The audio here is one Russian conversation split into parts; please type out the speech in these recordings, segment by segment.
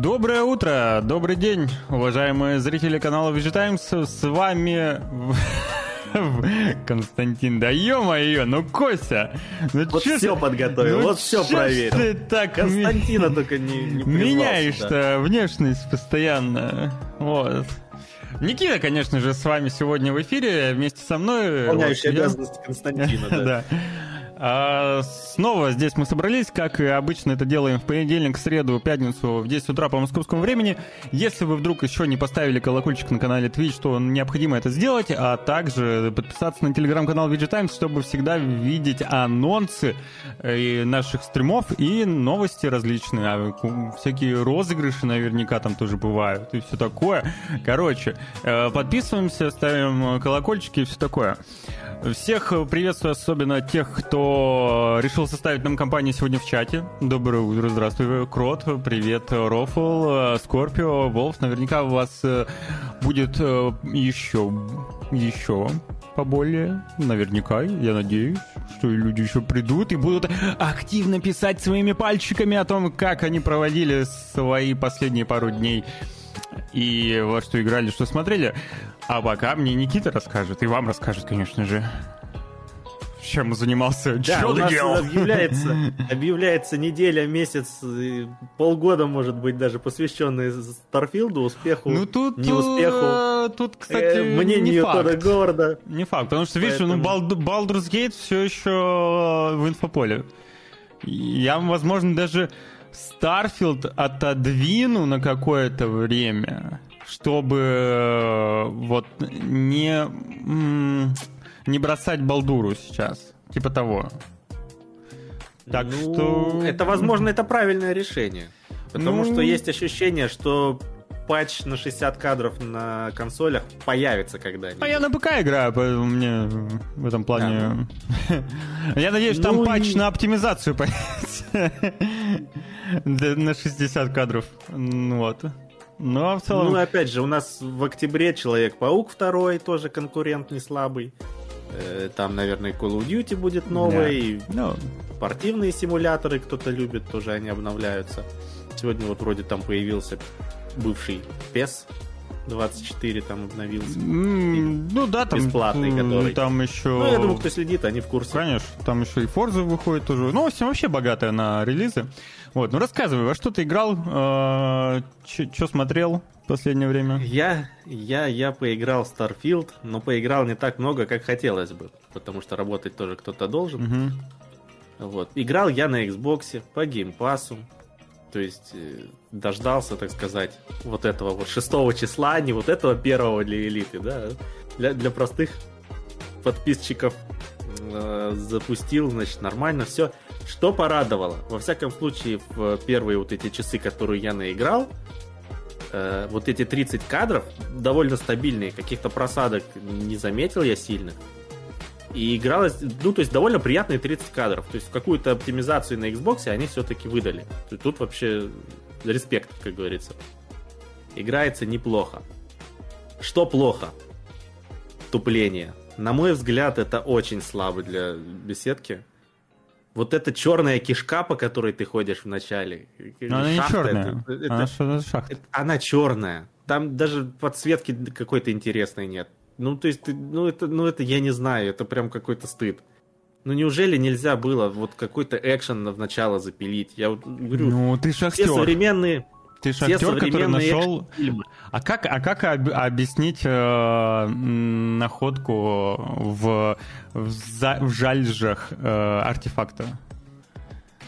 Доброе утро, добрый день, уважаемые зрители канала VG Times. С вами Константин, да ё-моё, ну Костя, ну вот все ты, подготовил, ну вот все проверил. ты так Константина только не, не меняешь-то сюда. внешность постоянно, вот. Никита, конечно же, с вами сегодня в эфире вместе со мной. Выполняющий Вот я- обязанности Константина, да. Да. А, снова здесь мы собрались, как обычно это делаем в понедельник, среду, пятницу в 10 утра по московскому времени. Если вы вдруг еще не поставили колокольчик на канале Twitch, то необходимо это сделать, а также подписаться на телеграм-канал VG Times, чтобы всегда видеть анонсы э, наших стримов и новости различные. А, Всякие розыгрыши наверняка там тоже бывают и все такое. Короче, э, подписываемся, ставим колокольчики и все такое. Всех приветствую, особенно тех, кто решил составить нам компанию сегодня в чате. Доброе утро, здравствуй, Крот, привет, Рофл, Скорпио, Волф. Наверняка у вас э, будет э, еще, еще поболее, наверняка, я надеюсь, что люди еще придут и будут активно писать своими пальчиками о том, как они проводили свои последние пару дней и во что играли, что смотрели. А пока мне Никита расскажет, и вам расскажет, конечно же. Чем занимался? Да, у нас делал? объявляется, объявляется неделя, месяц, полгода, может быть, даже посвященный Старфилду, успеху, Ну тут, э, тут, кстати, э, не мнению факт. Тода Говарда. Не факт, потому что, видишь, ну, Поэтому- Балд- Baldur's Gate все еще в инфополе. Я, возможно, даже Starfield отодвину на какое-то время, чтобы э, вот не, не бросать Балдуру сейчас. Типа того. Так Ну, что... Это, возможно, это правильное решение. Потому Ну. что есть ощущение, что патч на 60 кадров на консолях появится когда-нибудь. А я на ПК играю, поэтому мне в этом плане... Я надеюсь, там Ну патч и- на оптимизацию появится. На 60 кадров. Ну Вот. Ну, а в целом... Ну, опять же, у нас в октябре Человек-паук второй, тоже конкурент не слабый. Э, Там, наверное, Call of Duty будет новый, Ну, спортивные симуляторы кто-то любит, тоже они обновляются. Сегодня вот вроде там появился бывший PES 24, там обновился. м, ну да, там... Бесплатный, который. Там еще... Ну, я думаю, кто следит, они в курсе. Конечно, там еще и Forza выходит тоже. Ну, в общем, вообще богатая на релизы. Вот, ну рассказывай, во что ты играл, что смотрел в последнее время? Я, я, я поиграл в Starfield, но поиграл не так много, как хотелось бы, потому что работать тоже кто-то должен. Мгм. Вот. Играл я на Xbox по геймпасу. То есть э, дождался, так сказать, вот этого вот шестого числа, не вот этого первого для элиты, да. Для, для простых подписчиков э, запустил, значит, нормально все. Что порадовало? Во всяком случае, в первые вот эти часы, которые я наиграл, э, вот эти 30 кадров довольно стабильные, каких-то просадок не заметил я сильных. И игралось, ну, то есть довольно приятные 30 кадров. То есть какую-то оптимизацию на Xbox они все-таки выдали. Тут вообще респект, как говорится. Играется неплохо. Что плохо? Тупление. На мой взгляд, это очень слабо для беседки. Вот эта черная кишка, по которой ты ходишь в начале. Но она не черная. это- это- Она шахта? это- она черная. Там даже подсветки какой-то интересной нет. Ну, то есть, ты- ну это, ну это я не знаю, это прям какой-то стыд. Ну неужели нельзя было вот какой-то экшен в начало запилить? Я вот говорю, Ну, ты все шахтер. современные, Ты все шахтер, который нашел... А как, а как об- объяснить э, находку в, в, за- в жальжах э, артефакта?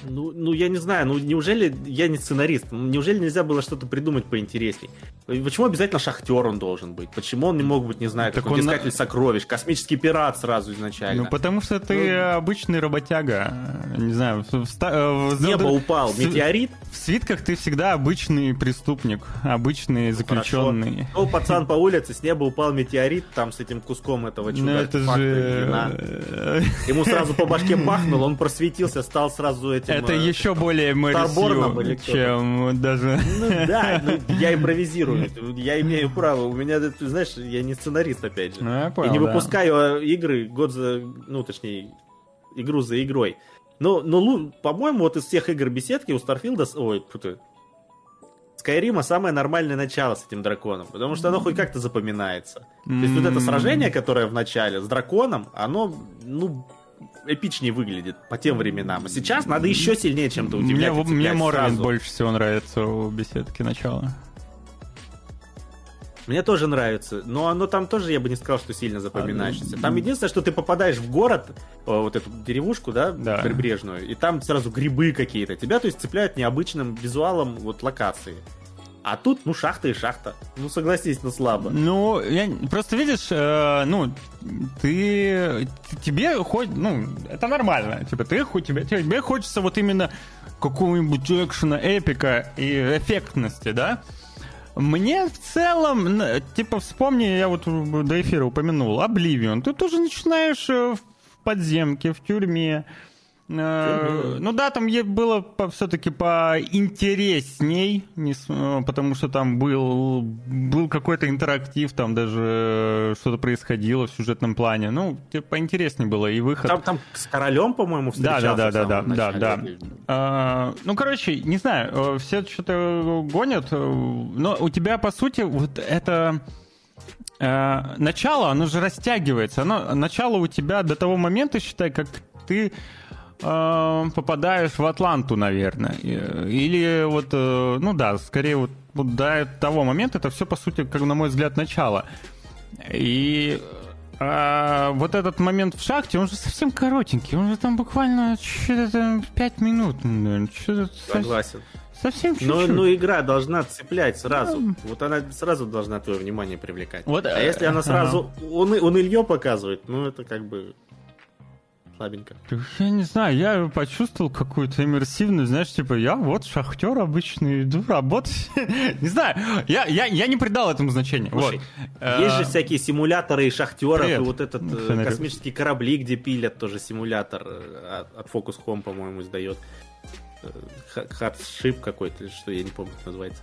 Ну, ну, я не знаю, ну неужели я не сценарист? Ну, Неужели нельзя было что-то придумать поинтересней? Почему обязательно шахтер он должен быть? Почему он не мог быть, не знаю, Так он искатель сокровищ, космический пират сразу изначально? Ну, потому что ты Ну. обычный работяга. Не знаю, в, в э, в неба Zelda- упал в- метеорит, В свитках ты всегда обычный преступник, обычный заключенный. Шел пацан по улице, с неба упал метеорит там с этим куском этого Ну, чуда это артефакта, же... вина. э, Ему сразу по башке бахнул, он просветился, стал сразу этим... Это э, еще более Старборном или Мэрисью, чем даже... Ну да, ну, я импровизирую, я имею право, у меня, ты знаешь, я не сценарист, опять же. Ну, я понял, не да. выпускаю а, игры год за, ну точнее, игру за игрой. Но, но по-моему, вот из всех игр беседки у Старфилда, ой, ты, Скайрима самое нормальное начало с этим драконом, потому что оно хоть как-то запоминается. То есть вот это сражение, которое в начале с драконом, оно, ну, эпичнее выглядит по тем временам. А сейчас надо еще сильнее чем-то удивлять. Мне, мне Моровинд больше всего нравится у беседки начала. Мне тоже нравится, но оно там тоже, я бы не сказал, что сильно запоминающееся. Там единственное, что ты попадаешь в город, вот эту деревушку, да, да. прибрежную, и там сразу грибы какие-то. Тебя, то есть, цепляют необычным визуалом вот локации. А тут, ну, шахта и шахта. Ну, согласись, ну, слабо. Ну, я, просто видишь, э, ну, ты, тебе хоть, ну, это нормально. Типа, ты, тебе, тебе хочется вот именно какого-нибудь экшена, эпика и эффектности, да? Мне в целом, типа, вспомни, я вот до эфира упомянул, Обливион. Ты тоже начинаешь э, в подземке, в тюрьме, ну да, там было все-таки поинтересней, э, потому что там был, был какой-то интерактив, там даже что-то происходило в сюжетном плане. Ну, поинтереснее было и выход. Там, там с королем, по-моему, встречался. Да, да, да, да, да, да. А, ну, короче, не знаю, э, все что-то гонят, но у тебя, по сути, вот это начало, оно же растягивается. Оно, начало у тебя до того момента, считай, как ты э, попадаешь в Атланту, наверное. Или вот, э, ну да, скорее вот, вот до того момента это все, по сути, как на мой взгляд, начало. И а вот этот момент в шахте, он же совсем коротенький. Он же там буквально что-то 5 минут. Наверное, Согласен. Совсем чуть-чуть. Но, но игра должна цеплять сразу. Да. Вот она сразу должна твое внимание привлекать. Вот, а если она сразу ага. он, он Илье показывает, ну это как бы слабенько. Я не знаю, я почувствовал какую-то иммерсивную, знаешь, типа, я вот шахтер обычный, иду работать. не знаю, я, я, я не придал этому значения. Слушай, вот. Есть же всякие симуляторы и шахтеров, Привет. и вот этот Фонарик. Э, космические корабли, где пилят, тоже симулятор э, от, Focus Home, по-моему, издает. Хатшип какой-то, что я не помню, как называется.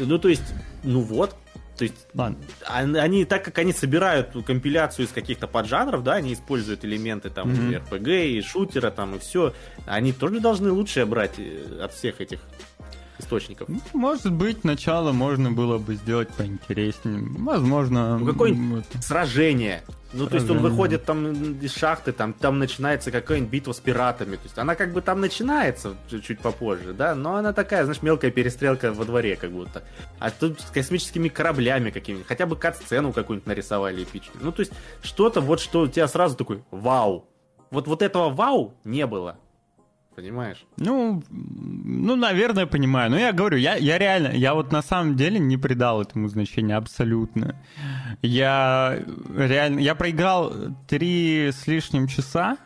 Ну, то есть, ну вот, то есть Ладно. они, так как они собирают компиляцию из каких-то поджанров, да, они используют элементы там mm-hmm. RPG и шутера там и все, они тоже должны лучшее брать э, от всех этих источников. Может быть, начало можно было бы сделать поинтереснее. Возможно. Ну, какое-нибудь вот... сражение. Ну, то есть он выходит там из шахты, там, там начинается какая-нибудь битва с пиратами. То есть она как бы там начинается чуть-чуть попозже, да, но она такая, знаешь, мелкая перестрелка во дворе как будто. А тут с космическими кораблями какими-нибудь. Хотя бы кат-сцену какую-нибудь нарисовали эпичную. Ну, то есть что-то вот, что у тебя сразу такой вау. Вот, вот этого вау не было. Понимаешь? Ну, ну, наверное, понимаю. Но я говорю, я, я реально, я вот на самом деле не придал этому значения абсолютно. Я реально, я проиграл три с лишним часа,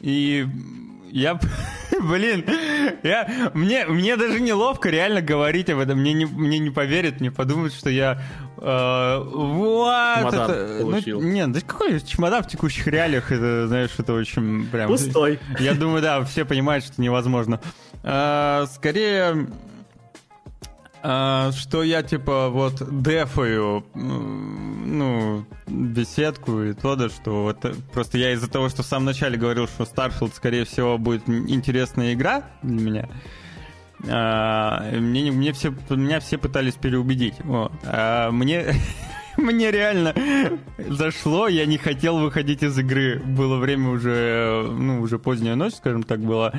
и я, блин, я, мне, мне даже неловко реально говорить об этом. Мне не, мне не поверят, мне подумают, что я... Э, вот, чемодан это, ну, получил. Ну, нет, да какой чемодан в текущих реалиях, это, знаешь, это очень прям... Пустой. Я думаю, да, все понимают, что невозможно. Э, скорее а, что я типа вот дефаю, ну, беседку и то, да, что вот э, просто я из-за того, что в самом начале говорил, что Starfield, скорее всего, будет интересная игра для меня, а, мне, мне все, меня все пытались переубедить. Вот. А мне, мне реально зашло, я не хотел выходить из игры. Было время уже, ну, уже поздняя ночь, скажем так, была.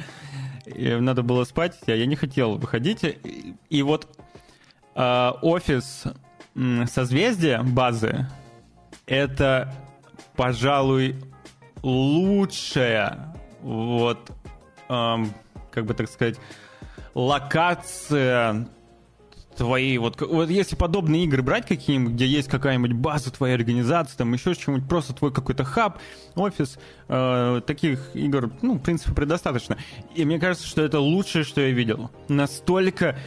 И надо было спать, а я не хотел выходить. И, вот офис созвездия базы это, пожалуй, лучшая вот, эм, как бы так сказать, локация твоей, вот, вот если подобные игры брать какие-нибудь, где есть какая-нибудь база твоей организации, там еще что-нибудь, просто твой какой-то хаб, офис, э, таких игр, ну, в принципе, предостаточно. И мне кажется, что это лучшее, что я видел. Настолько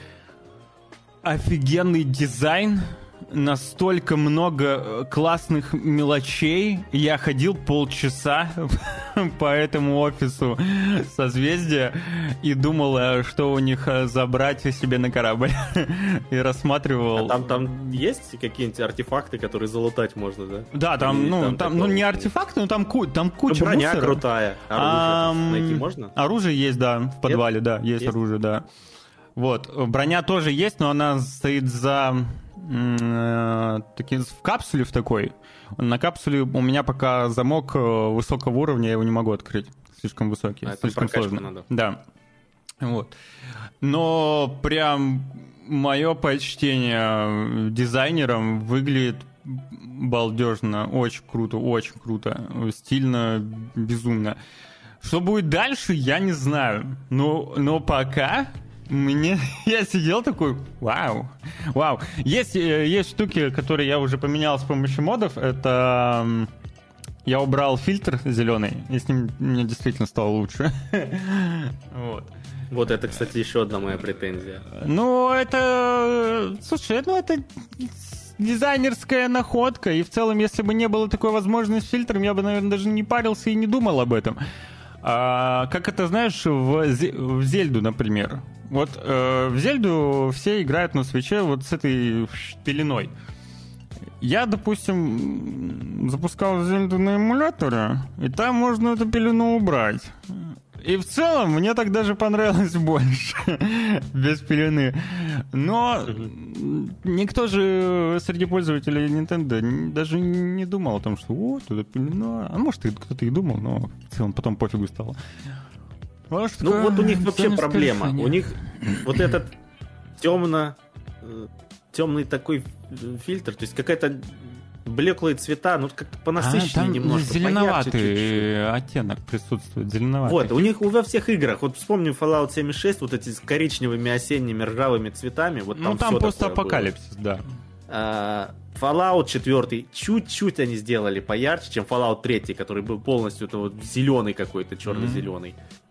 офигенный дизайн, настолько много э, классных мелочей. Я ходил полчаса по этому офису созвездия и думал, э, что у них э, забрать себе на корабль. и рассматривал. А там, там есть какие-нибудь артефакты, которые залутать можно, да? Да, там, Или ну, там, там ну, не артефакты, но там, ку там куча ну, броня мусора. крутая. Оружие а, найти можно? Оружие есть, да, в подвале, есть? да, есть, есть оружие, да. Вот. Броня тоже есть, но она стоит за... Э, таки, в капсуле в такой. На капсуле у меня пока замок э, высокого уровня, я его не могу открыть. Слишком высокий, а слишком сложно. Надо. Да. Вот. Но прям мое почтение дизайнерам выглядит балдежно, очень круто, очень круто, стильно, безумно. Что будет дальше, я не знаю. Но, но пока мне я сидел такой, вау, вау. Есть, э, есть штуки, которые я уже поменял с помощью модов. Это я убрал фильтр зеленый, и с ним мне действительно стало лучше. вот. Вот это, кстати, еще одна моя претензия. Ну, это... Слушай, ну это дизайнерская находка, и в целом, если бы не было такой возможности с фильтром, я бы, наверное, даже не парился и не думал об этом. А, как это, знаешь, в, в Зельду, например. Вот э, в Зельду все играют на свече вот с этой пеленой. Я, допустим, запускал Зельду на эмуляторе, и там можно эту пелену убрать. И в целом мне так даже понравилось больше без пелены. Но никто же среди пользователей Nintendo даже не думал о том, что вот, это пелена. А может, кто-то и думал, но в целом потом пофигу стало. Может, ну вот у них вообще проблема. У них вот этот темно э, темный такой фильтр, то есть какая-то блеклые цвета, ну как-то понасыщеннее а, немножко. Зеленоватый оттенок присутствует, зеленоватый. Вот, у них во всех играх, вот вспомним Fallout 76, вот эти с коричневыми осенними ржавыми цветами, вот там Ну там постапокалипсис, да. А, Fallout 4 чуть-чуть они сделали поярче, чем Fallout 3, который был полностью это вот зеленый какой-то, черно-зеленый. Mm-hmm.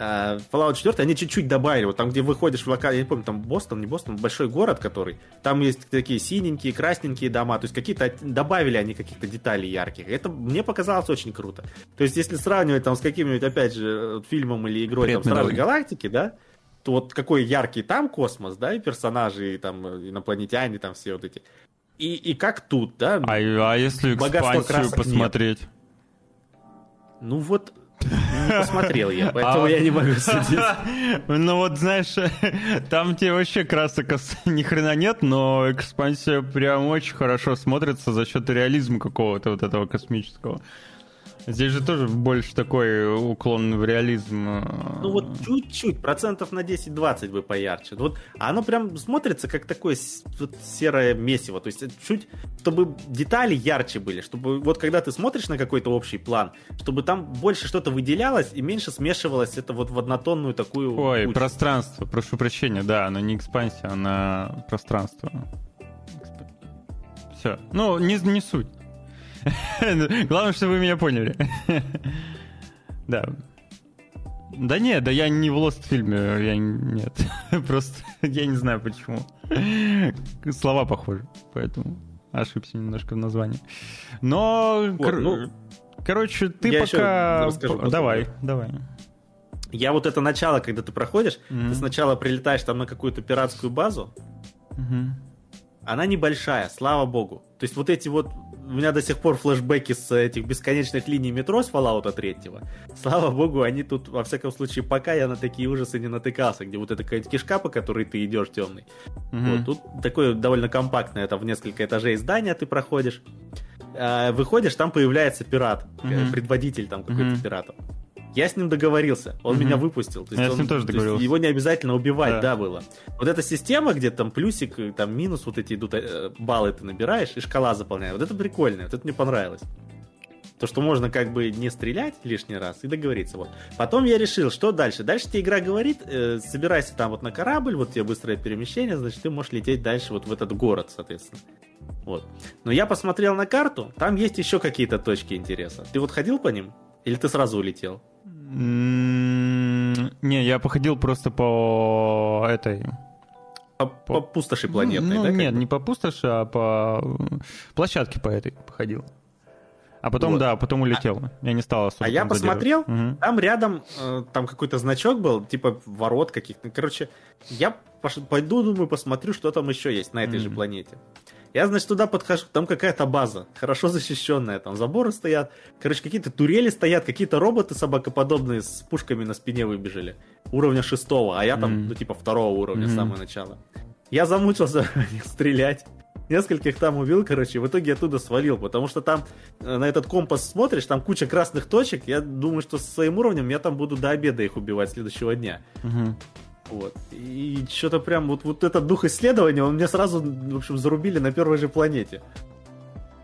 Uh, Fallout 4 они чуть-чуть добавили, вот там, где выходишь в локаль, я не помню, там Бостон, не Бостон, большой город, который, там есть такие синенькие, красненькие дома, то есть какие-то, добавили они каких-то деталей ярких, это мне показалось очень круто. То есть, если сравнивать там с каким-нибудь, опять же, фильмом или игрой, Привет, там, Стражи Галактики, да, то вот какой яркий там космос, да, и персонажи, и там инопланетяне, там все вот эти. И, и как тут, да? А, а если экспансию посмотреть? Нет. Ну вот, не посмотрел я, поэтому а... я не могу судить. Ну вот, знаешь, там тебе вообще красок ни хрена нет, но экспансия прям очень хорошо смотрится за счет реализма какого-то вот этого космического. Здесь же тоже больше такой уклон в реализм. Э, ну вот чуть-чуть, процентов на 10-20 бы поярче. Вот оно прям смотрится как такое вот серое месиво. То есть чуть, чтобы детали ярче были, чтобы вот когда ты смотришь на какой-то общий план, чтобы там больше что-то выделялось и меньше смешивалось это вот в однотонную такую... Ой, кучу. пространство, прошу прощения, да, оно не экспансия, она пространство. Все. Ну, не, не суть. Главное, что вы меня поняли. Да. Да нет, да я не в Lost фильме, я нет. Просто я не знаю почему. Слова похожи, поэтому ошибся немножко в названии. Но, вот, кор... ну, короче, ты пока... Расскажу, давай, давай. Я вот это начало, когда ты проходишь, mm-hmm. ты сначала прилетаешь там на какую-то пиратскую базу, mm-hmm. Она небольшая, слава богу. То есть вот эти вот у меня до сих пор флешбеки с этих бесконечных линий метро с Fallout 3. Слава богу, они тут, во всяком случае, пока я на такие ужасы не натыкался, где вот эта какая-то кишка, по которой ты идешь темный. Mm-hmm. Вот, тут такое довольно компактное, это в несколько этажей здания ты проходишь. А, выходишь, там появляется пират, mm-hmm. предводитель там какой-то mm-hmm. пиратов. Я с ним договорился, он меня выпустил. То есть я он, с ним тоже договорился. его не обязательно убивать, да. да, было. Вот эта система, где там плюсик, там минус, вот эти идут, э, баллы ты набираешь, и шкала заполняет. Вот это прикольно, вот это мне понравилось. То, что можно как бы не стрелять лишний раз и договориться. Вот. Потом я решил, что дальше. Дальше тебе игра говорит, э, собирайся там вот на корабль, вот тебе быстрое перемещение, значит, ты можешь лететь дальше вот в этот город, соответственно. Вот. Но я посмотрел на карту, там есть еще какие-то точки интереса. Ты вот ходил по ним? Или ты сразу улетел? Не, я походил просто по этой... По, по... пустоши планетной, ну, да? Нет, не по пустоши, а по площадке по этой походил. А потом, вот. да, потом улетел. А, я не стал особо. А я посмотрел, угу. там рядом э, там какой-то значок был, типа ворот каких-то. Короче, я пош... пойду, думаю, посмотрю, что там еще есть на этой угу. же планете. Я, значит, туда подхожу, там какая-то база, хорошо защищенная, там заборы стоят, короче, какие-то турели стоят, какие-то роботы собакоподобные с пушками на спине выбежали. Уровня шестого, а я там, mm. ну, типа, второго уровня, mm. самое начало. Я замучился стрелять. Нескольких там убил, короче, в итоге оттуда свалил, потому что там э, на этот компас смотришь, там куча красных точек, я думаю, что со своим уровнем я там буду до обеда их убивать следующего дня. Угу. Вот. И что-то прям вот, вот этот дух исследования, он мне сразу, в общем, зарубили на первой же планете.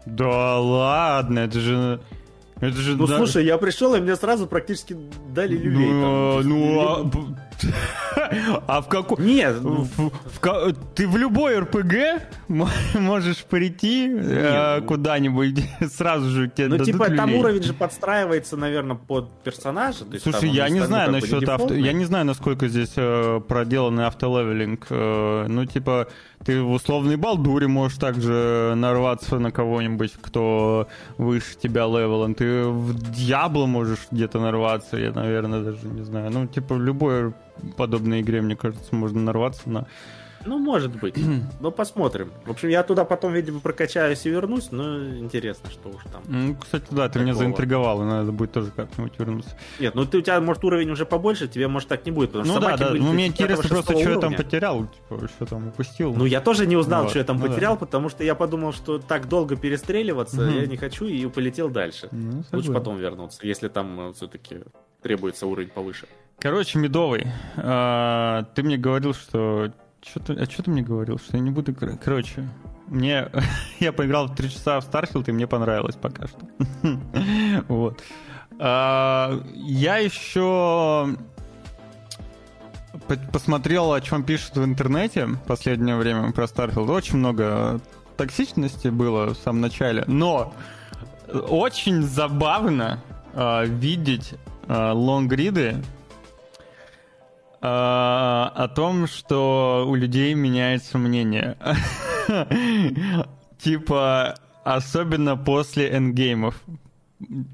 Да ладно, это же... Это же ну, да... слушай, я пришел, и мне сразу практически дали люлей. Ну, там, ну а... а в каком... Нет. Ну... В, в, ты в любой РПГ можешь прийти э, ну... куда-нибудь, сразу же тебе Ну, типа, люлей. там уровень же подстраивается, наверное, под персонажа. То Слушай, я не знаю насчет авто... Я не знаю, насколько здесь э, проделанный автолевелинг. Э, ну, типа, ты в условной балдуре можешь также нарваться на кого-нибудь, кто выше тебя левелом. Ты в Диабло можешь где-то нарваться, я, наверное, даже не знаю. Ну, типа, в любой подобной игре, мне кажется, можно нарваться на ну, может быть. ну, посмотрим. В общем, я туда потом, видимо, прокачаюсь и вернусь, но интересно, что уж там. Ну, кстати, да, ты такого. меня заинтриговал, и надо будет тоже как-нибудь вернуться. Нет, ну ты, у тебя, может, уровень уже побольше, тебе, может, так не будет, потому что Ну да, да, ну мне интересно просто, что я там потерял, типа, что там упустил. Ну, я тоже не узнал, вот. что я там ну, потерял, да. потому что я подумал, что так долго перестреливаться угу. я не хочу, и полетел дальше. Ну, Лучше потом вернуться, если там э, все-таки требуется уровень повыше. Короче, медовый. А, ты мне говорил, что что-то, а что ты мне говорил, что я не буду... Короче, мне... я поиграл в 3 часа в Starfield, и мне понравилось пока что. вот. А, я еще посмотрел, о чем пишут в интернете в последнее время про Starfield. Очень много токсичности было в самом начале, но очень забавно э, видеть э, лонгриды о том, что у людей меняется мнение. Типа, особенно после endgame ов.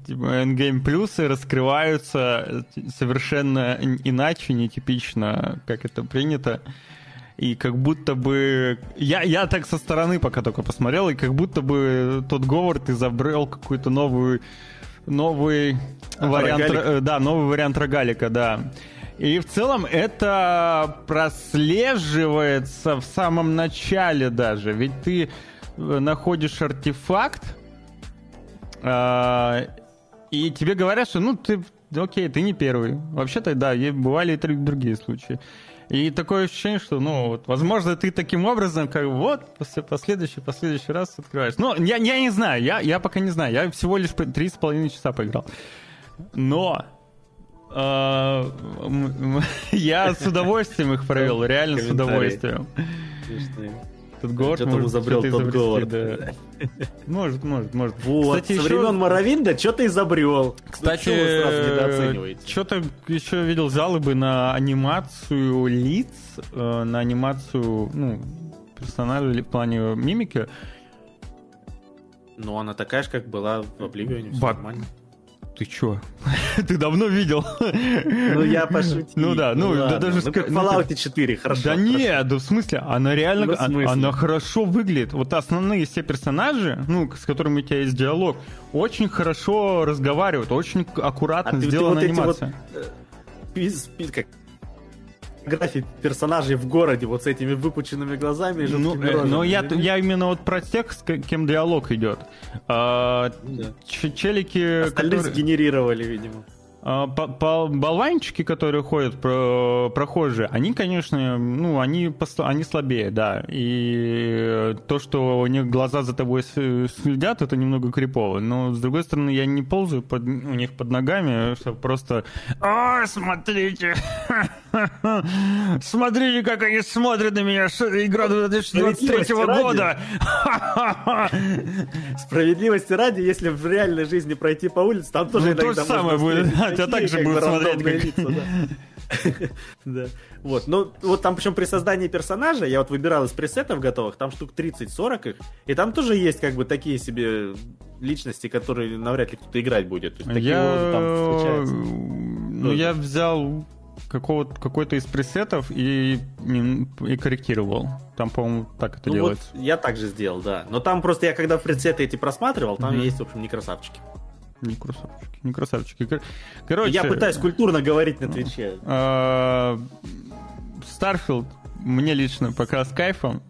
Типа, endgame плюсы раскрываются совершенно иначе, нетипично, как это принято. И как будто бы... Я, я так со стороны пока только посмотрел, и как будто бы тот Говард изобрел какую-то новую новый а, вариант, рогалик. да, новый вариант рогалика, да. И в целом это прослеживается в самом начале даже. Ведь ты э, находишь артефакт, э, и тебе говорят, что ну ты окей, ты не первый. Вообще-то, да, бывали и другие случаи. И такое ощущение, что, ну, вот, возможно, ты таким образом, как вот, после последующий, последующий раз открываешь. Ну, я, я не знаю, я, я пока не знаю. Я всего лишь три с половиной часа поиграл. Но я с удовольствием их провел, реально с удовольствием. Тут Говард что может изобрел тот Говард. Да. Может, может, может. Вот, Кстати, со еще... времен Моровинда что-то изобрел. Кстати, что-то еще видел жалобы на анимацию лиц, э, на анимацию, ну, персонажей в плане мимики. Ну, она такая же, как была в Обливионе, все нормально. Ты чё? Ты давно видел? Ну, я пошутил. Ну да, ну, да, даже... Ну, как Fallout 4, хорошо. Да нет, да в смысле, она реально... Ну, она, она хорошо выглядит. Вот основные все персонажи, ну, с которыми у тебя есть диалог, очень хорошо разговаривают, очень аккуратно а сделана ты, вот анимация. Эти вот, э, как фотографий персонажей в городе вот с этими выпученными глазами и ну, э, Но я, я именно вот про тех, с кем диалог идет. А, да. Челики... Остальные которые... сгенерировали, видимо. А, болванчики, которые ходят про, прохожие, они, конечно, ну, они, они слабее, да. И то, что у них глаза за тобой следят, это немного крипово. Но, с другой стороны, я не ползаю под, у них под ногами, чтобы просто... О, смотрите! Смотрите, как они смотрят на меня! Игра 2023 года! Справедливости ради, если в реальной жизни пройти по улице, там тоже ну, иногда то же самое будет тебя также будут смотреть, как... Лица, да. да. Вот, ну, вот там, причем при создании персонажа, я вот выбирал из пресетов готовых, там штук 30-40 их, и там тоже есть, как бы, такие себе личности, которые навряд ли кто-то играть будет. То есть, я... Там Ну, я взял какого какой-то из пресетов и, и корректировал. Там, по-моему, так это ну делается. Вот я также сделал, да. Но там просто я когда пресеты эти просматривал, там mm-hmm. есть, в общем, не красавчики. Не красавчики, не красавчики. Короче... Я пытаюсь культурно говорить на Twitch е. Starfield мне лично пока с кайфом.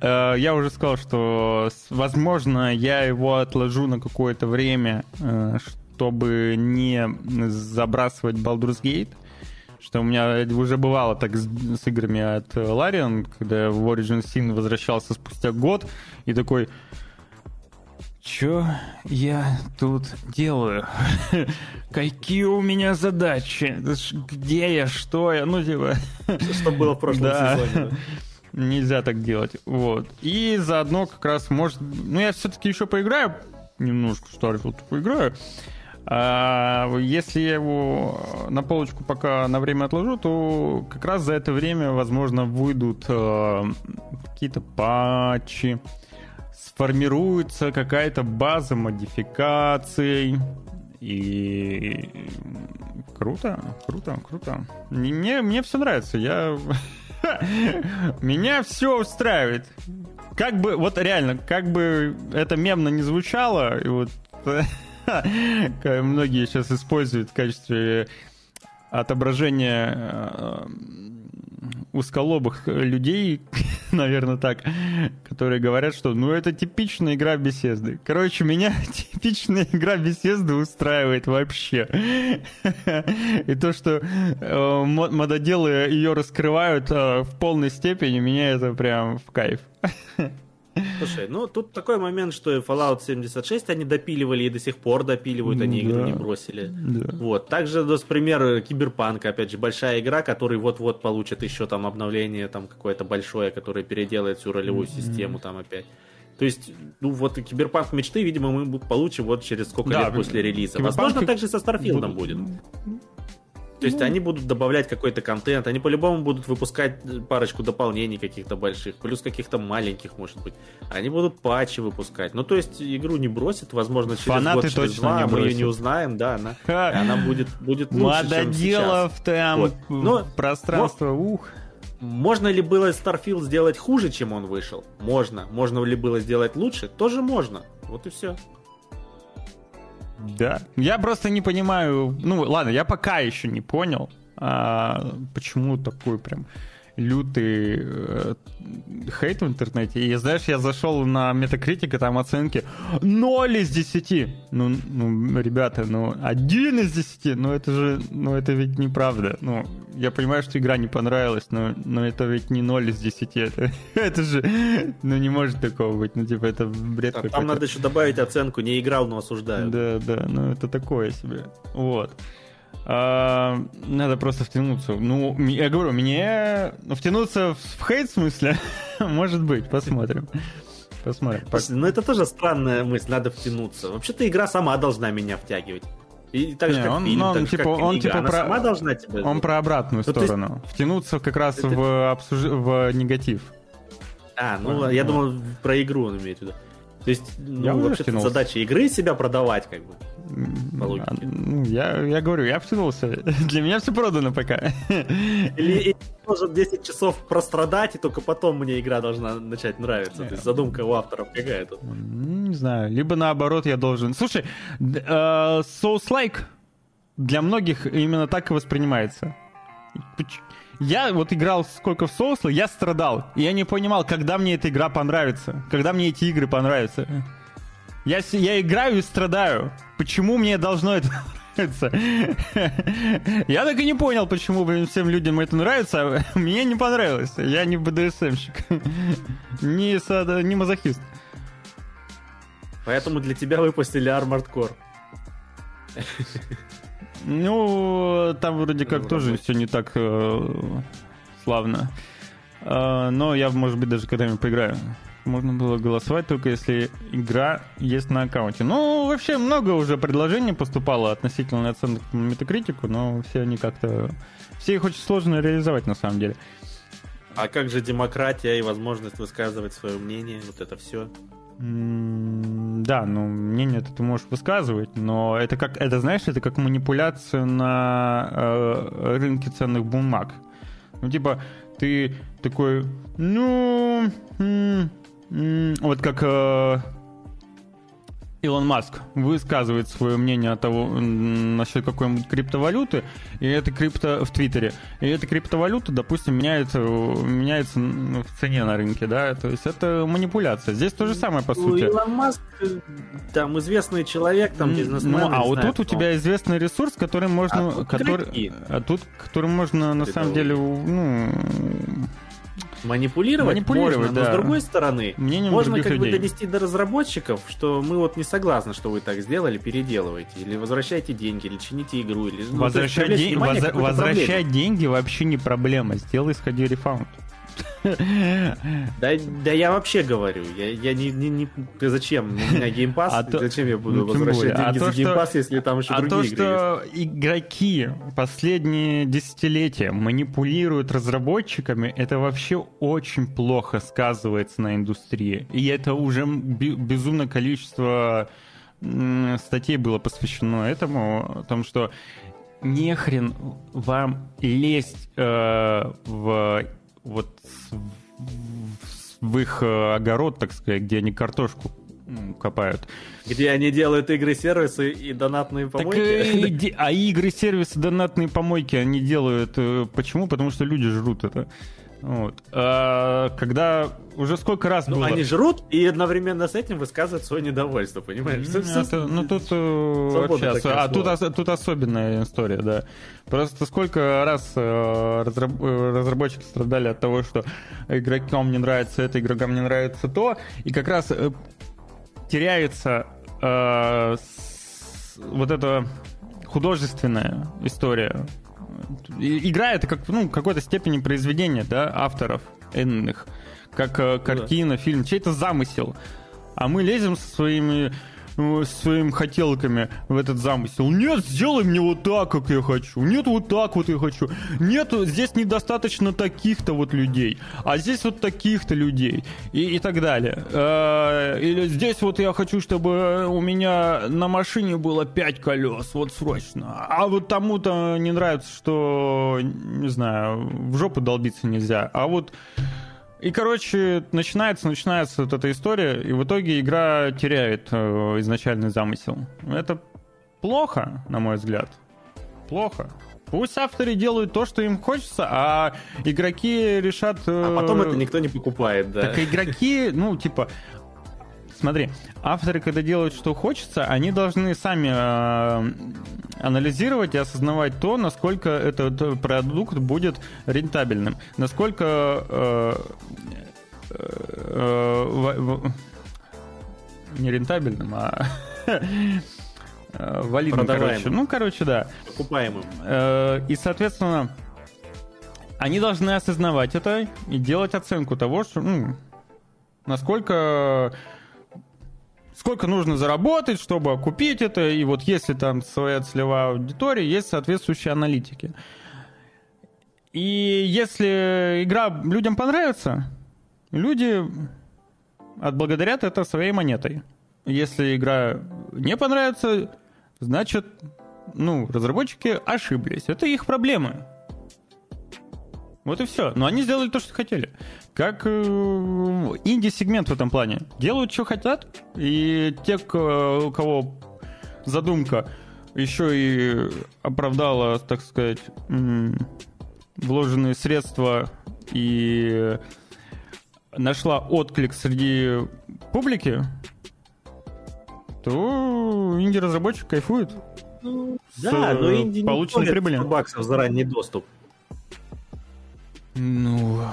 Э, я уже сказал, что, возможно, я его отложу на какое-то время, э, чтобы не забрасывать Baldur's Gate. Что у меня уже бывало так с, с играми от Larian, когда я в Origin Sin возвращался спустя год и такой... Чё я тут делаю? Какие у меня задачи? Где я? Что я? Ну, типа... Что было в прошлом да. сезоне. Нельзя так делать. Вот. И заодно как раз может... Ну, я все-таки еще поиграю. Немножко Starfield поиграю. А если я его на полочку пока на время отложу, то как раз за это время, возможно, выйдут э, какие-то патчи, сформируется какая-то база модификаций. И круто, круто, круто. Мне, мне все нравится. Я... Меня все устраивает. Как бы, вот реально, как бы это мемно не звучало, и вот многие сейчас используют в качестве отображения э, узколобых людей, наверное, так, которые говорят, что ну это типичная игра беседы. Короче, меня типичная игра беседы устраивает вообще. И то, что э, мододелы ее раскрывают э, в полной степени, меня это прям в кайф. Слушай, ну тут такой момент, что Fallout 76 они допиливали и до сих пор допиливают, они да. игру не бросили. Да. Вот. Также, например, Киберпанк, опять же, большая игра, который вот-вот получит еще там обновление там какое-то большое, которое переделает всю ролевую mm-hmm. систему там опять. То есть, ну вот Киберпанк мечты, видимо, мы получим вот через сколько да, лет после релиза. Возможно, также со Starfield ом будет. То есть ну... они будут добавлять какой-то контент, они по-любому будут выпускать парочку дополнений каких-то больших, плюс каких-то маленьких, может быть. Они будут патчи выпускать. Ну, то есть игру не бросят, возможно, через Фанаты год, через два мы ее не узнаем, да, она, она будет, будет лучше, Мододелов чем там, вот. Но, пространство, но, ух. Можно ли было Starfield сделать хуже, чем он вышел? Можно. Можно ли было сделать лучше? Тоже можно. Вот и все. Да. Я просто не понимаю. Ну, ладно, я пока еще не понял, а, почему такой прям лютый э, хейт в интернете. И знаешь, я зашел на Metacritic, там оценки 0 из 10. Ну, ну, ребята, ну, 1 из 10, ну это же, ну это ведь неправда. Ну, я понимаю, что игра не понравилась, но, но это ведь не 0 из 10. Это, это же, ну не может такого быть. Ну, типа, это бред а, Там надо еще добавить оценку, не играл, но осуждаю. Да, да, ну это такое себе. Вот. А, надо просто втянуться. Ну, я говорю, мне ну, втянуться в хейт смысле, может быть, посмотрим. Посмотрим. Слушай, ну это тоже странная мысль, надо втянуться. Вообще-то игра сама должна меня втягивать. И так же, не, как он, фильм, он, так типа, же, как он, книга. типа Она про... сама должна тебя... Он про обратную ну, сторону. Ты... Втянуться как раз это... в, обсуж... в негатив. А, ну, а, я ну. думал, про игру он имеет в виду. То есть, ну, вообще задача игры себя продавать, как бы. А, ну, я, я говорю, я втянулся. Для меня все продано пока. Или, или должен 10 часов прострадать, и только потом мне игра должна начать нравиться. То есть задумка у авторов какая тут? Не знаю. Либо наоборот я должен... Слушай, uh, Souls-like для многих именно так и воспринимается. Я вот играл сколько в Souls, я страдал. И я не понимал, когда мне эта игра понравится. Когда мне эти игры понравятся. Я, я играю и страдаю. Почему мне должно это нравиться? Я так и не понял, почему блин, всем людям это нравится, а мне не понравилось. Я не БДСМщик. Не, сада, не мазохист. Поэтому для тебя выпустили Armored Core. Ну, там вроде как ну, тоже все не так э, славно. Э, но я, может быть, даже когда-нибудь поиграю. Можно было голосовать только если игра есть на аккаунте. Ну, вообще много уже предложений поступало относительно оценок по метакритику, но все они как-то... Все их очень сложно реализовать на самом деле. А как же демократия и возможность высказывать свое мнение, вот это все? Да, ну мнение это ты можешь высказывать, но это как, это знаешь, это как манипуляция на э, рынке ценных бумаг. Ну типа ты такой, ну, м- м- вот как э, Илон Маск высказывает свое мнение о того, насчет какой-нибудь криптовалюты, и это крипто в Твиттере, и эта криптовалюта, допустим, меняется, меняется в цене на рынке, да, то есть это манипуляция. Здесь то же самое, по сути. Илон Маск, э, там, известный человек, там, бизнесмен. Ну, а вот тут у тебя известный ресурс, который можно... А который, а тут, который можно, на самом деле, ну Манипулировать, Манипулировать можно, да. но с другой стороны, Мнением можно как людей. бы донести до разработчиков, что мы вот не согласны, что вы так сделали, переделывайте, или возвращайте деньги, или чините игру, или... ну, возвращать, то есть, ден- внимание к воз- возвращать деньги вообще не проблема. Сделай, сходи refund. Да, да я вообще говорю, я, я не, не, не... Зачем? У меня Game Pass, А то- зачем я буду ну, возвращать более. А деньги то, за что- Game Pass, если там еще А то, другие игры есть? что игроки последние десятилетия манипулируют разработчиками, это вообще очень плохо сказывается на индустрии. И это уже бе- безумное количество статей было посвящено этому, о том, что нехрен вам лезть э, в вот в, их э, огород, так сказать, где они картошку копают. Где они делают игры-сервисы и донатные Так, помойки? э, иди- а игры, сервисы, донатные помойки они делают. э, Почему? Потому что люди жрут это. Вот. А когда уже сколько раз Ну, было... они жрут и одновременно с этим высказывают свое недовольство, понимаешь? Ну, это- ну тут э, такая а тут, особенная история, да. Просто сколько раз э, разраб- э, разработчики страдали от того, что игрокам не нравится это, игрокам не нравится то, и как раз теряется э, с- вот эта художественная история. Игра это как ну какой-то степени произведения, да, авторов энных, как э, картина, фильм, чей-то замысел. А мы лезем со своими своими хотелками в этот замысел. Нет, сделай мне вот так, как я хочу. Нет, вот так вот я хочу. Нет, здесь недостаточно таких-то вот людей. А здесь вот таких-то людей. И, и так далее. Э, Или здесь вот я хочу, чтобы у меня на машине было 5 колес. Вот срочно. А вот тому-то не нравится, что, не знаю, в жопу долбиться нельзя. А вот и, короче, начинается, начинается вот эта история, и в итоге игра теряет э, изначальный замысел. Это плохо, на мой взгляд. Плохо. Пусть авторы делают то, что им хочется, а игроки решат... э, А потом это никто не покупает, да. Так игроки, ну, типа... Смотри, авторы, когда делают, что хочется, они должны сами э, анализировать и осознавать то, насколько этот продукт будет рентабельным, насколько э, э, в- в- не рентабельным, а валидным, короче. Ну, короче, да. Покупаемым. И, соответственно, они должны осознавать это и делать оценку того, что, ну, насколько сколько нужно заработать, чтобы купить это, и вот если там своя целевая аудитория, есть соответствующие аналитики. И если игра людям понравится, люди отблагодарят это своей монетой. Если игра не понравится, значит, ну, разработчики ошиблись. Это их проблемы. Вот и все. Но они сделали то, что хотели. Как э, инди-сегмент в этом плане. Делают, что хотят, и те, у кого задумка еще и оправдала, так сказать, вложенные средства и нашла отклик среди публики, то инди-разработчик кайфует. с, Да, но э, инди не полученной прибыли. 100 баксов за ранний доступ. Ну,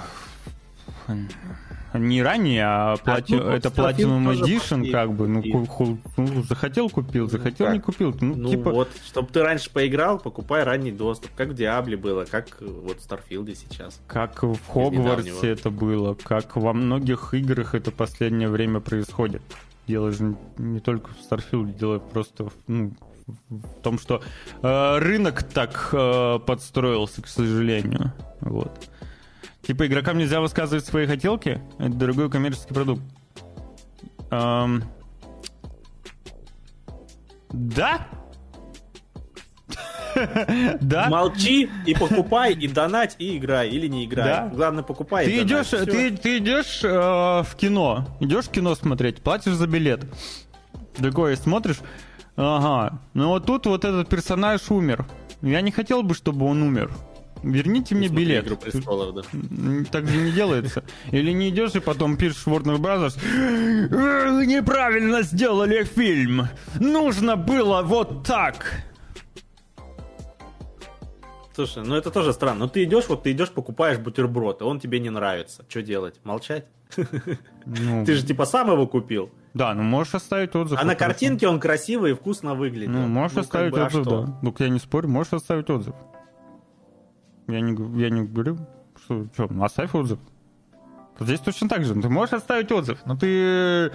не ранее, а плати... ну, это Starfield Platinum Edition, как бы. Ну, ку- ху- ну, захотел купил, захотел как? не купил. Ну, Ну типа, вот, чтобы ты раньше поиграл, покупай ранний доступ. Как в Диабле было, как э, вот в Старфилде сейчас. как в Хогвартсе это было, как во многих играх это последнее время происходит. Дело же не- только в Starfield, дело просто в, ну, в том, что э, рынок так э, подстроился, к сожалению. Вот. Типа игрокам нельзя высказывать свои хотелки, это дорогой коммерческий продукт. Эм, Да? Да? Молчи и покупай, и донать, и играй, или не играй. Да. Главное, покупай. и Ты донать. идешь, ты, ты идешь э, в кино, идешь в кино смотреть, платишь за билет. Такой смотришь, ага, ну вот тут вот этот персонаж умер. Я не хотел бы, чтобы он умер. Верните мне билет. «Игру престолов», да. Так же не делается. Или не идешь и потом пишешь Warner Brothers. «Э, Вы неправильно сделали фильм. Нужно было вот так. Слушай, ну это тоже странно. Ну ты идешь, вот ты идешь, покупаешь бутерброд, и он тебе не нравится. Что делать? Молчать? Ну, Ты же типа сам его купил. Да, ну можешь оставить отзыв. А на картинке он красивый и вкусно выглядит. Ну, можешь как оставить бы, а отзыв, что? да. Ну, я не спорю, можешь оставить отзыв. Я не, я не говорю, что, что, оставь отзыв. Здесь точно так же. Ты можешь оставить отзыв, но ты...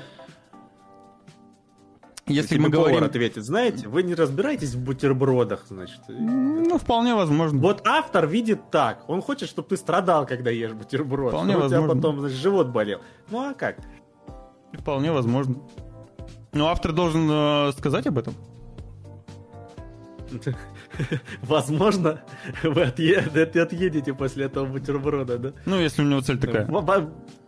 Если мы говорим... ответит, знаете, вы не разбираетесь в бутербродах, значит. Ну, вполне возможно. Вот автор видит так. Он хочет, чтобы ты страдал, когда ешь бутерброд. Вполне чтобы у тебя возможно. потом, значит, живот болел. Ну а как? Вполне возможно. Но автор должен э, сказать об этом. Возможно, вы отъедете после этого бутерброда, да? Ну, если у него цель такая.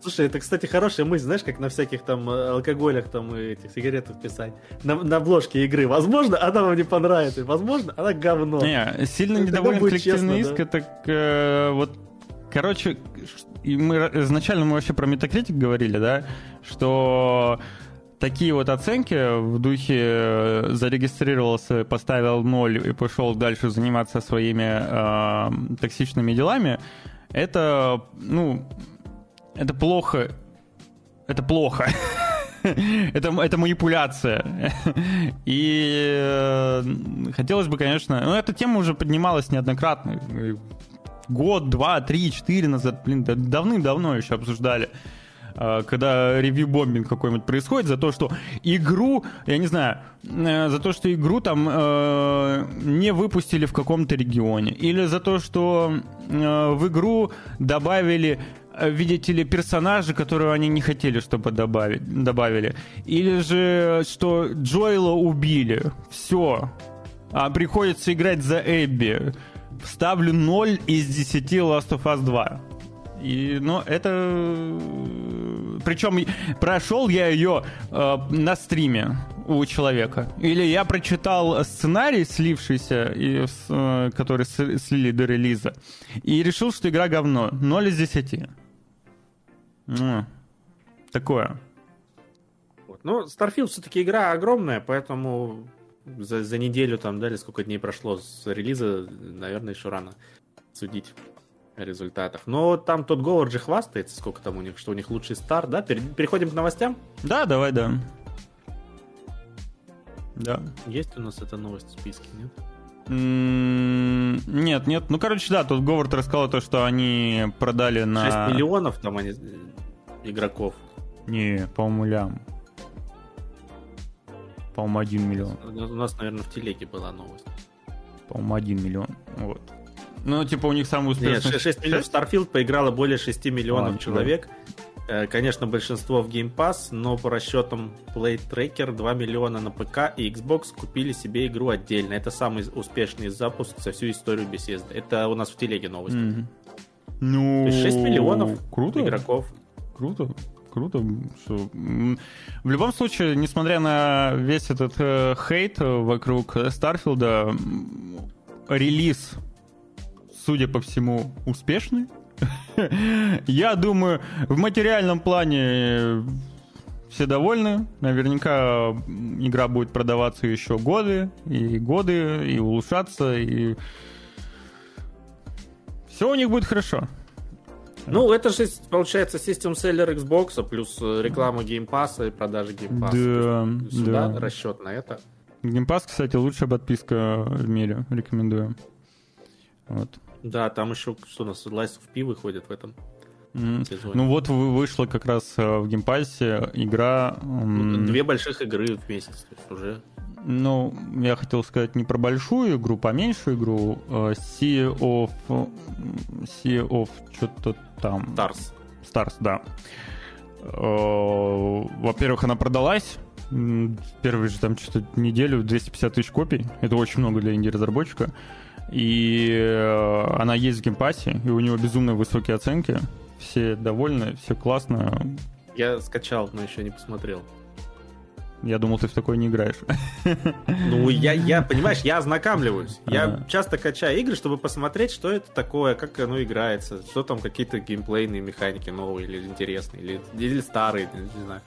Слушай, это, кстати, хорошая мысль, знаешь, как на всяких там э, алкоголях там и этих сигаретах писать. На, на обложке игры. Возможно, она вам не понравится. Возможно, она говно. Не, сильно Ну, недоволен коллективный иск, да. это э, вот, короче, и мы ра- изначально мы вообще про метакритик говорили, да, что такие вот оценки в духе э, зарегистрировался, поставил ноль и пошел дальше заниматься своими э, токсичными делами, это, ну, это плохо. Это плохо. это, это манипуляция. И э, хотелось бы, конечно... Ну, эта тема уже поднималась неоднократно. Год, два, три, четыре назад, блин, да давным-давно еще обсуждали когда ревью-бомбинг какой-нибудь происходит за то, что игру, я не знаю, э, за то, что игру там э, не выпустили в каком-то регионе, или за то, что э, в игру добавили э, видите ли, персонажи, которые они не хотели, чтобы добавить, добавили. Или же, что Джоэла убили. Все. А приходится играть за Эбби. Ставлю 0 из 10 Last of Us 2. И, ну, это... Причем прошел я ее э, на стриме у человека. Или я прочитал сценарий, слившийся, и, э, который слили до релиза, и решил, что игра говно. 0 из 10. Ну, такое. Ну, Starfield все-таки игра огромная, поэтому за, за неделю там, да, или сколько дней прошло с релиза, наверное, еще рано судить о результатах. Но там тот Говард же хвастается, сколько там у них, что у них лучший старт, да? Пере- Переходим к новостям. Да, давай, да. Да. Есть у нас эта новость в списке, нет? М, Нет, нет. Ну, короче, да, тут Говард рассказал то, что они продали на... 6 миллионов там они, игроков. Не, по-моему, лям. По-моему, 1 миллион. У нас, наверное, в телеге была новость. По-моему, 1 миллион. Вот. Ну, типа, у них самый Нет, успешный... 6, миллионов. Starfield поиграло более 6 миллионов А, человек. Э, Конечно, большинство в Game Pass, но по расчетам Play Tracker 2 миллиона на ПК и Xbox купили себе игру отдельно. Это самый успешный запуск за всю историю Bethesda. Это у нас в телеге новость. Мгм. Ну, То есть 6 миллионов круто. игроков. Круто, круто. М, В любом случае, несмотря на весь этот э, хейт э, вокруг Старфилда, релиз, судя по всему, успешный. Я думаю, в материальном плане э, все довольны. Наверняка игра будет продаваться еще годы и годы, и улучшаться, и все у них будет хорошо. Ну, это же, получается, system seller Xbox, плюс э, реклама Pass и продажи Pass. Да, есть Сюда да. расчет на это. Game Pass, кстати, лучшая подписка в мире. Рекомендую. Вот. Да, там еще, что у нас, Lies of P выходит в этом сезоне. Ну вот вы- вышла как раз э, в Game Pass е игра... Две больших игры в месяц. То есть уже Ну, я хотел сказать не про большую игру, поменьшую игру. э, Sea of... Sea of что-то там. Stars. Stars, да. Э, Во-первых, она продалась Первую же там что-то неделю 250 тысяч копий. Это очень много для инди-разработчика. И э, она есть в геймпассе, и у него безумно высокие оценки. Все довольны, все классно. Я скачал, но еще не посмотрел. Я думал, ты в такой не играешь. Ну, я, я понимаешь, я ознакомливаюсь. Я ага. часто качаю игры, чтобы посмотреть, что это такое, как оно играется, что там какие-то геймплейные механики новые или интересные, или, или старые, не знаю.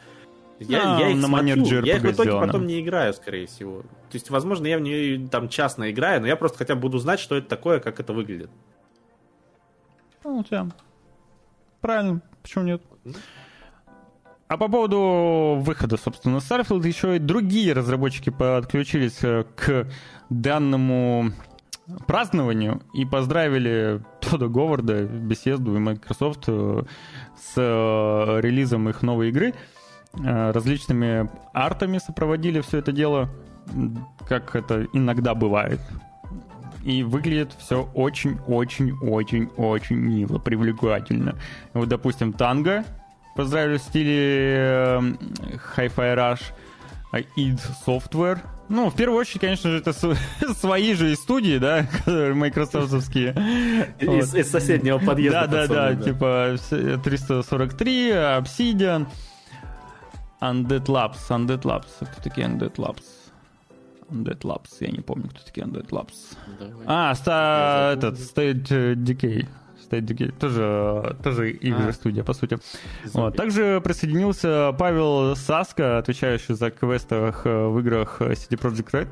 Я, а, я их на смотрю, я их в итоге сделано. потом не играю, скорее всего. То есть, возможно, я в нее там частно играю, но я просто хотя бы буду знать, что это такое, как это выглядит. Ну, у тебя правильно, почему нет? А по поводу выхода, собственно, Starfield, еще и другие разработчики подключились э, к данному празднованию и поздравили Тодда Говарда, Bethesda и Microsoft э, с э, релизом их новой игры. Различными артами сопроводили все это дело, как это иногда бывает. И выглядит все очень-очень-очень-очень мило, привлекательно. Вот, допустим, Танго поздравили в стиле э, Hi-Fi Rush, а id Software. Ну, в первую очередь, конечно же, это свои же студии, да, майкрософтовские. Из, из соседнего подъезда. Да, да, да, типа 343, Obsidian, Undead Labs. Undead Labs. Кто такие Undead Labs? Undead Labs. Я не помню, кто такие Undead Labs. Давай. А, ста, этот, State Decay. State Decay, тоже, тоже игры а. студия, по сути. Вот. Также присоединился Павел Саска, отвечающий за квестах э, в играх City Project Red.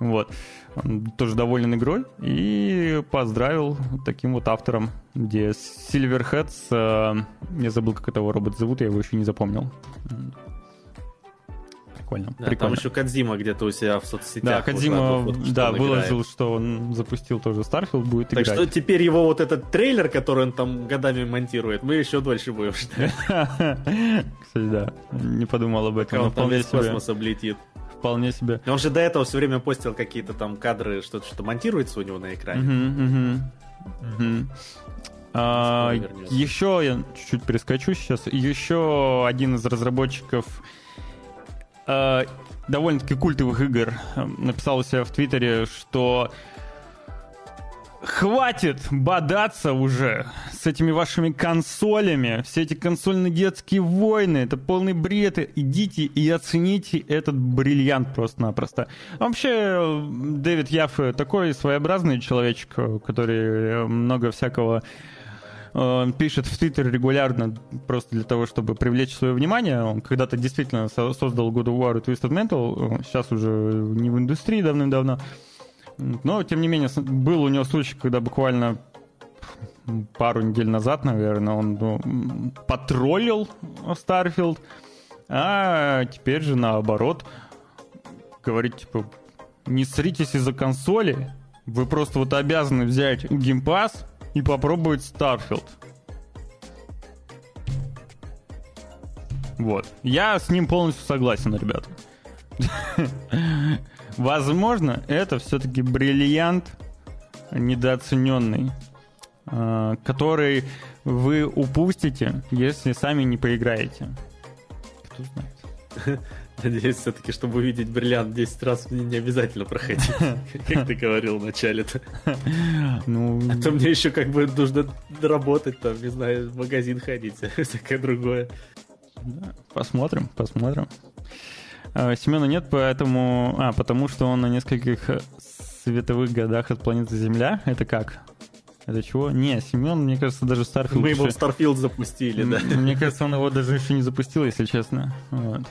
Вот. Он тоже доволен игрой и поздравил таким вот автором, где Silverheads, э, я забыл, как этого робота зовут, я его еще не запомнил прикольно. Да, прикольно. Там еще Кадзима где-то у себя в соцсетях. Да, Кадзима, вот, да, выложил, играет. что он запустил тоже Starfield, будет так играть. Так что теперь его вот этот трейлер, который он там годами монтирует, мы еще дольше будем ждать. Кстати, да, не подумал об этом. Он там весь космос облетит. Вполне себе. Он же до этого все время постил какие-то там кадры, что-то, что монтируется у него на экране. А, еще я чуть-чуть перескочу сейчас. Еще один из разработчиков э, довольно-таки культовых игр э, написал у себя в Твиттере, что хватит бодаться уже с этими вашими консолями. Все эти консольно-детские войны, это полный бред. Идите и оцените этот бриллиант просто-напросто. Вообще, Дэвид Яффе такой своеобразный человечек, который много всякого он пишет в Твиттер регулярно просто для того, чтобы привлечь свое внимание. Он когда-то действительно создал God of War и Twisted Metal, сейчас уже не в индустрии давным-давно. Но, тем не менее, был у него случай, когда буквально пару недель назад, наверное, он ну, потроллил Starfield, а теперь же наоборот говорит, типа, не сритесь из-за консоли, вы просто вот обязаны взять геймпас, и попробовать Starfield. Вот. Я с ним полностью согласен, ребята. Возможно, это все-таки бриллиант недооцененный, а, который вы упустите, если сами не поиграете. Кто знает. Надеюсь, все-таки, чтобы увидеть бриллиант 10 раз, мне не обязательно проходить, как ты говорил вначале-то. Ну... А то мне еще как бы нужно работать, там, не знаю, в магазин ходить, всякое другое. Посмотрим, посмотрим. А, Семена нет, поэтому... А, потому что он на нескольких световых годах от планеты Земля. Это как? Это чего? Не, Семен, мне кажется, даже Starfield... Мы его в Starfield запустили, да. Мне кажется, он его даже еще не запустил, если честно. Вот.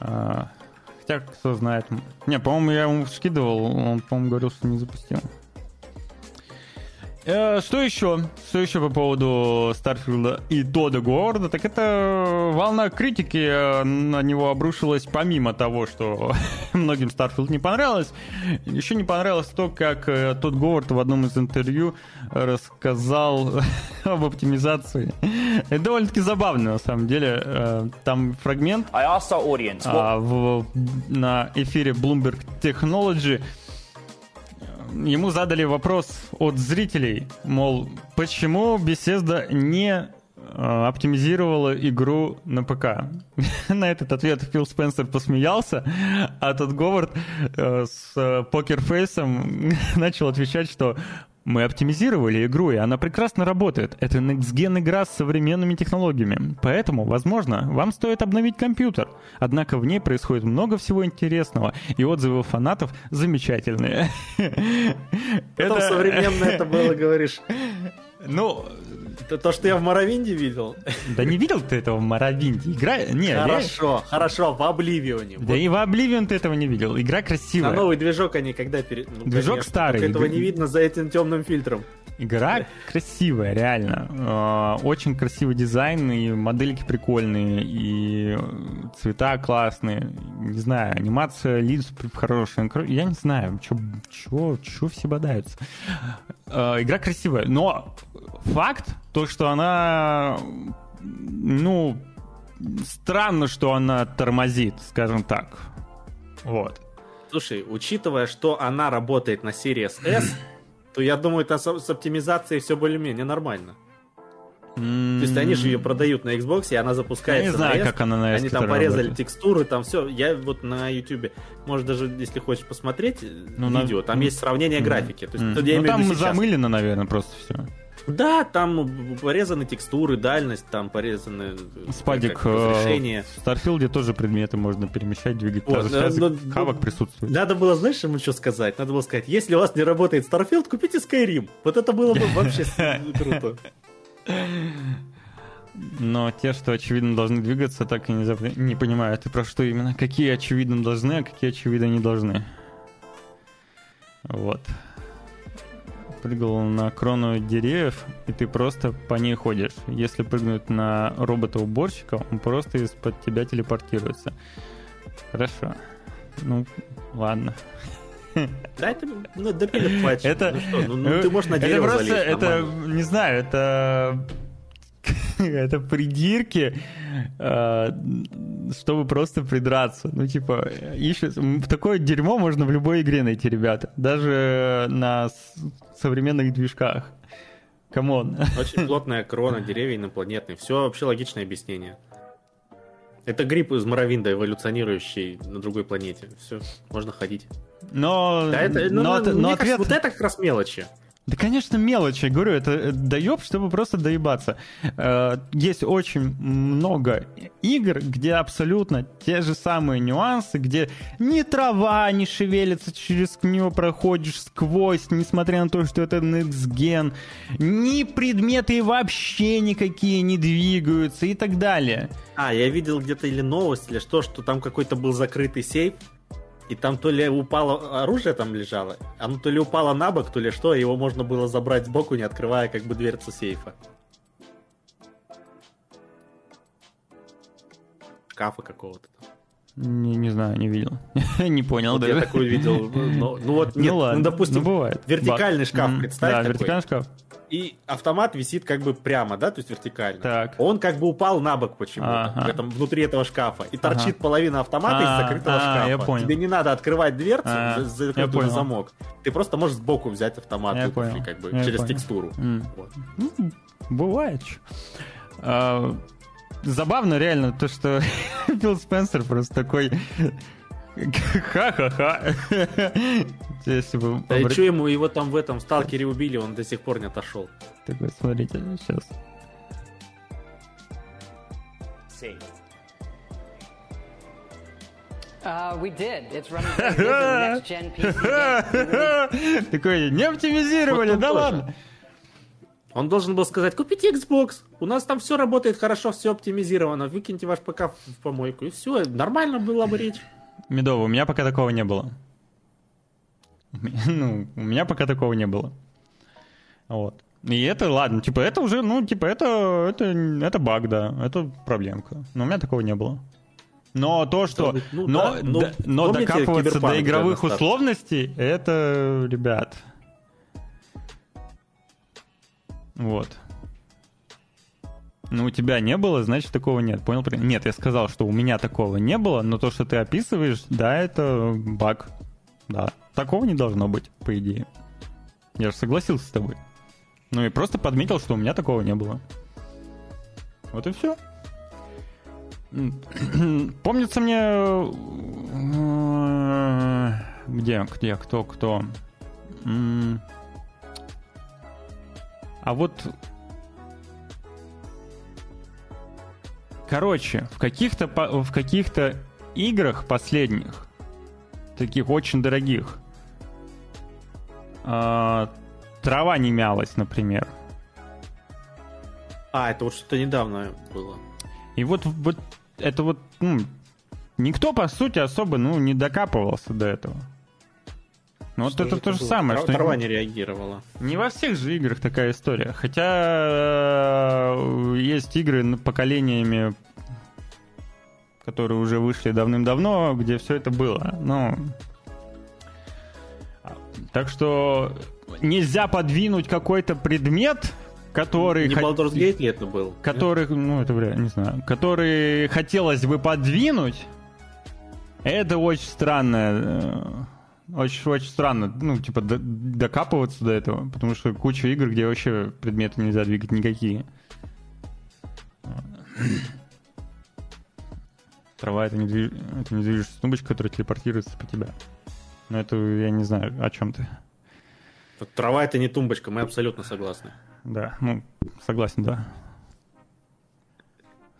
Хотя, кто знает. Не, по-моему, я ему скидывал, он, по-моему, говорил, что не запустил. Э, что еще? Что еще по поводу Starfield а и Тода Говарда? Так это волна критики э, на него обрушилась помимо того, что многим Starfield не понравилось. Еще не понравилось то, как э, Тод Говард в одном из интервью рассказал об оптимизации. Это довольно-таки забавно, на самом деле. Там фрагмент а, в, на эфире Bloomberg Technology – ему задали вопрос от зрителей, мол, почему Bethesda не э, оптимизировала игру на ПК? на этот ответ Фил Спенсер посмеялся, а тот Говард э, с покерфейсом начал отвечать, что мы оптимизировали игру, и она прекрасно работает. Это Next-Gen игра с современными технологиями. Поэтому, возможно, вам стоит обновить компьютер. Однако в ней происходит много всего интересного, и отзывы фанатов замечательные. Это современно это было, говоришь. Ну, то, что я в Моровинде видел. Да не видел ты этого в Моровинде. Игра... Не, хорошо, я... хорошо, в Обливионе. Да вот. и в Обливион ты этого не видел. Игра красивая. А новый движок они когда перед... Ну, движок конечно, старый. Этого не видно за этим темным фильтром. Игра красивая, реально. А, очень красивый дизайн, и модельки прикольные, и цвета классные. Не знаю, анимация лиц хорошая. Я не знаю, что все бодаются. А, игра красивая, но факт, то, что она, ну, странно, что она тормозит, скажем так. Вот. Слушай, учитывая, что она работает на Series S, то я думаю, это с оптимизацией все более-менее нормально. То есть они же ее продают на Xbox, и она запускается Я не знаю, на S. как она на S Они там порезали работает. текстуры, там все. Я вот на YouTube, может даже, если хочешь посмотреть ну, видео, на... там есть сравнение графики. То есть, mm. я ну, там сейчас... замылено, наверное, просто все. Да, там порезаны текстуры, дальность, там порезаны э, Спадик, как, разрешение. В Старфилде тоже предметы можно перемещать, двигать. Вот, Даже но, но, хавок присутствует. Надо было, знаешь, ему что сказать? Надо было сказать, если у вас не работает Starfield, купите Skyrim. Вот это было бы вообще круто. Но те, что очевидно должны двигаться, так и не, зап... не понимаю, ты про что именно? Какие очевидно должны, а какие очевидно не должны. Вот прыгал на крону деревьев, и ты просто по ней ходишь. Если прыгнуть на робота-уборщика, он просто из-под тебя телепортируется. Хорошо. Ну, ладно. Да, это ну, патч. Это, ну, что, ну, ну, ты можешь на дерево это просто, залезть, это, не знаю, это это придирки, э, чтобы просто придраться. Ну, типа, ищут... Такое дерьмо можно в любой игре найти, ребята. Даже на современных движках. Come on. Очень плотная крона, деревья инопланетные. Все вообще логичное объяснение. Это гриб из Моровинда, эволюционирующий на другой планете. Все, можно ходить. Но, да, это, ну, но, но, но ответ... вот это как раз мелочи. Да, конечно, мелочи. Говорю, это э, доеб, чтобы просто доебаться. Э, есть очень много игр, где абсолютно те же самые нюансы, где ни трава не шевелится, через нее проходишь сквозь, несмотря на то, что это Next Gen, ни предметы вообще никакие не двигаются и так далее. А, я видел где-то или новость, или что, что там какой-то был закрытый сейф, и там то ли упало оружие там лежало, оно то ли упало на бок, то ли что, его можно было забрать сбоку, не открывая как бы дверцу сейфа. Шкафа какого-то там. Не, не знаю, не видел. не понял, вот да. Я такой видел. Ну, ну вот, ну нет, ну, ладно, ну допустим, ну, бывает. вертикальный Баг. шкаф, представь. Да, такой. вертикальный шкаф и автомат висит как бы прямо, да, то есть вертикально. Так. Он как бы упал на бок почему-то ага. в этом, внутри этого шкафа. И торчит ага. половина автомата а, из закрытого а, шкафа. Я понял. Тебе не надо открывать дверцу, а, закрытую на замок. Ты просто можешь сбоку взять автомат я понял. как бы я через понял. текстуру. Mm. Вот. Ну, бывает. А, забавно реально то, что Билл Спенсер просто такой Ха-ха-ха. Если бы... Да и что ему его там в этом сталкере убили, он до сих пор не отошел. Так вот, смотрите, сейчас. We did. It's running next gen PC. Такой, не оптимизировали, да ладно. Он должен был сказать, купите Xbox, у нас там все работает хорошо, все оптимизировано, выкиньте ваш ПК в помойку, и все, нормально была бы речь. Медово, у меня пока такого не было. Ну, у меня пока такого не было. Вот. И это, ладно, типа, это уже, ну, типа, это, это, это баг, да, это проблемка. Но у меня такого не было. Но то, что... Ну, но, да, но, но докапываться до игровых условностей, это, ребят... Вот. Ну, у тебя не было, значит, такого нет. Понял? Нет, я сказал, что у меня такого не было, но то, что ты описываешь, да, это баг. Да. Такого не должно быть, по идее. Я же согласился с тобой. Ну и просто подметил, что у меня такого не было. Вот и все. Помнится мне... э, Где, где, кто, кто? А вот... Короче, в каких-то в каких-то играх последних, таких очень дорогих, а, трава не мялась, например. А, это вот что-то недавно было. И вот, вот это вот, ну, никто, по сути, особо, ну, не докапывался до этого. Ну, вот это то же было? самое, Трава- что Трава не реагировала. не во всех же играх такая история. Хотя э, есть игры поколениями, которые уже вышли давным-давно, где все это было. Ну, так что нельзя подвинуть какой-то предмет, который... Не Baldur's Gate ли это был? который, ну, это вряд не знаю, который хотелось бы подвинуть, это очень странно. Очень-очень странно, ну, типа, докапываться до этого, потому что куча игр, где вообще предметы нельзя двигать никакие. Трава это не, движ... это не движущаяся тумбочка, которая телепортируется по тебя. Но это я не знаю, о чем ты. Трава это не тумбочка, мы абсолютно согласны. Да, ну, согласен, да.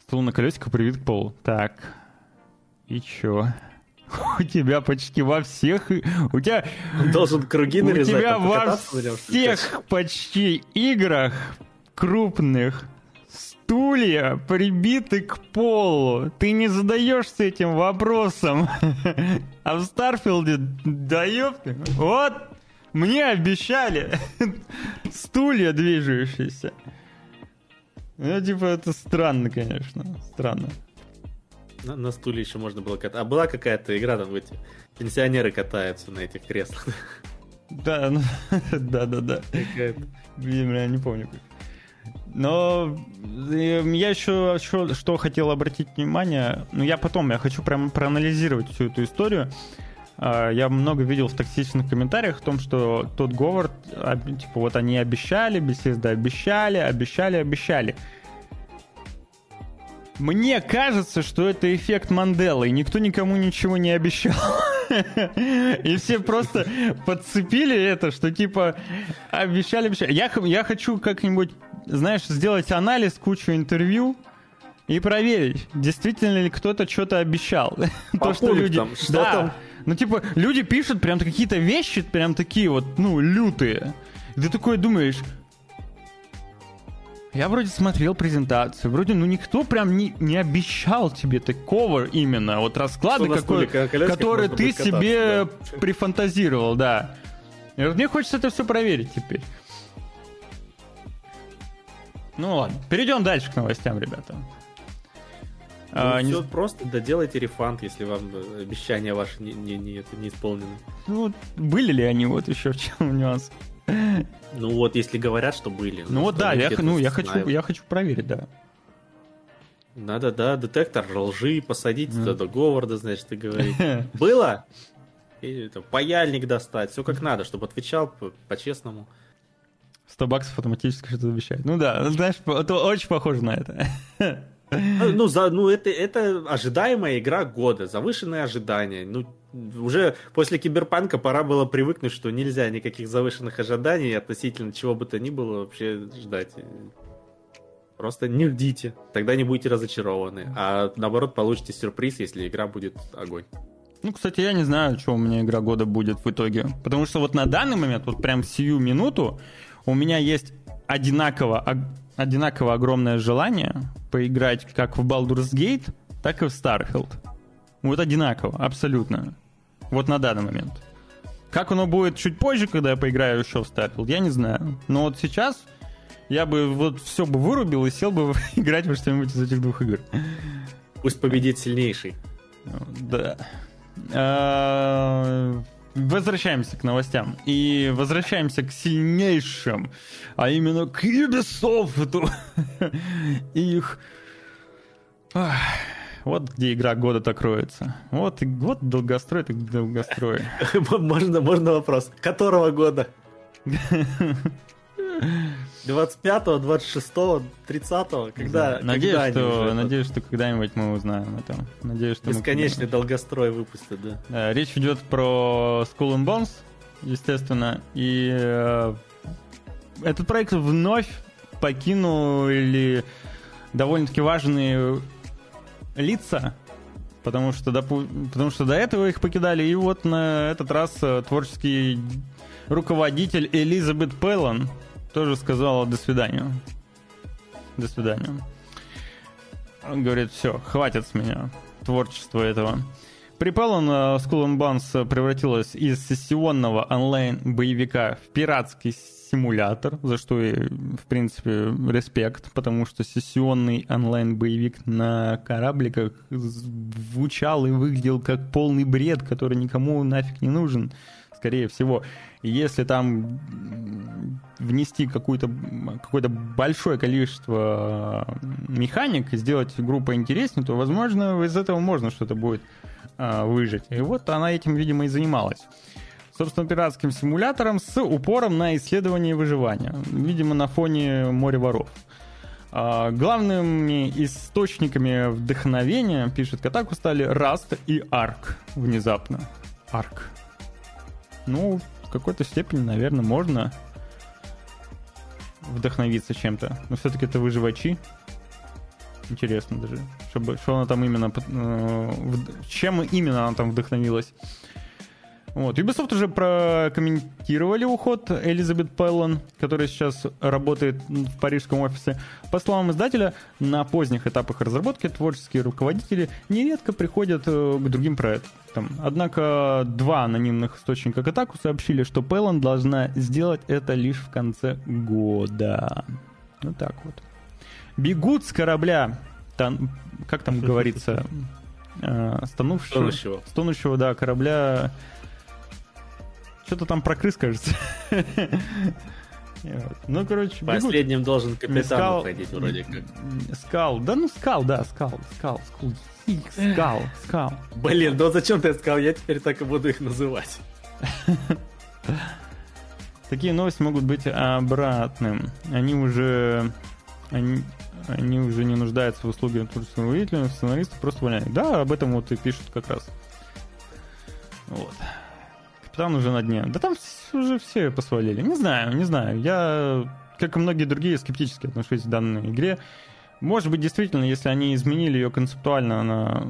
Стул на колесиках привит к полу. Так. И чё? У тебя почти во всех... У тебя... Он должен круги У нарезать, тебя а во всех почти играх крупных стулья прибиты к полу. Ты не задаешься этим вопросом. А в Старфилде, да ёпты, вот, мне обещали стулья движущиеся. Ну, типа, это странно, конечно, странно. На, на стуле еще можно было кататься. А была какая-то игра, там эти пенсионеры катаются на этих креслах. Да, ну, да-да-да. Какая-то. Блин, я не помню как. Но э, я еще, еще что хотел обратить внимание, ну я потом, я хочу прям проанализировать всю эту историю. А, Я много видел в токсичных комментариях о том, что тот Говард, типа вот они обещали, Bethesda обещали, обещали, обещали. Мне кажется, что это эффект Манделы, и никто никому ничего не обещал. И все просто подцепили это, что типа обещали, обещали. Я, я хочу как-нибудь, знаешь, сделать анализ, кучу интервью и проверить, действительно ли кто-то что-то обещал. По То, что люди... что Да. там? Ну, типа, люди пишут прям какие-то вещи, прям такие вот, ну, лютые. И ты такой думаешь, я вроде смотрел презентацию, вроде, ну никто прям не, не обещал тебе такого именно, вот расклада, на какой, который ты кататься, себе да. прифантазировал, да. И вот мне хочется это все проверить теперь. Ну ладно, перейдем дальше к новостям, ребята. А, Ну, не всё просто, да делайте рефанд, если вам э, обещания ваши не, не, не, не исполнены. Ну, были ли они вот еще в чем нюанс? Ну вот, если говорят, что были. Ну вот да, я, ну, я хочу, я хочу проверить, да. Надо, да, детектор лжи посадить туда до Говарда, значит, и говорить. Было? И это, паяльник достать, все как надо, чтобы отвечал по- по-честному. 100 баксов автоматически что-то обещает. Ну да, знаешь, это очень похоже на это. Ну, ну, за, ну это, это ожидаемая игра года, завышенные ожидания. Ну, уже после Киберпанка пора было привыкнуть, что нельзя никаких завышенных ожиданий относительно чего бы то ни было вообще ждать. Просто не ждите, тогда не будете разочарованы. А наоборот, получите сюрприз, если игра будет огонь. Ну, кстати, я не знаю, что у меня игра года будет в итоге. Потому что вот на данный момент, вот прям сию минуту, у меня есть одинаково, одинаково огромное желание поиграть как в Baldur's Gate, так и в Starfield. Вот одинаково, абсолютно. Вот на данный момент. Как оно будет чуть позже, когда я поиграю еще в Starfield, я не знаю. Но вот сейчас я бы вот все бы вырубил и сел бы играть во что-нибудь из этих двух игр. Пусть победит сильнейший. Да. Возвращаемся к новостям. И возвращаемся к сильнейшим, а именно к Ubisoft. И их... Ах, Вот где игра года так кроется. Вот, вот долгострой, так долгострой. Можно, можно вопрос. Которого года? 25-го, 26-го, 30-го, когда... Надеюсь, когда что, надеюсь, что когда-нибудь мы узнаем это. Надеюсь, что мы Бесконечный долгострой выпустят, да. Да, речь идет про Skull and Bones, естественно, и э, этот проект вновь покинули довольно-таки важные лица, потому что, допу- потому что до этого их покидали, и вот на этот раз э, творческий руководитель Элизабет Пеллон тоже сказала «до свидания». До свидания. Он говорит, все, хватит с меня творчества этого. При Пеллон э, Skull and Bones превратилась из сессионного онлайн-боевика в пиратский симулятор, за что и, в принципе, респект, потому что сессионный онлайн-боевик на корабликах звучал и выглядел как полный бред, который никому нафиг не нужен, скорее всего. Если там внести какое-то какое-то большое количество механик и сделать игру поинтереснее, то, возможно, из этого можно что-то будет а, выжить. И вот она этим, видимо, и занималась. Собственно, пиратским симулятором с упором на исследование выживания. Видимо, на фоне моря воров. А, главными источниками вдохновения, пишет Катаку, стали Rust и Ark внезапно. Ark. Ну, в какой-то степени, наверное, можно вдохновиться чем-то. Но все-таки это выживачи. Интересно даже, чтобы, что она там именно, э, чем именно она там вдохновилась. Вот. Ubisoft уже прокомментировали уход Элизабет Пеллон, которая сейчас работает в парижском офисе. По словам издателя, на поздних этапах разработки творческие руководители нередко приходят э, к другим проектам. Однако два анонимных источника Катаку сообщили, что Пеллон должна сделать это лишь в конце года. Вот так вот. Бегут с корабля, тон- как там говорится, э, стонувшего, Тонущего. стонущего, да, корабля. Что-то там про крыс, кажется. Ну, короче, бегут. Последним должен капитан Скал- уходить вроде как. Скал. Да ну скал, да, скал, скал, скал. Скал, скал. Блин, ну зачем ты сказал? Я теперь так и буду их называть. Такие новости могут быть обратным. Они уже... Они, они уже не нуждаются в услуге руководителя, сценаристы просто увольняют. Да, об этом вот и пишут как раз. Вот. Капитан уже на дне. Да там уже все посвалили. Не знаю, не знаю. Я, как и многие другие, скептически отношусь к данной игре. Может быть, действительно, если они изменили ее концептуально, она...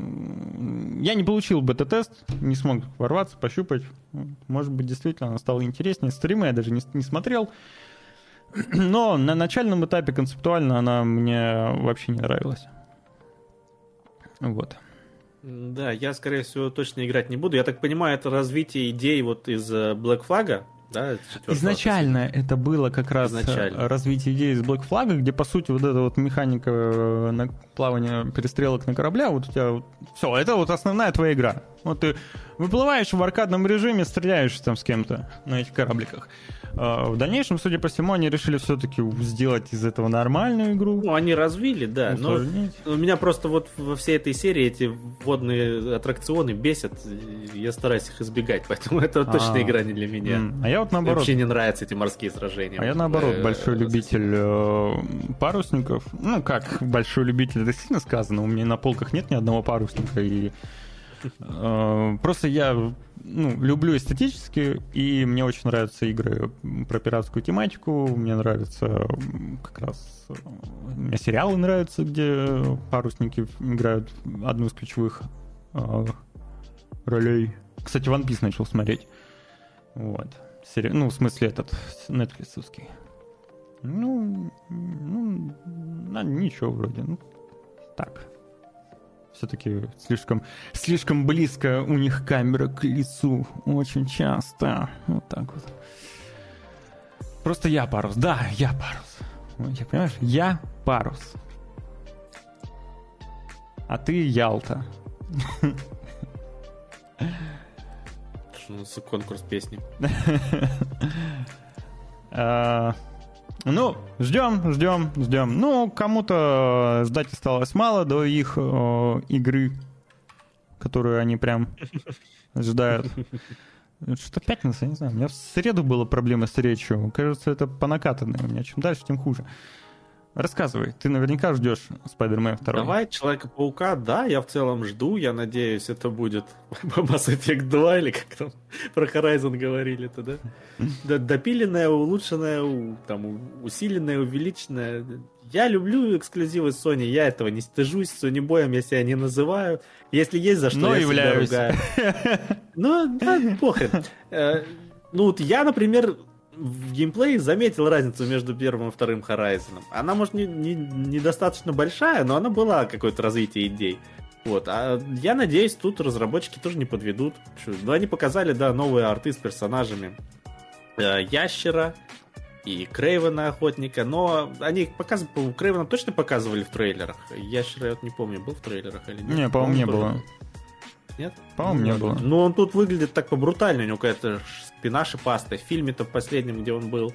Я не получил бета-тест, не смог ворваться, пощупать. Может быть, действительно, она стала интереснее. Стримы я даже не, не смотрел. Но на начальном этапе концептуально она мне вообще не нравилась. Вот. Да, я, скорее всего, точно играть не буду. Я так понимаю, это развитие идей вот из э, Black Flag, да? Изначально это было как раз Изначально. э, развитие идеи из Black Flag, где, по сути, вот эта вот механика э, на плавания перестрелок на корабля, вот у тебя все, это вот основная твоя игра. Вот ты выплываешь в аркадном режиме, стреляешь там с кем-то на этих корабликах. А В дальнейшем, судя по всему, они решили все-таки сделать из этого нормальную игру. Ну, они развили, да. Но усложнить. у меня просто вот во всей этой серии эти водные аттракционы бесят. Я стараюсь их избегать, поэтому это точно А. игра не для меня. А я вот Мне наоборот. Вообще не нравятся эти морские сражения. А я наоборот э, большой э, любитель э, парусников. Ну как большой любитель, это сильно сказано. У меня на полках нет ни одного парусника и просто я ну, люблю эстетически и мне очень нравятся игры про пиратскую тематику. Мне нравится м, как раз э, мне сериалы нравятся, где парусники играют одну из ключевых э, ролей. Кстати, One Piece начал смотреть. Вот. Сери- Ну, в смысле, этот Netflixовский. Ну, ну, ничего вроде. Ну, так. Все-таки слишком, слишком близко у них камера к лицу. Очень часто. Вот так вот. Просто я парус. Да, я парус. Я, понимаешь, я парус. А ты Ялта. Что у нас за конкурс песни. Ну, ждем, ждем, ждем. Ну, кому-то ждать осталось мало до их э, игры, которую они прям ожидают. Что пятница, не знаю. У меня в среду было проблемы с речью. Кажется, это по накатанной. У меня чем дальше, тем хуже. Рассказывай, ты наверняка ждешь Spider-Man 2. Давай, Человека-паука, да, я в целом жду, я надеюсь, это будет Mass Effect 2, или как там про Horizon говорили-то, да? Допиленная, улучшенная, там, усиленная, увеличенная. Я люблю эксклюзивы Sony, я этого не стыжусь, Sony боем я себя не называю. Если есть за что, Но я являюсь. себя ругаю. Ну, да, похрен. Э, Ну, вот я, например, в геймплее заметил разницу между первым и вторым Horizon. Она, может, не, не- недостаточно большая, но она была какое-то развитие идей. Вот, а я надеюсь, тут разработчики тоже не подведут. Чё, Ну, они показали, да, новые арты с персонажами. Э, Ящера и Крейвена Охотника, но они показывали, Крейвена точно показывали в трейлерах. Ящера я вот не помню, был в трейлерах или нет. Не, по-моему, не был. было. Нет? По-моему, не было. Ну, он тут выглядит так побрутально, у него какая-то ш- спина шипастая. В фильме-то последнем, где он был,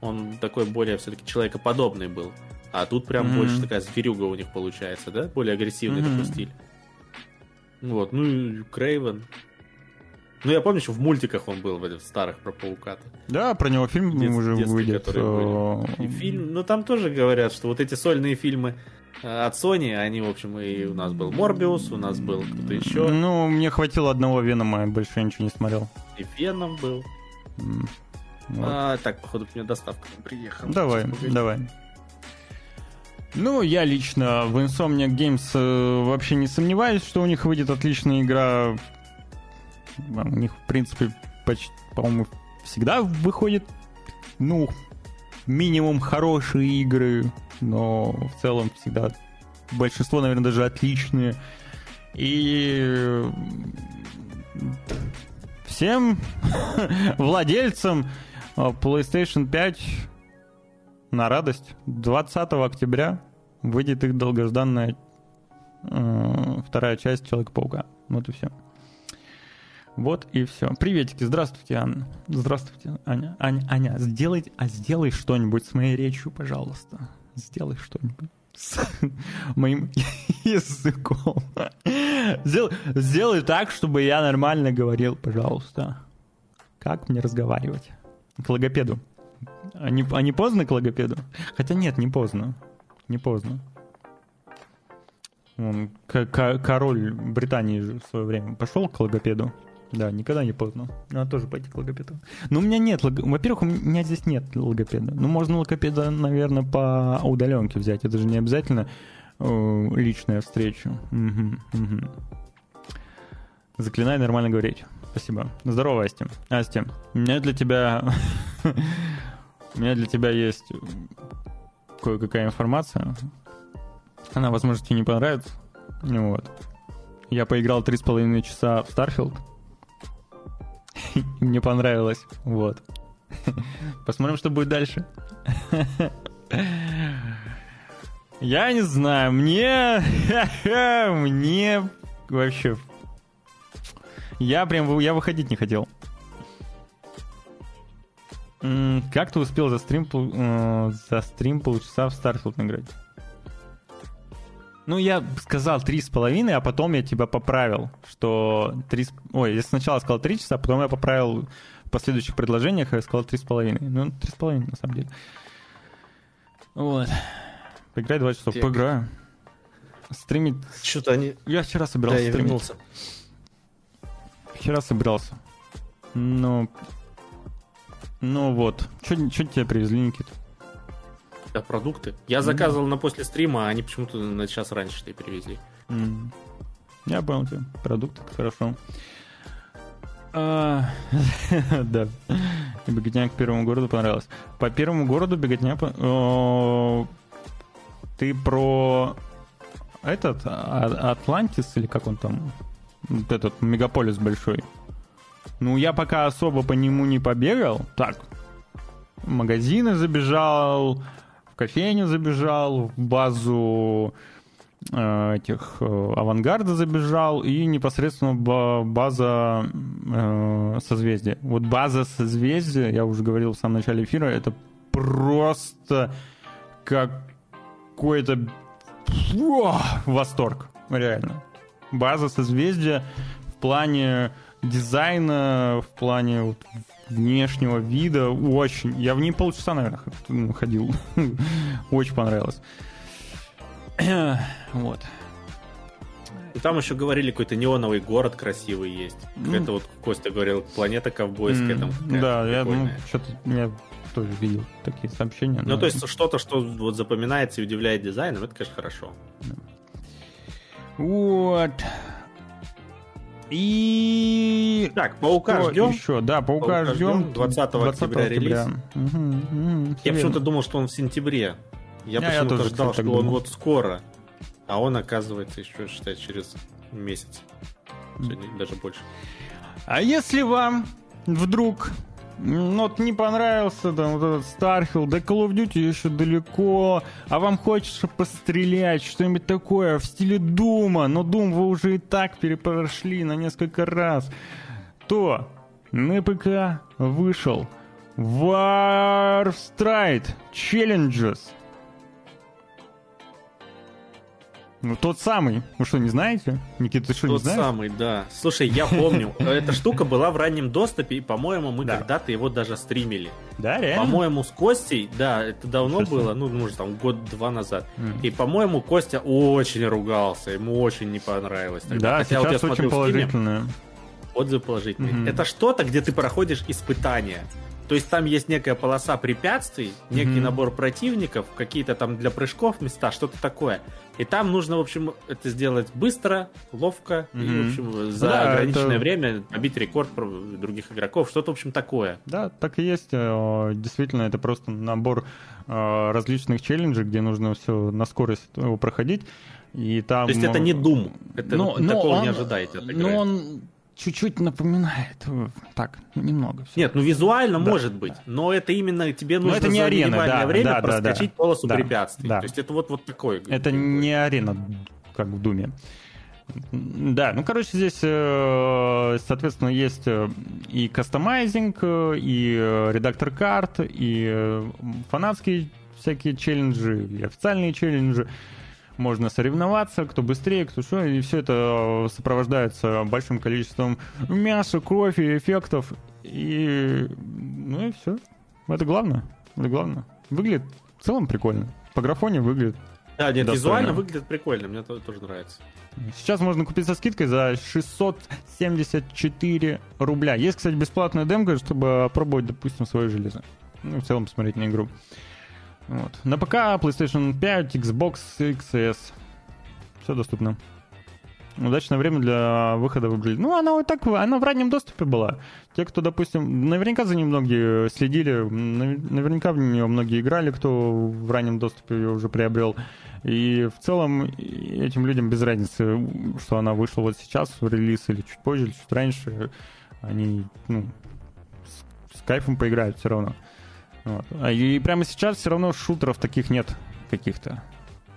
он такой более все-таки человекоподобный был. А тут прям Мгм. больше такая зверюга у них получается, да? Более агрессивный Мгм. такой стиль. Вот, ну и Крейвен. Ну, я помню, что в мультиках он был, в старых про паука Да, про него фильм Дет- уже выйдет. которые э, И фильм, ну там тоже говорят, что вот эти сольные фильмы от Sony, они, в общем, и у нас был Морбиус, у нас был кто-то еще, Ну, мне хватило одного Венома, я больше ничего не смотрел. и Веном был. М, вот. А, так, походу, к мне доставка приехала. Давай, давай. Ну, я лично в Insomniac Games э, вообще не сомневаюсь, что у них выйдет отличная игра. А У них, в принципе, почти, по-моему, всегда выходит, ну, минимум хорошие игры, но в целом всегда большинство, наверное, даже отличные. И э, всем владельцам э, PlayStation 5 на радость. 20 октября выйдет их долгожданная э, вторая часть Человека-паука. Вот и все. Вот и все. Приветики, здравствуйте, Анна. Здравствуйте, Аня. Аня, Аня, сделай, а сделай что-нибудь с моей речью, пожалуйста. Сделай что-нибудь с моим языком. Сделай, сделай так, чтобы я нормально говорил, пожалуйста. Как мне разговаривать? К логопеду. А не, а не поздно к логопеду? Хотя нет, не поздно. Не поздно. Вон, к- к- король Британии в свое время пошел к логопеду. Да, никогда не поздно. Надо тоже пойти к логопеду. Но у меня нет, лог- во-первых, у меня здесь нет логопеда. Ну, можно логопеда, наверное, по удаленке взять. Это же не обязательно э, личная встреча. Мгм, мгм. Заклинай нормально говорить. Спасибо. Здорово, Асти. Асти, у меня для тебя... У меня для тебя есть кое-какая информация. Она, возможно, тебе не понравится. Ну Вот. Я поиграл три с половиной часа в Starfield. Мне понравилось. Вот. Посмотрим, что будет дальше. Я не знаю, мне... Мне вообще... Я прям... Я выходить не хотел. Как ты успел за стрим, э, за стрим полчаса в Starfield играть? Ну, я сказал три с половиной, а потом я тебя поправил, что три... с- Ой, я сначала сказал три часа, а потом я поправил в последующих предложениях, и сказал три с половиной. Ну, три с половиной, на самом деле. Вот. Поиграй два часа. Поиграю. Стримить... Что-то они... Я вчера Да, собирался я стримить. вернулся. Вчера собирался. Ну... Ну вот. Что тебе привезли, Никит? Да, продукты. Я заказывал на после стрима, а они почему-то на час раньше что привезли. М. Я понял тебя. Продукты, хорошо. А, Да. Беготня к первому городу понравилась. По первому городу беготня... о, Ты про этот а- Атлантис или как он там? Вот Этот мегаполис большой. Ну, я пока особо по нему не побегал. Так, магазины забежал, в кофейню забежал, в базу э, этих э, авангарда забежал и непосредственно ба- база э, созвездия. Вот база созвездия, я уже говорил в самом начале эфира, это просто какой-то Фу, восторг, реально. База созвездия в плане дизайна, в плане вот внешнего вида. Очень. Я в ней полчаса, наверное, ходил. Очень понравилось. вот. И там еще говорили, какой-то неоновый город красивый есть. Mm. Это вот Костя говорил, планета ковбойская. Mm. Там да, я ну, что-то я тоже видел такие сообщения. Ну, но... то есть что-то, что вот запоминается и удивляет дизайном, это, конечно, хорошо. Вот. И... Так, Паука Что ждем. Еще, да, Паука, Паука ждем. 20, 20 октября, релиз. Угу, угу, я почему-то думал, что он в сентябре. Я, я почему-то я ждал, что думал. он вот скоро. А он, оказывается, еще, считай, через месяц. Сегодня даже больше. А если вам вдруг ну, вот не понравился там вот этот Starfield, да Call of Duty еще далеко, а вам хочется пострелять, что-нибудь такое в стиле Дума, но Doom вы уже и так перепрошли на несколько раз, то на ПК вышел Warstride Challenges – Ну, тот самый. Вы что, не знаете? Никита, ты что, тот не знаешь? Тот самый, да. Слушай, я помню, эта штука была в раннем доступе, и, по-моему, мы да. когда-то его даже стримили. Да, реально? По-моему, с Костей, да, это давно было, ну, может, там, год-два назад. Mm. И, по-моему, Костя очень ругался, ему очень не понравилось. Тогда. Да, Хотя сейчас вот очень положительное. Отзывы положительные. Mm-hmm. Это что-то, где ты проходишь испытания. То есть там есть некая полоса препятствий, некий mm-hmm. набор противников, какие-то там для прыжков места, что-то такое. И там нужно, в общем, это сделать быстро, ловко mm-hmm. и, в общем, за да, ограниченное это... время побить рекорд других игроков, что-то, в общем, такое. Да, так и есть. Э, действительно, это просто набор э, различных челленджей, где нужно все на скорость его проходить. И там... То есть это не Doom, это но такого он, не ожидаете. Но он чуть-чуть напоминает. Э, так, немного. Все. Нет, ну визуально да, может быть, да. но это именно тебе нужно но это не за арена, да, время да, проскочить да, полосу да, препятствий. Да. То есть это вот, вот такой. Это не арена, как в Думе. Да, ну, короче, здесь, э, соответственно, есть э, и кастомайзинг, и редактор карт, и фанатские всякие челленджи, и официальные челленджи можно соревноваться, кто быстрее, кто что, и все это сопровождается большим количеством мяса, кофе, эффектов, и ну и все. Это главное. Это главное. Выглядит в целом прикольно. По графоне выглядит да, нет, достойно. визуально выглядит прикольно, мне тоже, тоже нравится. Сейчас можно купить со скидкой за 674 рубля. Есть, кстати, бесплатная демка, чтобы пробовать, допустим, свое железо. Ну, в целом посмотреть на игру. Вот. На ПК, PlayStation 5, Xbox XS. Все доступно. Удачное время для выхода в игры. Ну, она вот так, она в раннем доступе была. Те, кто, допустим, наверняка за ней многие следили, наверняка в нее многие играли, кто в раннем доступе ее уже приобрел. И в целом этим людям без разницы, что она вышла вот сейчас в релиз или чуть позже, или чуть раньше. Они, ну, с, с кайфом поиграют все равно. Вот. А и прямо сейчас все равно шутеров таких нет каких-то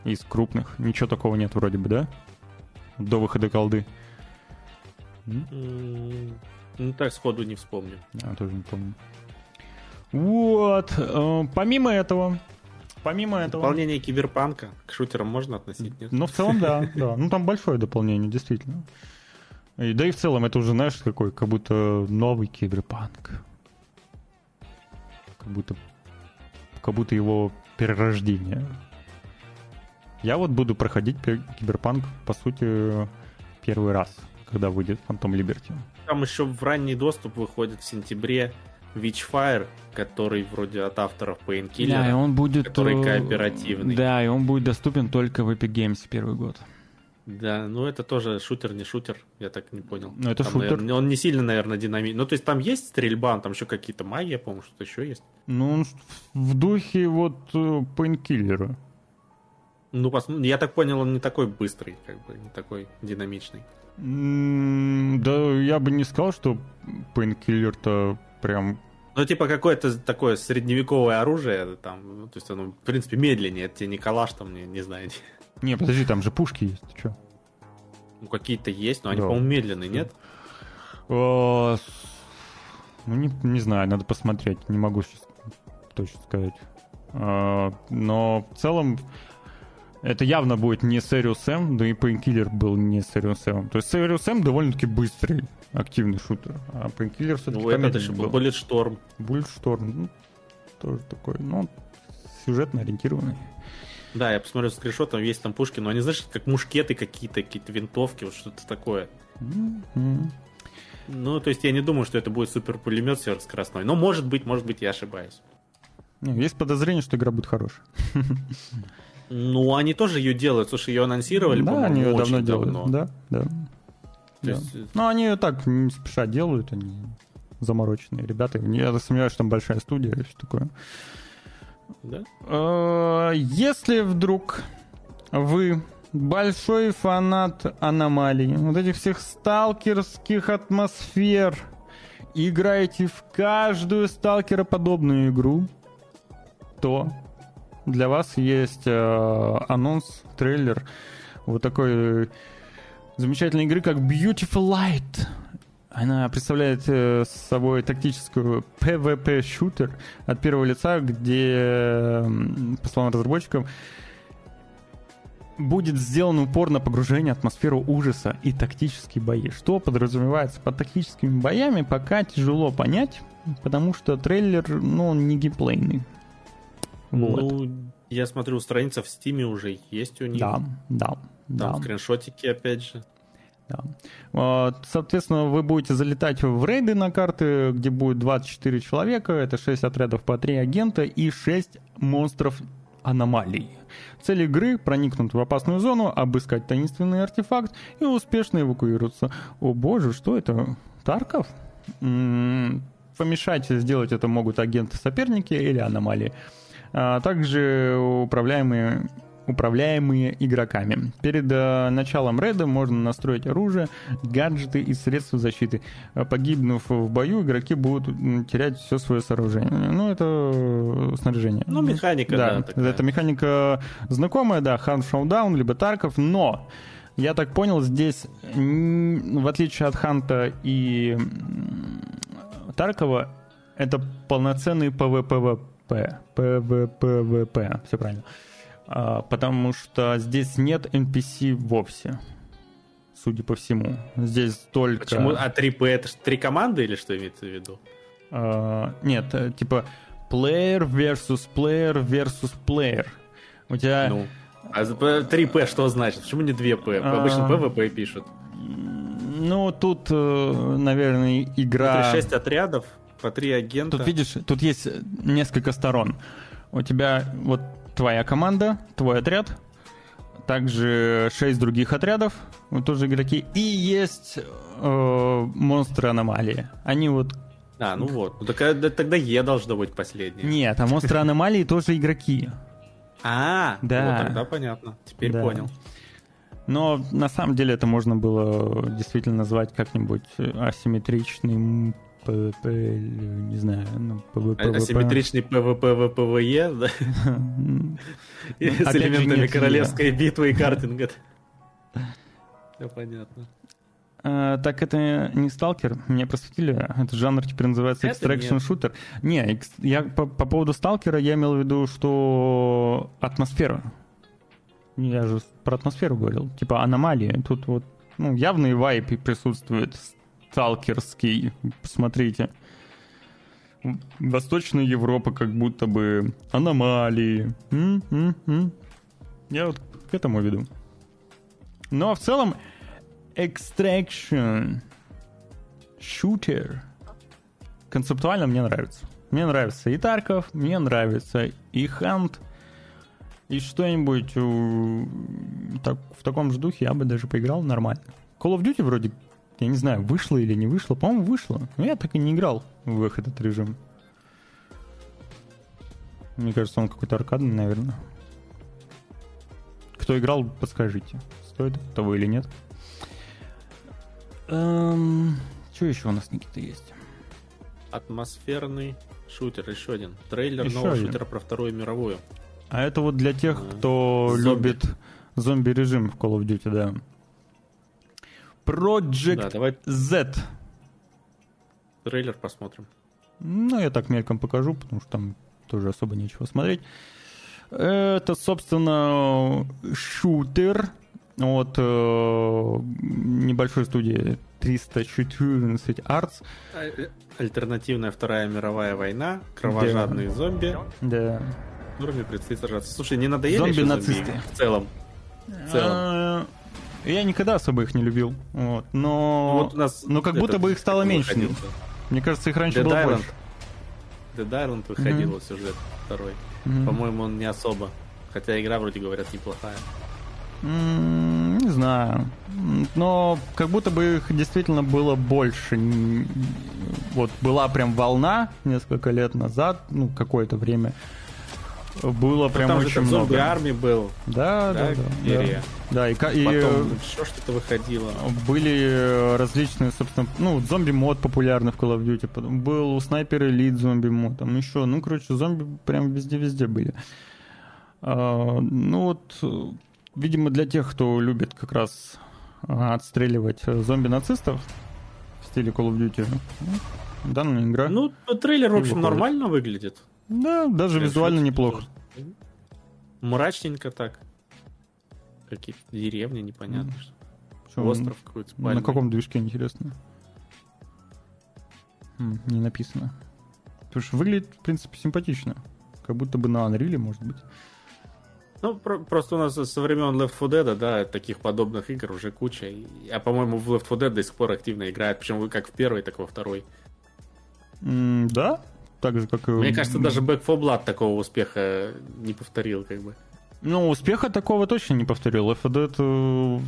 из крупных. Ничего такого нет вроде бы, да? До выхода колды. Ну так сходу не вспомню. Я тоже не помню. Вот. Э, помимо этого, помимо этого... Дополнение киберпанка к шутерам можно относить, нет? Ну, в целом, да, да. Ну, там большое дополнение, действительно. И, да и в целом это уже, знаешь, какой, как будто новый киберпанк как будто, как будто его перерождение. Я вот буду проходить Киберпанк, по сути, первый раз, когда выйдет Phantom Liberty. Там еще в ранний доступ выходит в сентябре Witchfire, который вроде от авторов Painkiller, да, и он будет, который э, кооперативный. Да, и он будет доступен только в Epic Games первый год. Да, ну это тоже шутер, не шутер, я так не понял. Ну это там, шутер. Наверное, он не сильно, наверное, динамичный. Ну то есть там есть стрельба, там еще какие-то магия, по-моему, что-то еще есть. Ну он в духе вот пейнкиллера. Ну, пос... я так понял, он не такой быстрый, как бы, не такой динамичный. Mm, да, я бы не сказал, что пейнкиллер-то прям ну, типа какое-то такое средневековое оружие, там, ну, то есть оно, в принципе, медленнее, это тебе не калаш, там, не, не знаю. Не, подожди, там же пушки есть, ты что? Ну, какие-то есть, но они, да. по-моему, медленные, нет? О, ну, не, не знаю, надо посмотреть, не могу сейчас точно сказать. А, но в целом Это явно будет не Serious Sam, да и Painkiller был не Serious Sam. То есть Serious Sam довольно-таки быстрый, активный шутер, а Painkiller все-таки Ну, это еще был Bullet Storm. Bulletstorm, ну, тоже такой, ну, сюжетно ориентированный. Да, я посмотрел скриншот, там есть там пушки, но они, знаешь, как мушкеты какие-то, какие-то винтовки, вот что-то такое. М-м. Ну, то есть я не думаю, что это будет супер пулемет сверхскоростной. Но может быть, может быть, я ошибаюсь. Есть подозрение, что игра будет хорошая. Ну, они тоже ее делают. Слушай, ее анонсировали, Да, они ее давно делают. давно. Да, да. Да. есть, э, Ну, они ее так не спеша делают, они замороченные ребята. Я сомневаюсь, что там большая студия и все такое. Да? Э, Если вдруг вы большой фанат аномалий, вот этих всех сталкерских атмосфер, играете в каждую сталкероподобную игру, то для вас есть э, анонс, трейлер вот такой замечательной игры, как Beautiful Light. Она представляет э, собой тактическую PvP-шутер от первого лица, где, по словам разработчиков, будет сделан упор на погружение, атмосферу ужаса и тактические бои. Что подразумевается под тактическими боями, пока тяжело понять, потому что трейлер, ну, он не геймплейный. Вот. Ну, я смотрю, страница в Стиме уже есть у них. да, да, да. Там скриншотики, опять же. Да. Вот, Соответственно, вы будете залетать в рейды на карты, где будет 24 человека, это 6 отрядов по 3 агента и 6 монстров аномалий. Цель игры — проникнуть в опасную зону, обыскать таинственный артефакт и успешно эвакуироваться. О боже, что это? Тарков? М, Помешать сделать это могут агенты-соперники или аномалии. А также управляемые управляемые игроками. Перед э, началом рейда можно настроить оружие, гаджеты и средства защиты. Э, Погибнув в бою, игроки будут терять все свое сооружение. Ну, это э, снаряжение. Ну, механика, да, такая. это механика знакомая, да, Hunt Showdown, либо Тарков, но я так понял, здесь, в отличие от Hunt а и Таркова, это полноценный PvPvP. PvPvP, все правильно. А, потому что здесь нет NPC вовсе. Судя по всему. Здесь только... Почему? А 3P это ж три команды или что имеется в виду? А, нет, э, типа player versus player versus player. У тебя... Ну. А за- 3P что значит? Почему не 2P? А. Обычно PvP пишут. Ну, тут, э, наверное, игра... Внутри 6 отрядов, по 3 агента. Тут, видишь, тут есть несколько сторон. У тебя вот твоя команда, твой отряд, также шесть других отрядов, вот тоже игроки, и есть э, монстры аномалии. Они вот... А, ну вот. Ну, так, да, тогда Е должно быть последнее. Нет, а монстры аномалии тоже игроки. А, Да. вот тогда понятно. Теперь Да. понял. Но на самом деле это можно было действительно назвать как-нибудь асимметричным PvP, не знаю, ну, PvP. А- Асимметричный PvP, VPVE, да? С элементами королевской битвы и картинга. Все понятно. А, так это не сталкер, меня просветили. Этот жанр теперь называется Это нет. шутер. Не, я по, по поводу сталкера я имел в виду, что атмосфера. Я же про атмосферу говорил. Типа аномалии. Тут вот ну, явный вайп присутствует сталкерский. Посмотрите. Восточная Европа как будто бы аномалии. М, м, м. Я вот к этому веду. Но в целом Extraction Shooter концептуально мне нравится. Мне нравится и Тарков, мне нравится и Хант, и что-нибудь так, в таком же духе я бы даже поиграл нормально. Call of Duty вроде, я не знаю, вышло или не вышло. По-моему, вышло. Но я так и не играл в их этот режим. Мне кажется, он какой-то аркадный, наверное. Кто играл, подскажите, стоит того или нет. что еще у нас, Никита, есть? Атмосферный шутер, еще один. Трейлер Еще нового один. шутера про Вторую мировую. А это вот для тех, А, кто зомби. любит зомби-режим в Call of Duty, да. Project Да, давай Z. трейлер посмотрим. Ну, я так мельком покажу, потому что там тоже особо нечего смотреть. Это, собственно, шутер от э, небольшой студии 314 Arts. А, альтернативная Вторая мировая война, кровожадные да. зомби. Да. Которыми предстоит сражаться. Слушай, не надоели Зомби-нацисты. зомби в целом? В целом. Я никогда особо их не любил. Вот. Но, вот у нас но как будто бы их стало меньше. Выходил. Мне кажется, их раньше Dead было Island. больше. Dead Island выходил mm-hmm. сюжет второй. Mm-hmm. По-моему, он не особо. Хотя игра, вроде говорят, неплохая. Mm, не знаю. Но как будто бы их действительно было больше. Вот была прям волна несколько лет назад, ну, какое-то время было прям там очень же много. Зомби армии был. Да, да, да. Да, да. и, Потом и еще что-то выходило. Были различные, собственно, ну, зомби-мод популярный в Call of Duty. Потом был у снайпер элит зомби-мод. Там еще, ну, короче, зомби прям везде-везде были. А, ну вот, видимо, для тех, кто любит как раз отстреливать зомби-нацистов в стиле Call of Duty, ну, данная игра. Ну, трейлер, в общем, нормально выглядит. Да, даже визуально неплохо. Мрачненько так. Какие-то деревни непонятно. Что, Остров какой-то. На каком движке, интересно? Хм, не написано. Потому что выглядит, в принципе, симпатично. Как будто бы на Unreal, может быть. Ну, про- просто у нас со времен Left 4 Dead, да, таких подобных игр уже куча. А, по-моему, в Left 4 Dead до сих пор активно играют. Причем как в первой, так и во второй. Mm, да, так же, как и... Мне кажется, даже Back 4 Blood такого успеха не повторил, как бы. Ну, успеха такого точно не повторил. Left 4 Dead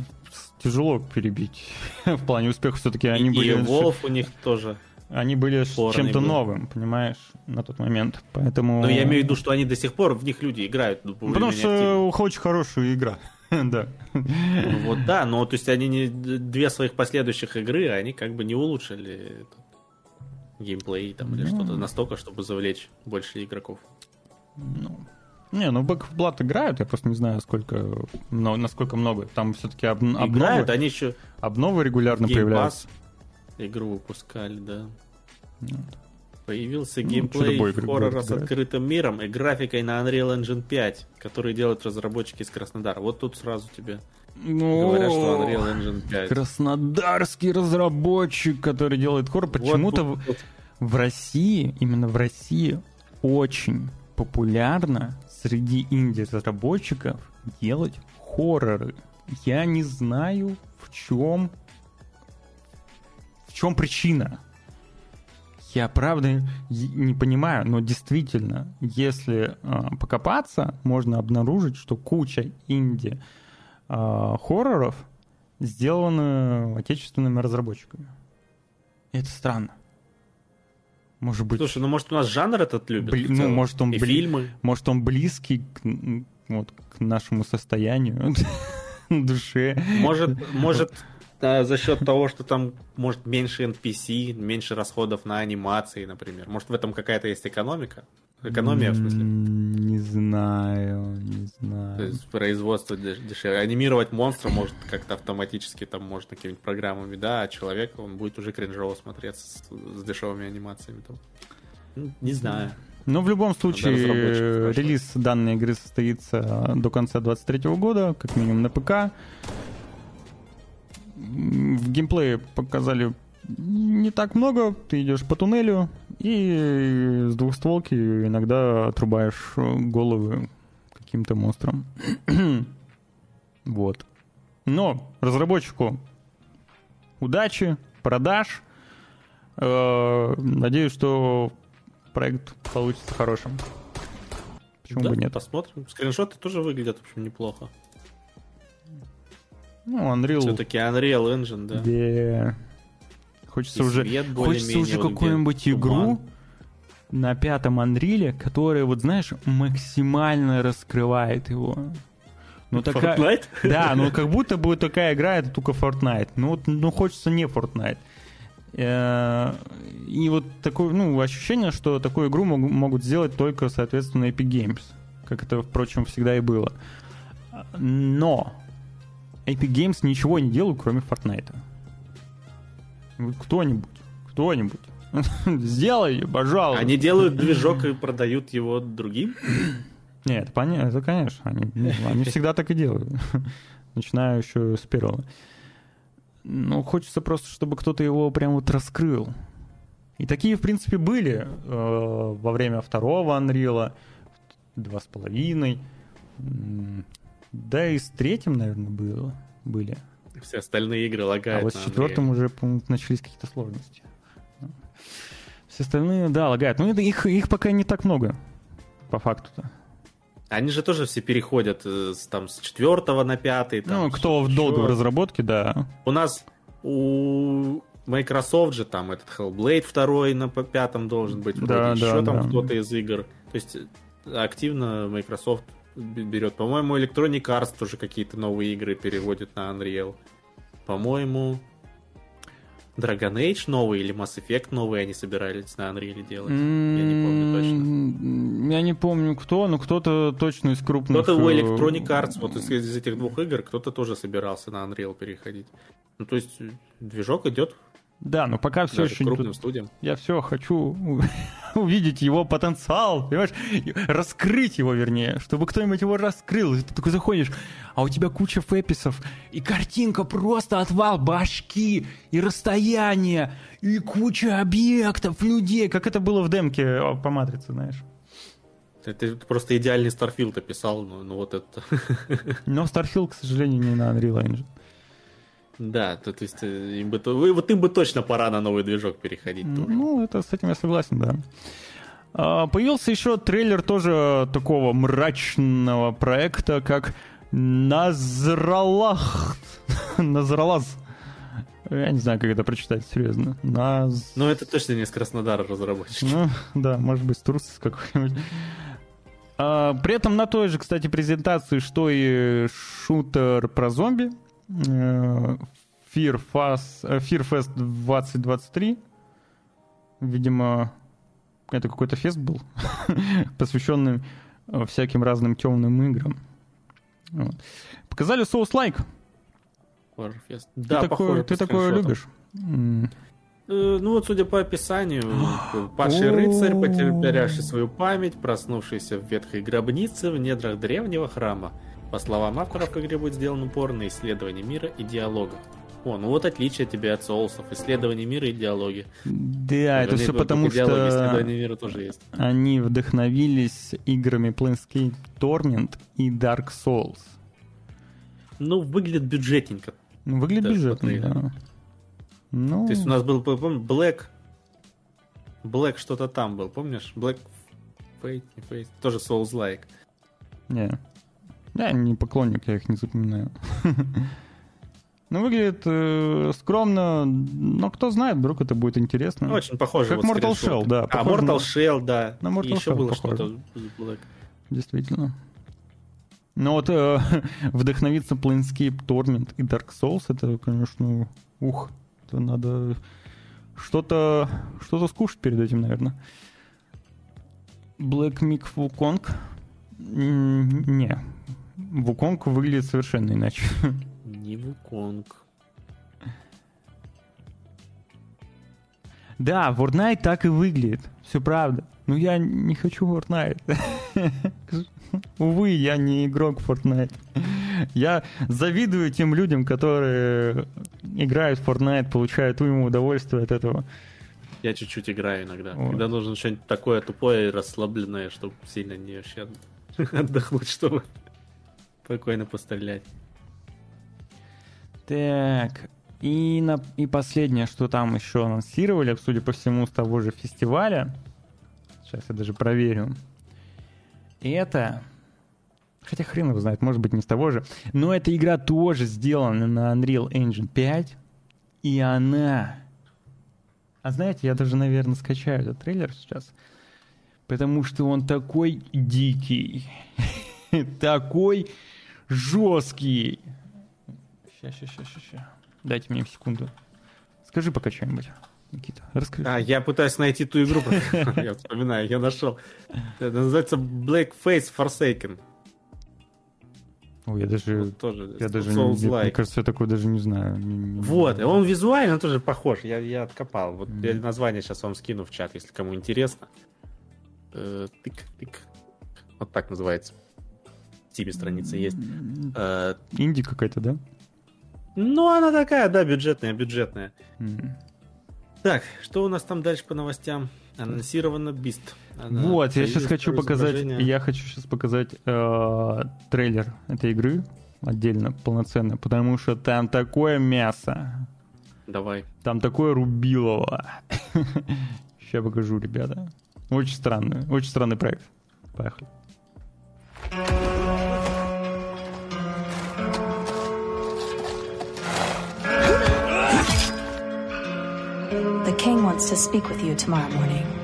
тяжело перебить. в плане успеха все-таки они и, были... И Wolf у них тоже. Они были чем-то новым, понимаешь, на тот момент. Поэтому... Но я имею в виду, что они до сих пор в них люди играют. Ну, Потому что активно. очень хорошая игра. да. Ну, вот да, но то есть они не две своих последующих игры, они как бы не улучшили геймплей там, или ну... что-то настолько, чтобы завлечь больше игроков. Ну, не, ну Back of Blood играют, я просто не знаю, сколько, но, насколько много. Там все-таки об, обновы, играют, они еще обновы регулярно Game появляются. Pass игру выпускали, да. Вот. Появился ну, геймплей хоррора с открытым миром и графикой на Unreal Engine 5, который делают разработчики из Краснодара. Вот тут сразу тебе ну, Говорят, что Unreal Engine 5. Краснодарский разработчик, который делает хоррор. Почему-то вот, вот. в России, именно в России, очень популярно среди инди-разработчиков делать хорроры. Я не знаю, в чем в чем причина. Я правда не понимаю, но действительно, если э, покопаться, можно обнаружить, что куча инди э, хорроров сделаны отечественными разработчиками. И это странно. Может быть. Слушай, ну может у нас жанр этот любит? Бли... Ну, может он, бли... фильмы. может он близкий к, вот, к нашему состоянию душе. Может, может а, за счет того, что там может меньше NPC, меньше расходов на анимации, например. Может в этом какая-то есть экономика? Экономия, в смысле? Не знаю, не знаю. То есть производство дешевле. Анимировать монстра может как-то автоматически, там, можно какими-нибудь программами, да, а человек, он будет уже кринжово смотреться с, с дешевыми анимациями. Там. Ну, не знаю. Но в любом случае, релиз данной игры состоится до конца 2023 года, как минимум на ПК. В геймплее показали не так много. Ты идешь по туннелю и с двухстволки иногда отрубаешь головы каким-то монстрам. вот. Но разработчику удачи, продаж. Э, надеюсь, что проект получится хорошим. Почему да, бы нет? Посмотрим. Скриншоты тоже выглядят, в общем, неплохо. Ну, Unreal. Все-таки Unreal Engine, да. Yeah. Хочется и уже, хочется уже какую-нибудь игру на пятом Анриле, которая, вот знаешь, максимально раскрывает его. Ну, такая... Fortnite? Да, ну как будто бы такая игра, это только Fortnite. Ну, вот, ну хочется не Fortnite. Э, и вот такое, ну, ощущение, что такую игру могут сделать только, соответственно, Epic Games. Как это, впрочем, всегда и было. Но Epic Games ничего не делают, кроме Fortnite. Кто-нибудь, кто-нибудь. Сделай, пожалуйста. Они делают движок и продают его другим? Нет, понятно, это конечно. Они, ну, они всегда так и делают. Начинаю еще с первого. Ну, хочется просто, чтобы кто-то его прям вот раскрыл. И такие, в принципе, были э, во время второго Unreal, два с половиной. Да и с третьим, наверное, было, были. Все остальные игры лагают. А вот с четвертым уже, начались какие-то сложности. Все остальные, да, лагают. Ну, их, их пока не так много, по факту-то. Они же тоже все переходят э, там, с четвертого на пятый. Там, ну, кто в долгой разработке, да. У нас у Microsoft же там этот Hellblade второй на пятом должен быть. Вроде да, еще да, там да. кто-то из игр. То есть э, активно Microsoft берет. По-моему, Electronic Arts тоже какие-то новые игры переводит на Unreal. По-моему, Dragon Age новый или Mass Effect новый они собирались на Unreal делать. Mm-hmm. Я не помню точно. Я не помню кто, но кто-то точно из крупных... Кто-то у э, Electronic Arts, вот из, из этих двух игр, кто-то тоже собирался на Unreal переходить. Ну, то есть, движок идет да, но пока все Даже еще крупным не... студиям. Я все хочу увидеть его потенциал, понимаешь? Раскрыть его, вернее, чтобы кто-нибудь его раскрыл. И ты такой заходишь, а у тебя куча фэписов, и картинка просто отвал башки, и расстояние, и куча объектов, людей, как это было в демке по Матрице, знаешь. Ты, ты просто идеальный Starfield описал, ну, ну вот это. Но Starfield, к сожалению, не на Unreal Engine. Да, то, то есть э, им бы, вот им бы точно пора на новый движок переходить. Ну, это с этим я согласен, да. А, появился еще трейлер тоже такого мрачного проекта, как Назралах. Назралаз. Я не знаю, как это прочитать, серьезно. Наз... Ну, это точно не из Краснодара разработчики. Ну, да, может быть, Турс какой-нибудь. А, при этом на той же, кстати, презентации, что и шутер про зомби, Fear Fest, э, Fear Fest 2023. Видимо, это какой-то фест был, посвященный э, всяким разным темным играм. Вот. Показали Like. Horrorfest. Да, ты такое, ты такое любишь? Ну вот, судя по описанию, падший рыцарь, потерявший свою память, проснувшийся в ветхой гробнице в недрах древнего храма. По словам авторов, в игре будет сделан упор на исследование мира и диалога. О, ну вот отличие тебе от соусов. Исследование мира и диалоги. Да, это все потому, что исследование мира тоже есть. они вдохновились играми Planescape Torment и Dark Souls. Ну, выглядит бюджетненько. Ну, выглядит бюджетно, да. Ну... То есть у нас был, помню, Black... Black что-то там был, помнишь? Black Fate, не Fate, тоже Souls-like. Не. Я не поклонник, я их не запоминаю. Ну, выглядит э, скромно, но кто знает, вдруг это будет интересно. Очень похоже. Как вот Mortal Shell, да. А, Mortal на... Shell, да. На Mortal Еще Shell было что-то. Действительно. Но вот э, вдохновиться Planescape Torment и Dark Souls, это, конечно, ух, это надо что-то что-то скушать перед этим, наверное. Black Mick Wukong. Не, Вуконг выглядит совершенно иначе. Не Вуконг. Да, Fortnite так и выглядит. Все правда. Но я не хочу Fortnite. Увы, я не игрок Fortnite. Я завидую тем людям, которые играют в Fortnite, получают уйму удовольствия от этого. Я чуть-чуть играю иногда. Вот. Когда нужно что-нибудь такое тупое и расслабленное, чтобы сильно не вообще отдохнуть, чтобы спокойно пострелять. Так, и, на, и последнее, что там еще анонсировали, судя по всему, с того же фестиваля. Сейчас я даже проверю. Это... Хотя хрен его знает, может быть, не с того же. Но эта игра тоже сделана на Unreal Engine 5. И она... А знаете, я даже, наверное, скачаю этот трейлер сейчас. Потому что он такой дикий. такой жесткий. Сейчас, сейчас, сейчас, сейчас. Дайте мне секунду. Скажи пока что-нибудь. Никита, расскажи. А, я пытаюсь найти ту игру, я вспоминаю, я нашел. Это называется Black Face Forsaken. Ой, я даже, вот тоже, я даже не, мне кажется, я такой даже не знаю. Вот, и он визуально тоже похож, я, я откопал. Вот mm. я название сейчас вам скину в чат, если кому интересно. Э, тык, тык. Вот так называется. В Steam страница есть. Э, Инди какая-то, да? Ну, она такая, да, бюджетная, бюджетная. М. Так, что у нас там дальше по новостям? Анонсировано Бист. Она Вот, я сейчас хочу показать, я хочу сейчас показать э, трейлер этой игры отдельно, полноценно, потому что там такое мясо, Давай. там такое рубилово. Сейчас покажу, ребята. Очень странный, очень странный проект. Поехали. Wants to speak with you tomorrow morning.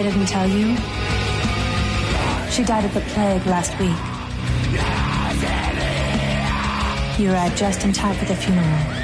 They didn't tell you? She died of the plague last week. You arrived just in time for the funeral.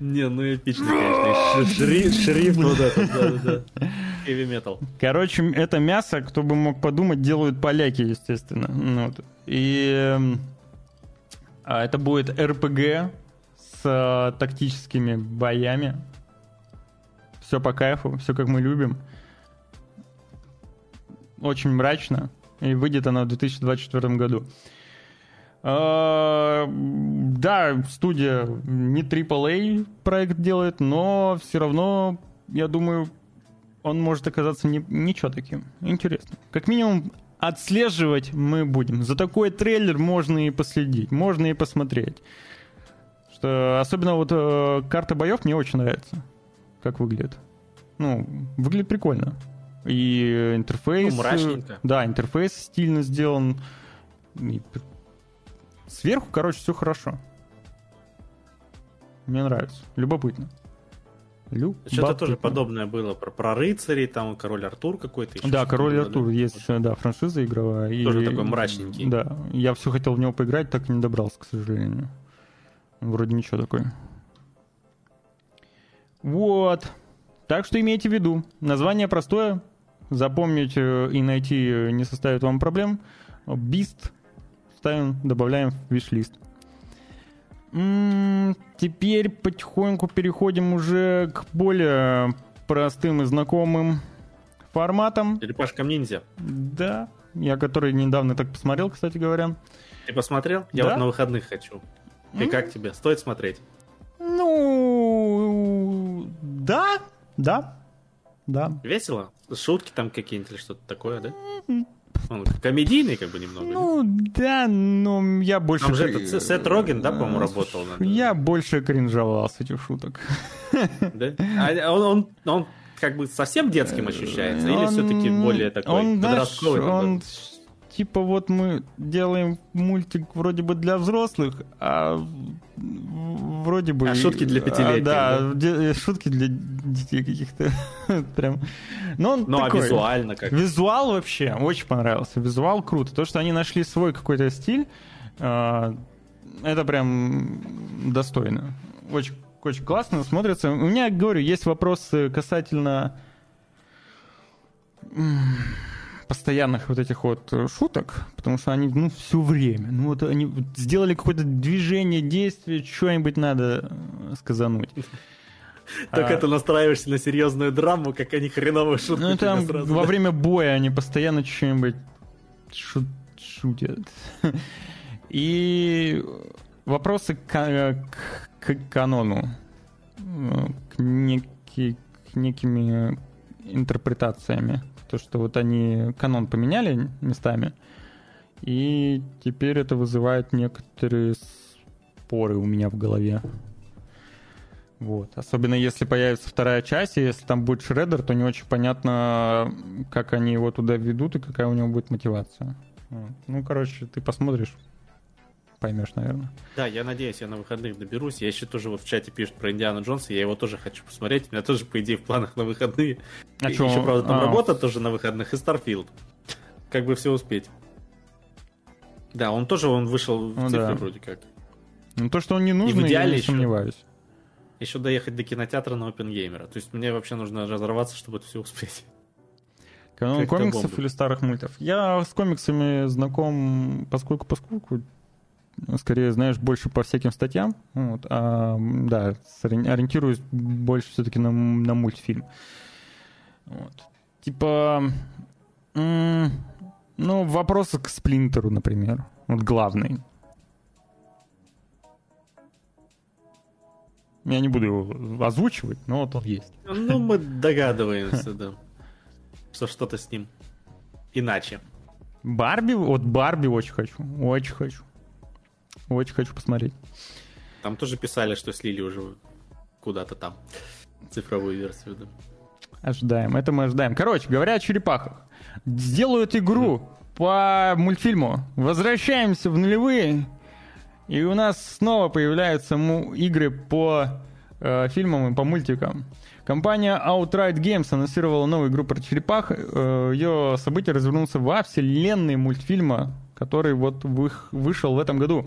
Не, ну эпично, конечно. Шрифт вот этот, да-да-да. Heavy. Короче, это мясо, кто бы мог подумать, делают поляки, естественно. Ну. И эм, а это будет РПГ с э, тактическими боями. Все по кайфу, все как мы любим. Очень мрачно. И выйдет оно в 2024 году. А, Да, студия не AAA проект делает, но все равно, я думаю, он может оказаться не, ничего таким. Интересно. Как минимум, отслеживать мы будем. За такой трейлер можно и последить, можно и посмотреть. Что, особенно вот э, карта боев мне очень нравится, как выглядит. Ну, выглядит прикольно. И интерфейс... Ну, мрачненько. э, Да, интерфейс стильно сделан. И Сверху, короче, все хорошо. Мне нравится. Любопытно. Любопытно. Что-то тоже подобное было про, про рыцарей, там король Артур какой-то. еще Да, Король было, Артур да? есть, э, да, франшиза игровая. и- Тоже такой мрачненький. Да, я все хотел в него поиграть, так и не добрался, к сожалению. Вроде ничего такой. Вот. Так что имейте в виду. Название простое. Запомнить э, и найти э, не составит вам проблем. Бист ставим, добавляем в виш-лист. М, Теперь потихоньку переходим уже к более простым и знакомым форматам. Черепашка ниндзя. Да, я который недавно так посмотрел, кстати говоря. Ты посмотрел? Я Да. вот на выходных хочу. И как тебе? Стоит смотреть? Ну, да, да, да. Весело? Шутки там какие-нибудь или что-то такое, да? Он комедийный как бы немного. Ну, да, но я больше... Там же этот Сет Роген, да, по-моему, работал. на- Я больше кринжовал с этих шуток. Да? А он, он, он как бы совсем детским ощущается? Или все-таки более такой он, знаешь, подростковый? он типа вот мы делаем мультик вроде бы для взрослых, а вроде бы... А шутки для пятилетних, А, да, де- шутки для детей каких-то. Прям. Но он Ну, а такой. визуально как? Визуал вообще очень понравился. Визуал круто. То, что они нашли свой какой-то стиль, э, это прям достойно. Очень, очень классно смотрится. У меня, говорю, есть вопросы касательно постоянных вот этих вот э, шуток, потому что они, ну, все время. Ну, вот они сделали какое-то движение, действие, что-нибудь надо э, сказануть. Так А- это настраиваешься на серьезную драму, как они хреновые шутки Ну, там сразу, во да? время боя они постоянно что-нибудь шу- шутят. И вопросы к, к- к канону, э, к, неки- к некими интерпретациями. То, что вот они канон поменяли местами, и теперь это вызывает некоторые споры у меня в голове. Вот. Особенно если появится вторая часть, и если там будет Шреддер, то не очень понятно, как они его туда ведут и какая у него будет мотивация. Ну, короче, ты посмотришь, поймешь, наверное. Да, я надеюсь, я на выходных доберусь. Я еще тоже вот в чате пишут про Индиану Джонса, я его тоже хочу посмотреть. У меня тоже, по идее, в планах на выходные. А И чё, еще, правда, там а, работа тоже на выходных и Starfield. Как бы все успеть. Да, он тоже он вышел в Ну цифре да. вроде как. Ну, то, что он не нужен, я не ещё- сомневаюсь. Еще доехать до кинотеатра на Опенгеймера. То есть мне вообще нужно разорваться, чтобы это все успеть. Канон комиксов бомба. или старых мультов? Я с комиксами знаком поскольку поскольку скорее, знаешь, больше по всяким статьям. Вот, а, да, ориентируюсь больше все-таки на, на мультфильм. Вот. Типа, ну, вопросы к Сплинтеру, например. Вот главный. Я не буду его озвучивать, но вот он есть. Ну, мы догадываемся, да. Что что-то с ним иначе. Барби, вот Барби очень хочу, очень хочу. Очень хочу посмотреть. Там тоже писали, что слили уже куда-то там цифровую версию, да. Ожидаем, это мы ожидаем. Короче, говоря о черепахах. Сделают игру по мультфильму. Возвращаемся в нулевые. И у нас снова появляются му- игры по э, фильмам и по мультикам. Компания Outright Games анонсировала новую игру про черепах. Э, ее событие развернулся во вселенной мультфильма, который вот вышел в этом году.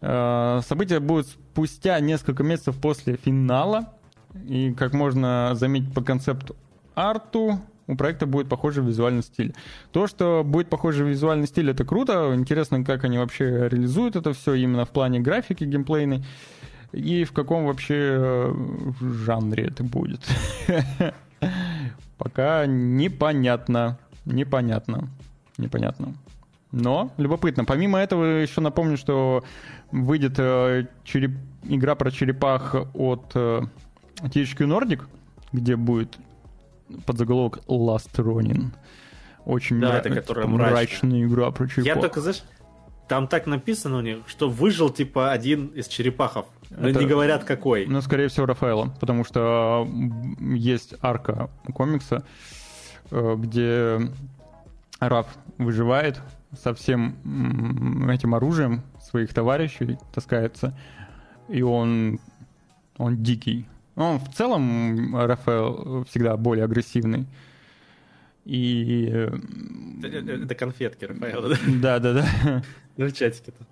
Э, События будут спустя несколько месяцев после финала. И как можно заметить по концепту арту, у проекта будет похожий визуальный стиль. То, что будет похожий визуальный стиль, это круто. Интересно, как они вообще реализуют это все именно в плане графики геймплейной. И в каком вообще э, жанре это будет. Пока непонятно. Непонятно. Непонятно. Но любопытно. Помимо этого, еще напомню, что выйдет э, череп- игра про черепах от э, THQ Nordic, где будет подзаголовок Last Ronin. Очень Да, мра- это которая мрачная игра про черепах. Я только, знаешь, там так написано у них, что выжил, типа, один из черепахов. Но Это- не говорят, какой. Ну, скорее всего, Рафаэла, потому что есть арка комикса, э, где Раф выживает со всем этим оружием своих товарищей, таскается, и он, он дикий. Он в целом, Рафаэл, всегда более агрессивный. И... э, Это, это- это конфетки, Рафаэла, да? Да-да-да. Ну, в чатике-то.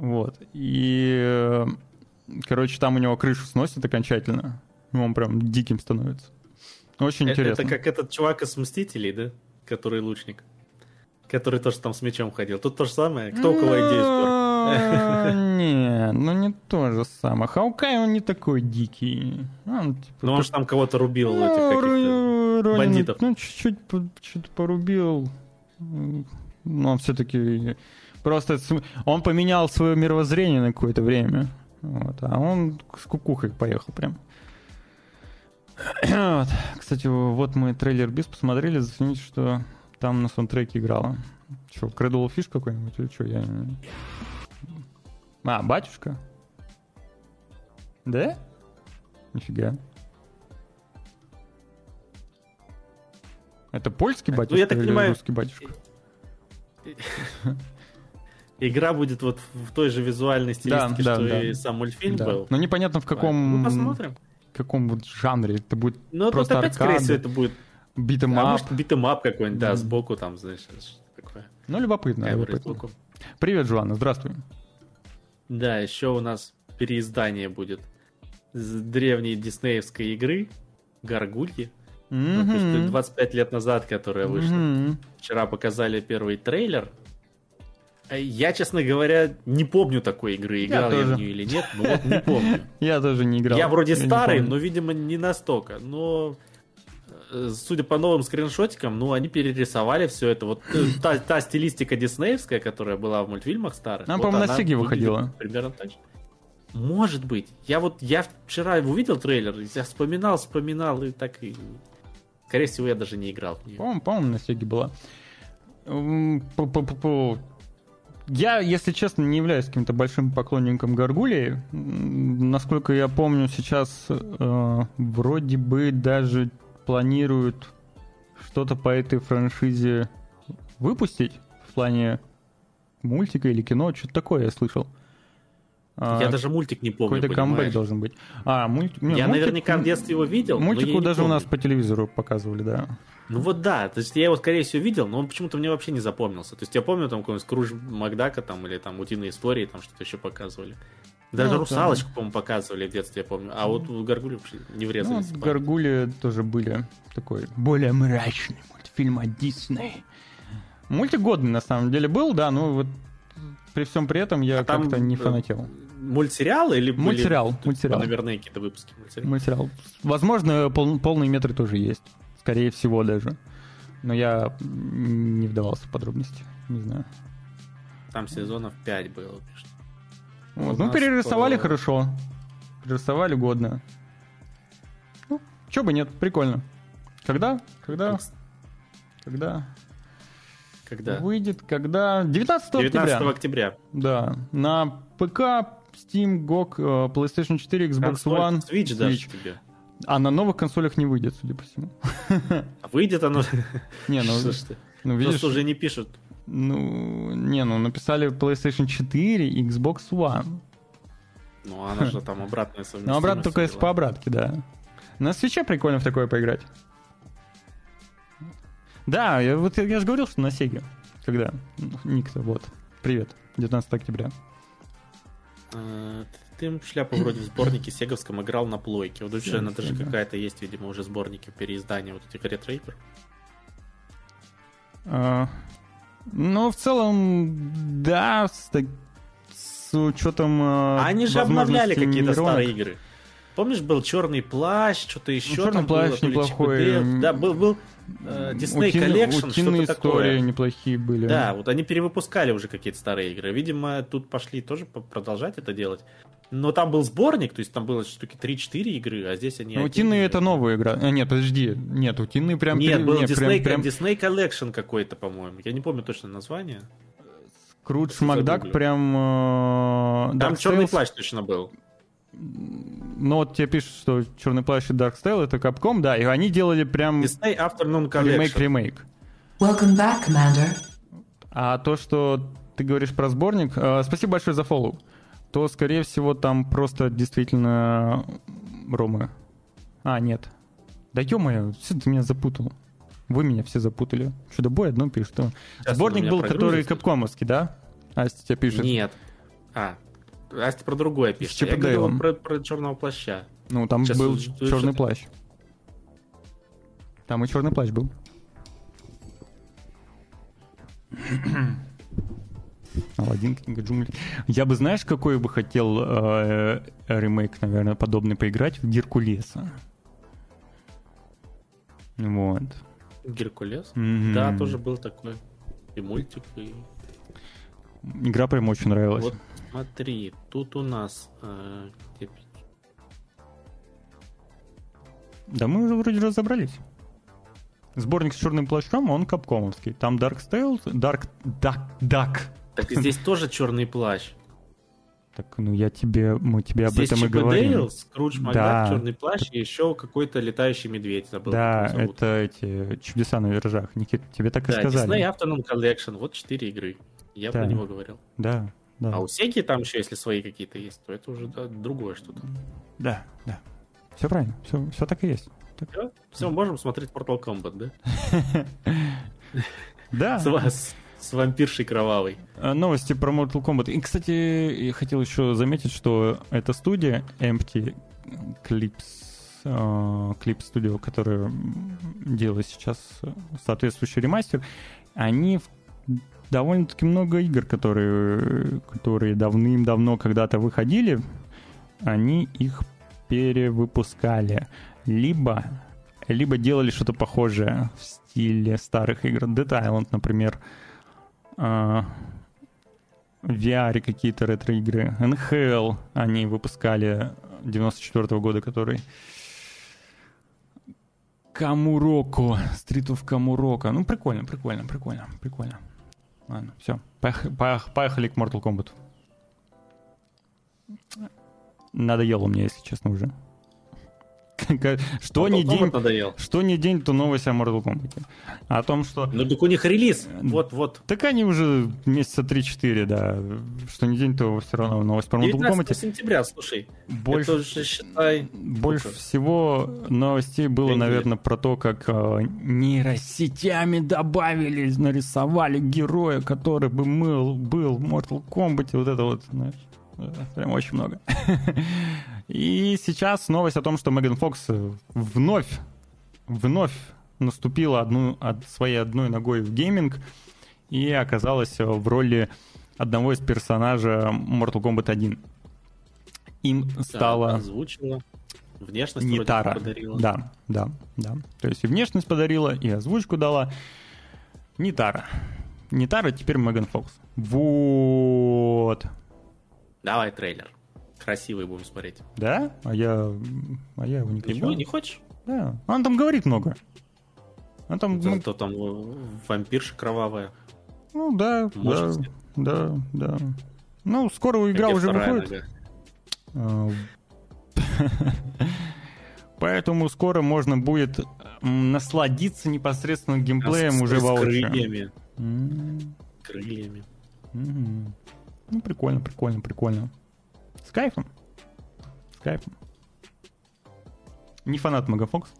Вот. И, э, короче, там у него крышу сносит окончательно. Он прям диким становится. Очень Э- интересно. Это как этот чувак из Мстителей, да? Который лучник. Который тоже там с мечом ходил. Тут то же самое. Кто у кого идею спер? А, Не, ну не то же самое. Хаукай, он не такой дикий. Он, типа, Ну, он же там кого-то рубил, ну, этих каких-то Ро- Ронина, бандитов. Ну, чуть-чуть что-то порубил. Но он все-таки просто... Он поменял свое мировоззрение на какое-то время. Вот, а он с кукухой поехал прям. Кстати, вот мы трейлер Бис посмотрели, зацените, что там на саундтреке играла. Че, Cradle of Fish какой-нибудь или что? Я... не- А, батюшка? Да? Нифига. Это польский батюшка Ну, я так или понимаю, русский батюшка? Игра будет вот в той же визуальной стилистике, да, что да. и сам мультфильм Да. был. Но непонятно в каком, Ну, посмотрим. каком вот жанре. Это будет Ну, тут просто опять, скорее аркада, всего, это будет... битэм А up. может, beat 'em up какой-нибудь, да, сбоку там, знаешь, что такое. Ну, любопытно. Любопытно. сбоку. Привет, Жуана, здравствуй. Да, еще у нас переиздание будет с древней диснеевской игры Гаргульи. Ну, есть Мгм. 25 лет назад, которая вышла. Мгм. Вчера показали первый трейлер. Э, Я, честно говоря, не помню такой игры, играл я, тоже. в нее или нет, но вот не помню. Я тоже не играл. Я вроде старый, но, видимо, не настолько. Но, судя по новым скриншотикам, ну, они перерисовали все это. Вот э, та, та стилистика диснеевская, которая была в мультфильмах старых. Она, вот по-моему, на Сеге выходила. Примерно так же. Может быть. Я вот, я вчера увидел трейлер, я вспоминал, вспоминал, и так и... Скорее всего, я даже не играл в нее. По-моему, по-моему, на Сеге была. Пу-пу-пу-пу. Я, если честно, не являюсь каким-то большим поклонником Гаргулии. Насколько я помню, сейчас э, вроде бы даже планируют что-то по этой франшизе выпустить в плане мультика или кино, что-то такое я слышал. А, Я даже мультик не помню, какой-то камбэк должен быть. А, мульт... не, Я мультик- наверняка в детстве его видел, Мультику даже у помню. нас по телевизору показывали, да. Ну вот да, то есть я его, скорее всего, видел, но он почему-то мне вообще не запомнился. То есть я помню там какой-нибудь Скрудж Макдака там, или там Утиные истории, там что-то еще показывали. Даже Ну, русалочку, по-моему, показывали в детстве, я помню. А вот у Гаргули не Ну, врезались. память. Гаргули тоже были такой более мрачный мультфильм от Дисней. Мультик годный на самом деле был, да, но вот при всем при этом я А как-то не э, фанател. Мультсериал или были Мультсериал, тут мультсериал. номерные какие-то выпуски? Мультсериал? Мультсериал. Возможно, пол- полные метры тоже есть. Скорее всего даже. Но я не вдавался в подробности. Не знаю. Там сезонов 5 было. пишет. Вот. Ну, перерисовали по- хорошо. Перерисовали годно. Ну, чё бы нет, прикольно. Когда? Когда? Когда? Когда? Выйдет, когда? 19, 19 октября. октября. Да. На ПК, Steam, GOG, э, PlayStation 4, Xbox Консоль, One, Switch даже Switch. тебе. А на новых консолях не выйдет, судя по всему. А выйдет оно... Не, ну, Что ты? ну видишь, Просто уже не пишут. Ну, не, ну написали PlayStation 4 и Xbox One. Ну, она же там обратная совместимость. Ну, обратно только все по обратке, да. На свече прикольно в такое поиграть. Да, я, вот я, я же говорил, что на Сеге. Когда? Ну, Ник-то, вот. Привет. 19 октября. А, Ты шляпу вроде в сборнике Сеговском играл на плойке. Вот вообще она даже какая-то есть, видимо, уже сборники переиздания вот этих ретро-игр. Ну, в целом, да, с, с учетом... А они же обновляли какие-то старые игры. Помнишь, был черный плащ, что-то еще «Черный там плащ» было, неплохой. Да, был, был э, Disney Утиные- Collection, утиные что-то истории такое. неплохие были. Да, вот они перевыпускали уже какие-то старые игры. Видимо, тут пошли тоже продолжать это делать. Но там был сборник, то есть там было штуки 3-4 игры, а здесь они... Ну, утиные это новая игра. А, нет, подожди. Нет, утиные прям... Нет, пере- был нет, Disney, прям, прям Disney Collection какой-то, по-моему. Я не помню точно название. Крудж Макдак прям... э, Там Dark черный Tales. плащ точно был. Ну вот тебе пишут, что Черный плащ и Dark Tale это Capcom, да, и они делали прям Disney Afternoon Collection. ремейк-ремейк. Welcome back, Commander. А то, что ты говоришь про сборник, э, спасибо большое за фоллоу, то, скорее всего, там просто действительно ромы. А, нет. Да ё-моё, все ты меня запутал. Вы меня все запутали. Чудо-бой одно пишет. Сборник был, который капкомовский, да? Асти тебе пишет. Нет. А, Асти про другое пишет. Чип и Я говорил про, про черного плаща. Ну, там Сейчас был что- черный что- плащ. Там и черный плащ был. Аладдин, книга джунглей. Я бы, знаешь, какой бы хотел э, ремейк, наверное, подобный поиграть? В Геркулеса. Вот. Геркулес. Мгм. Да, тоже был такой. И мультик, и... Игра прям очень нравилась. Вот смотри, тут у нас... э, Да мы уже вроде разобрались. Сборник с черным плащом, он капкомовский. Там Dark Tales, Dark Duck, Duck. Так и здесь тоже черный плащ. Так, ну я тебе, мы тебе об Здесь этом и Чип и говорим. Дейл, Скрудж Да. Макдак, черный плащ и еще какой-то летающий медведь. Забыл, Да, это эти чудеса на виражах. Никит, тебе так и Да, сказали. Disney Afternoon Collection. Вот четыре игры. Я Да. про него говорил. Да, да. А у Сеги там еще, если свои какие-то есть, то это уже да, другое что-то. Да, да. Все правильно, все, все так и есть. Так- Все, все, можем смотреть Mortal Kombat, да? Да. С вас, с вампиршей кровавой. Э, Новости про Mortal Kombat. И, кстати, я хотел еще заметить, что эта студия Empty Clips э, Clip Studio, которая делает сейчас э, соответствующий ремастер, они в- довольно-таки много игр, которые, которые давным-давно когда-то выходили, они их перевыпускали. Либо, либо делали что-то похожее в стиле старых игр. Dead Island, например. А, в VR какие-то ретро-игры. NHL они выпускали 94 года, который... Камуроко. Street of Камуроко. Ну, прикольно, прикольно, прикольно, прикольно. Ладно, все. Поехали к Mortal Kombat. Надоело мне, если честно, уже. Что не день, что не день, то новость о Mortal Kombat. О том, что... Ну так у них релиз. Вот-вот. Так они уже месяца 3-4, да. Что не день, то все равно новость про Mortal 19 Kombat. сентября, слушай. Больше, Это уже, считай... больше всего новостей было, наверное, про то, как э, нейросетями добавили, нарисовали героя, который бы был, был в Mortal Kombat. Вот это вот, знаешь, прям очень много. И сейчас новость о том, что Меган Фокс вновь, вновь наступила одну, от своей одной ногой в гейминг и оказалась в роли одного из персонажей Mortal Kombat 1. Им Да, стала... Озвучила. Внешность Не Тара. подарила. Да, да, да. То есть и внешность подарила, и озвучку дала. Не Тара. Не Тара, теперь Меган Фокс. Вот. Давай трейлер. Красивый будем смотреть. Да? А я, а я его не Не, качал. бу- не хочешь? Да. Он там говорит много. Он там, ну, Зато там э, вампирша кровавая. ну да, да, Может, да, да. Ну, скоро игра Где уже выходит. А, Поэтому скоро можно будет насладиться непосредственно геймплеем А с- уже с крыльями. Крыльями. Ну, прикольно, прикольно, прикольно. С кайфом. С кайфом. Не фанат Мегафокс.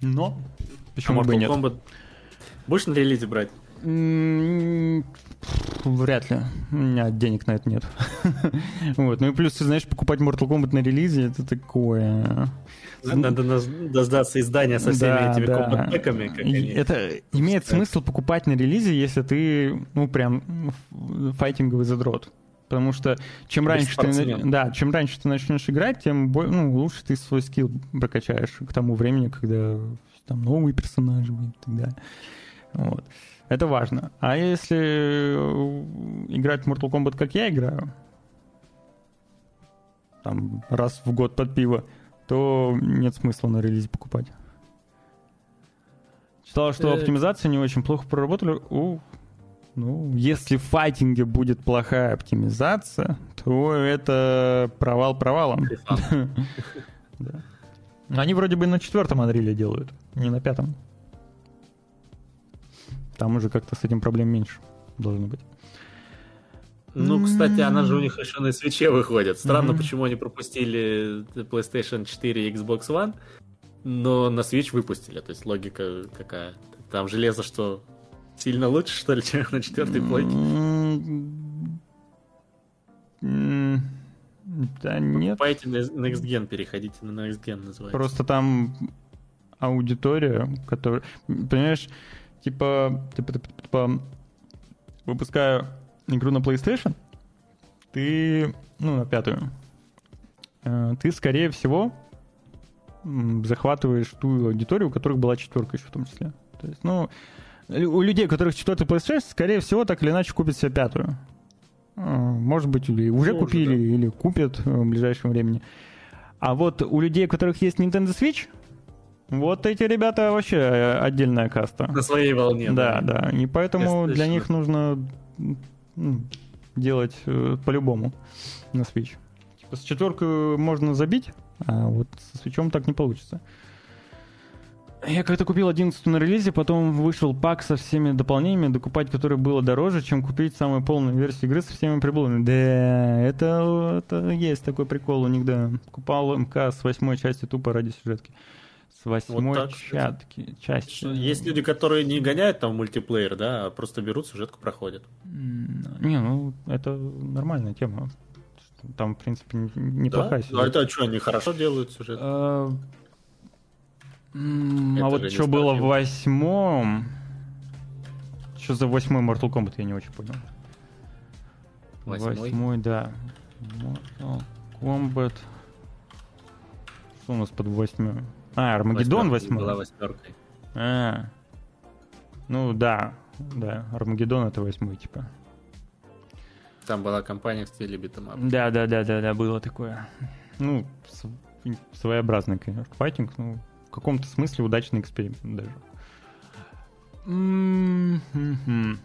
Но А почему бы и Mortal нет? Kombat будешь на релизе брать? Вряд ли. У меня денег на это нет. Вот. Ну и плюс, ты знаешь, покупать Mortal Kombat на релизе, это такое... Надо наз- дождаться издания со всеми Да, этими да. комбат-пэками, они. Это имеет смысл покупать на релизе, если ты, ну, прям файтинговый задрот. Потому что чем раньше, ты, да, чем раньше ты начнешь играть, тем бо- ну, лучше ты свой скилл прокачаешь к тому времени, когда там новые персонажи и так далее. Вот. Это важно. А если э, играть в Mortal Kombat, как я играю, там раз в год под пиво, то нет смысла на релизе покупать. Читал, что Э. оптимизация не очень плохо проработали. У, ну, если в файтинге будет плохая оптимизация, то это провал провалом. Да. Они вроде бы на четвертом Unreal делают, не на пятом. Там уже как-то с этим проблем меньше должно быть. Ну, кстати, она же у них еще на свече выходит. Странно, Мгм. почему они пропустили PlayStation 4 и Xbox One, но на Switch выпустили. То есть логика какая? Там железо что, сильно лучше, что ли, чем на четвертой плойке? Да нет, Покупайте на Next Gen, переходите на Next Gen, называется. просто там аудитория, которая... Понимаешь, типа, типа, типа, типа, выпуская игру на PlayStation, ты, ну, на пятую, э, ты, скорее всего, захватываешь ту аудиторию, у которых была четверка еще в том числе. То есть, ну, у людей, у которых четвертый PlayStation, скорее всего, так или иначе купят себе пятую. Э, Может быть, или уже Может, купили, да. или купят э, в ближайшем времени. А вот у людей, у которых есть Nintendo Switch, вот эти ребята вообще отдельная каста. На своей волне. Да, да. И поэтому для них нужно м, делать э, по-любому на Switch. Типа с четверкой можно забить, а вот со свечом так не получится. Я как-то купил 11 на релизе, потом вышел пак со всеми дополнениями, докупать которые было дороже, чем купить самую полную версию игры со всеми приблудами. Да, это, это есть такой прикол у них, да. Купал МК с восьмой части тупо ради сюжетки. С восьмой так, кстати. чатки, части. Есть люди, которые не гоняют там мультиплеер, да, а просто берут сюжетку, проходят. Не, ну это нормальная тема. Там, в принципе, неплохая Да? сюжет. А это что, они хорошо делают сюжет? А а вот что было в восьмом... Что за восьмой Mortal Kombat, я не очень понял. Восьмой? Восьмой, да. Mortal Kombat... Что у нас под восьмым? А, Армагеддон Восьмерка Была восьмой. восьмеркой. А. Ну да, да, Армагеддон это восьмой, типа. Там была компания в стиле beat 'em up. Да, да, да, да, да, было такое. Ну, своеобразный, конечно, файтинг, ну, в каком-то смысле удачный эксперимент даже. М-м-м.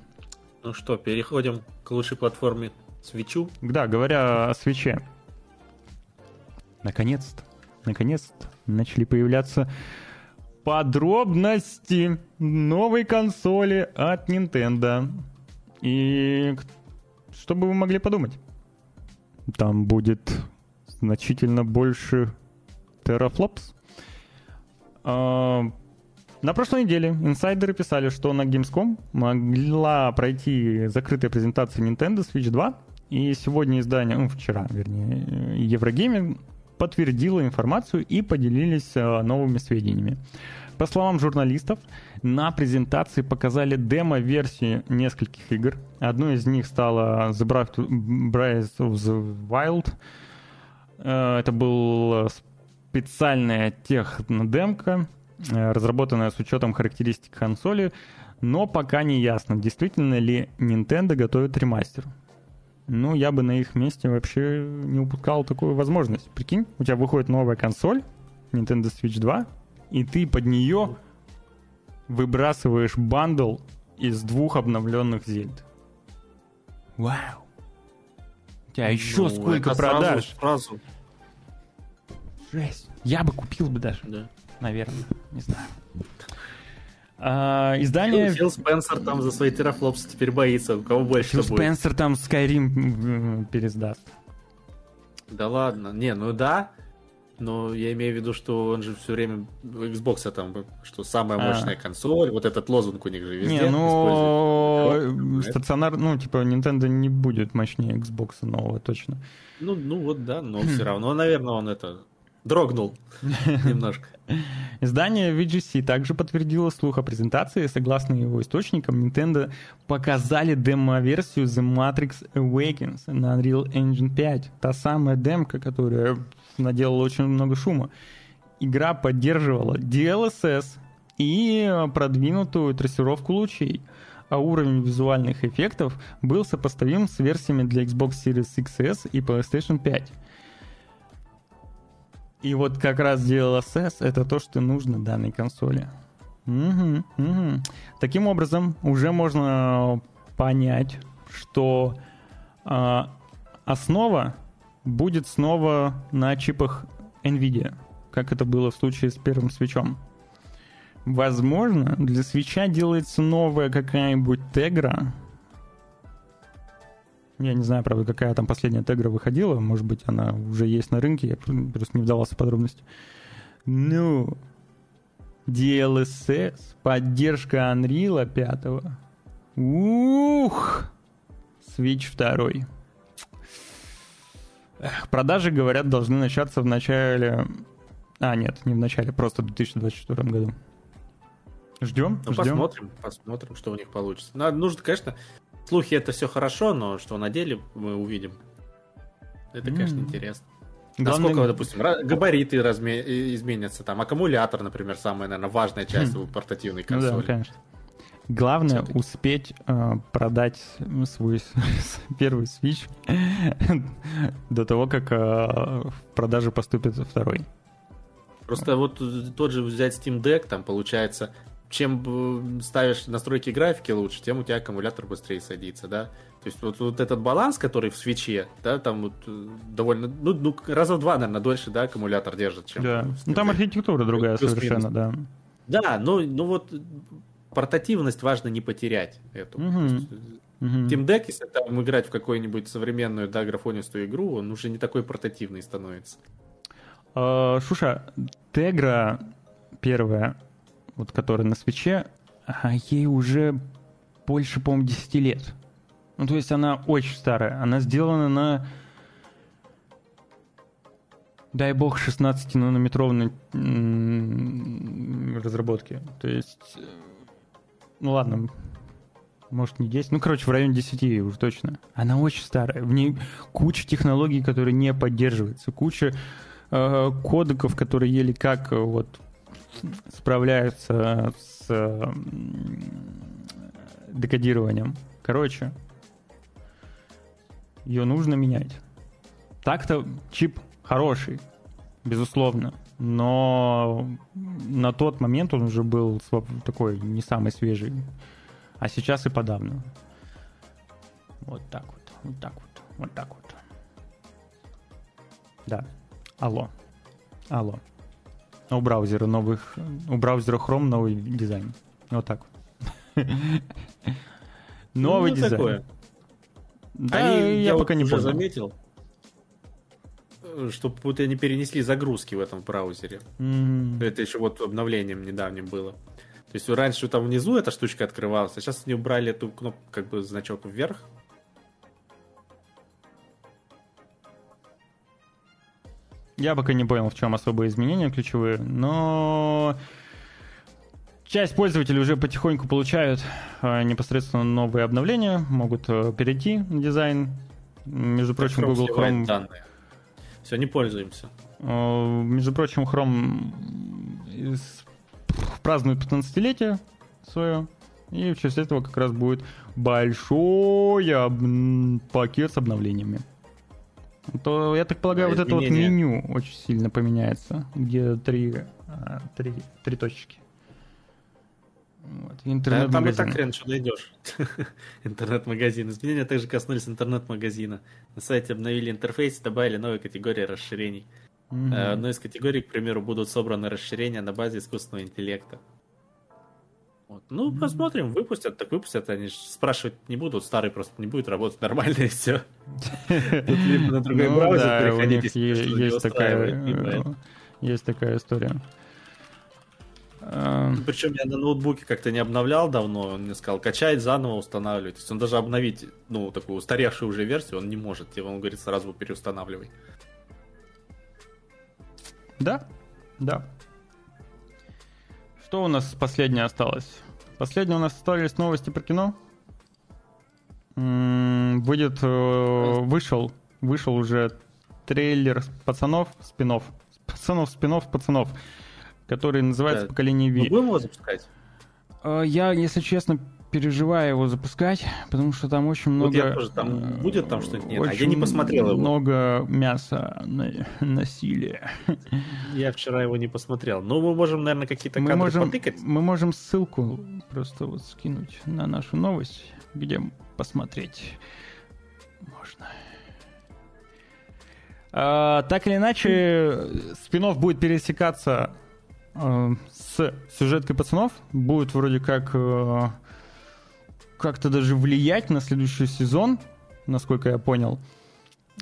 Ну что, переходим к лучшей платформе свечу. Да, говоря о свече. Наконец-то, наконец-то начали появляться подробности новой консоли от Nintendo. И что бы вы могли подумать? Там будет значительно больше терафлопс. А, на прошлой неделе инсайдеры писали, что на Gamescom могла пройти закрытая презентация Nintendo Switch 2, и сегодня издание, ну, вчера, вернее, Еврогейминг подтвердило информацию и поделились э, новыми сведениями. По словам журналистов, на презентации показали демо-версии нескольких игр. Одной из них стала The Breath of the Wild. Э, Это был специальная технодемка, э, разработанная с учетом характеристик консоли, но пока не ясно, действительно ли Nintendo готовит ремастер. Ну, я бы на их месте вообще не упускал такую возможность. Прикинь, у тебя выходит новая консоль, Nintendo Switch 2, и ты под нее выбрасываешь бандл из двух обновленных Зельд. Вау! У тебя еще Ну, сколько это сразу- продаж? Сразу, Жесть. Я бы купил бы даже, да. наверное. Не знаю. А, издание... Фил Спенсер там за свои терафлопсы теперь боится. У кого больше Фил будет? Спенсер там Skyrim пересдаст. Да ладно. Не, ну да. Но я имею в виду, что он же все время Xbox там, что самая А. мощная консоль. Вот этот лозунг у них же везде Не, ну, стационар, ну, типа, Nintendo не будет мощнее Xbox нового, точно. Ну, ну вот да, но все равно, наверное, он это дрогнул немножко. Издание VGC также подтвердило слух о презентации. Согласно его источникам, Nintendo показали демо-версию The Matrix Awakens на Unreal Engine 5. Та самая демка, которая наделала очень много шума. Игра поддерживала DLSS и продвинутую трассировку лучей, а уровень визуальных эффектов был сопоставим с версиями для Xbox Series XS и PlayStation 5. И вот как раз DLSS — это то, что нужно данной консоли. Мгм, мгм. Таким образом, уже можно понять, что а, основа будет снова на чипах NVIDIA, как это было в случае с первым свечом. Возможно, для свеча делается новая какая-нибудь тегра. Я не знаю, правда, какая там последняя тегра выходила. Может быть, она уже есть на рынке. Я просто не вдавался в подробности. Ну, DLSS, поддержка Unreal 5. Ух! Switch 2. Эх, продажи, говорят, должны начаться в начале... А, нет, не в начале, просто в 2024 году. Ждем, Ну, ждем. посмотрим, посмотрим, что у них получится. Надо, нужно, конечно, слухи это все хорошо, но что на деле мы увидим. Это, конечно, М. интересно. Главное- Насколько, допустим, габариты разме- изменятся, там, аккумулятор, например, самая, наверное, важная часть у портативной Ну да, консоли. конечно. Главное Всё-таки. успеть э, продать свой первый Switch до того, как э, в продажу поступит второй. Просто вот тот же взять Steam Deck, там получается, чем ставишь настройки графики лучше, тем у тебя аккумулятор быстрее садится, да. То есть вот, вот этот баланс, который в свече, да, там вот э, довольно, ну, ну, раза в два, наверное, дольше, да, аккумулятор держит, чем Да. Ну там архитектура другая Плюс-минус. совершенно, да. Да, ну, ну вот портативность важно не потерять эту. Э, Мгм. Steam Deck, если там играть в какую-нибудь современную, да, графонистую игру, он уже не такой портативный становится. Шуша, Тегра первая, вот которая на свече, а, ей уже больше, по-моему, 10 лет. Ну, то есть она очень старая. Она сделана на дай бог, 16-нанометровной м, разработки. То есть, э, ну ладно, может не 10, ну, короче, в районе 10 уже точно. Она очень старая, в ней куча технологий, которые не поддерживаются, куча э, кодеков, которые еле как э, вот справляются с э, декодированием. Короче, ее нужно менять. Так-то чип хороший, безусловно, но на тот момент он уже был такой не самый свежий, а сейчас и подавно. Вот так вот, вот так вот, вот так вот. Да. Алло. Алло. У браузера новых, у браузера Chrome новый дизайн. Вот так вот. Новый Ну, дизайн. такое. Да, Они, я, вот пока не уже понял. заметил, что будто они перенесли загрузки в этом браузере. М, Это еще вот обновлением недавним было. То есть раньше там внизу эта штучка открывалась, а сейчас они убрали эту кнопку, как бы значок вверх. Я пока не понял, в чем особые изменения ключевые, но часть пользователей уже потихоньку получают э, непосредственно новые обновления, могут э, перейти на дизайн. Между прочим, Chrome Google Chrome, данные. Все, не пользуемся. э, между прочим, Chrome празднует 15-летие свое, и в честь этого как раз будет большой об- пакет с обновлениями. То, я так полагаю, Да, вот это вот меню очень сильно поменяется, где три, а, три, три точки. Вот, Да, там и так хрен что найдешь. Интернет-магазин. Изменения также коснулись интернет-магазина. На сайте обновили интерфейс и добавили новые категории расширений. Э, Одной из категорий, к примеру, будут собраны расширения на базе искусственного интеллекта. Вот. Ну, посмотрим, выпустят, так выпустят. Они спрашивать не будут, старый просто не будет работать нормально и все. Тут либо на другой Ну браузер переходить, есть такая, есть история. А, Причем я на ноутбуке как-то не обновлял давно, он мне сказал, качать, заново устанавливать. То есть он даже обновить, ну, такую устаревшую уже версию он не может. Тебе он говорит, сразу переустанавливай. Да, да. Что у нас последнее осталось? Последнее у нас остались новости про кино. Будет, э, вышел, вышел уже трейлер пацанов, спинов, пацанов, спинов, пацанов, который называется Да. «Поколение Мы Ви». будем его запускать? Э, Я, если честно, переживаю его запускать, потому что там очень много... Вот я тоже, там э, будет там что-нибудь? Нет, а я не посмотрел его. много мяса, на- насилия. Я вчера его не посмотрел. Ну, мы можем, наверное, какие-то мы кадры можем, потыкать. мы можем ссылку просто вот скинуть на нашу новость, где посмотреть можно. А, так или иначе, спинов будет пересекаться э, с сюжеткой пацанов. Будет вроде как э, как-то даже влиять на следующий сезон, насколько я понял.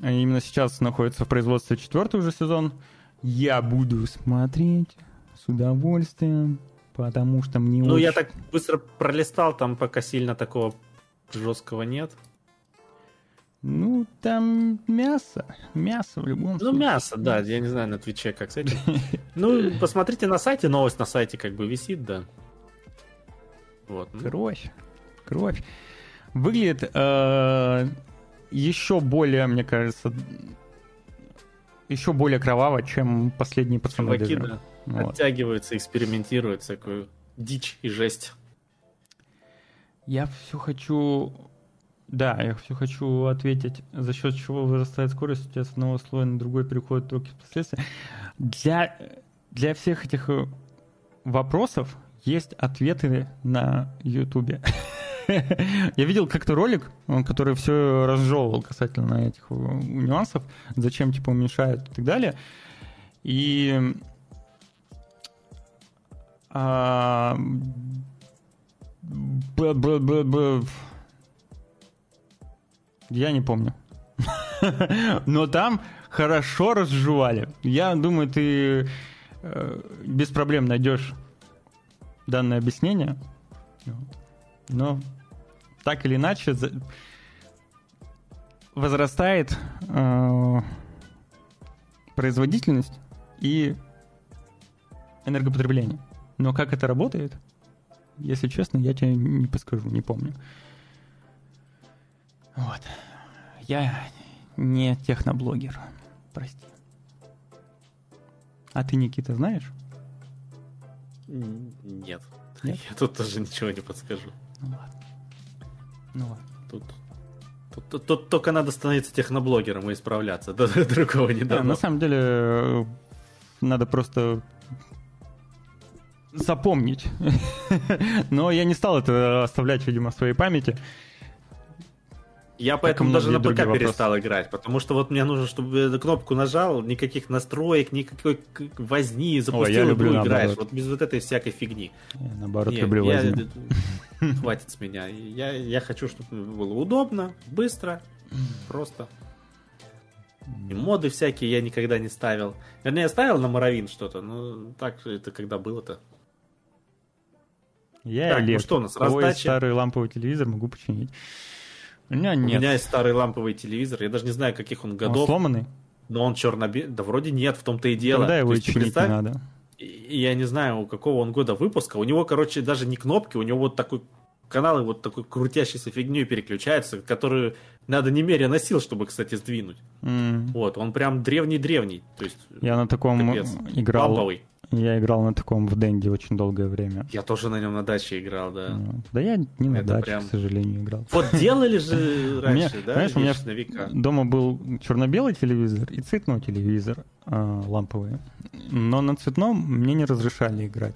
А Именно сейчас находится в производстве четвертый уже сезон. Я буду смотреть с удовольствием, потому что мне Ну, очень... я так быстро пролистал, там пока сильно такого жесткого нет. Ну, там мясо. Мясо в любом Ну, случае. мясо, да, я не знаю на Твиче, как с этим. Ну, посмотрите на сайте, новость на сайте как бы висит, да. Вот. ну, Кровь. Кровь. Выглядит э, еще более, мне кажется, еще более кроваво, чем последние пацаны. Чуваки, да, Вот. оттягиваются, экспериментируют, всякую дичь и жесть. Я все хочу... Да, я все хочу ответить, за счет чего вырастает скорость, у тебя с одного слоя на другой переходит только последствия. Для, для всех этих вопросов есть ответы на Ютубе. Я видел как-то ролик, он, который все разжевывал касательно этих э, нюансов, зачем типа уменьшают и так далее. И а, б- б- б- б- Я не помню. Но там хорошо разжевали. Я думаю, ты э, без проблем найдешь данное объяснение. Но так или иначе возрастает э, производительность и энергопотребление. Но как это работает, если честно, я тебе не подскажу, не помню. Вот. Я не техноблогер. Прости. А ты, Никита, знаешь? Нет. Нет? Я тут тоже ничего не подскажу. Ну ладно. Ну ладно. Тут, тут, тут- только надо становиться техноблогером и исправляться. Да, Другого не Да, дано. на самом деле э, надо просто запомнить. Но я не стал это оставлять, видимо, в своей памяти. Я поэтому даже на ПК вопросы. перестал играть, потому что вот мне нужно, чтобы эту кнопку нажал, никаких настроек, никакой возни, запустил я люблю игру, играешь. Вот без вот этой всякой фигни. Я, наоборот, Не, люблю я- возни. Хватит с меня. Я, я хочу, чтобы было удобно, быстро, просто. И моды всякие я никогда не ставил. Вернее, я ставил на Моровин что-то, но так это когда было-то. Я Так, ну Олег. что у нас, раздача? старый ламповый телевизор могу починить. У меня У нет. меня есть старый ламповый телевизор, я даже не знаю, каких он Он годов, сломанный? но он черно-белый. Да вроде нет, в том-то и дело. Тогда его То есть чинить не надо. Я не знаю, у какого он года выпуска. У него, короче, даже не кнопки, у него вот такой каналы вот такой крутящейся фигней переключаются, которую надо немерено сил, чтобы, кстати, сдвинуть. М, Вот, он прям древний-древний. То есть Я на таком Капец. играл. ламповый. Я играл на таком в Дэнди очень долгое время. Я тоже на нем на даче играл, да. Да я не на Это даче, прям- к сожалению, играл. Вот делали же раньше, да, знаешь, у меня дома был черно-белый телевизор и цветной телевизор а, ламповый. Но на цветном мне не разрешали играть.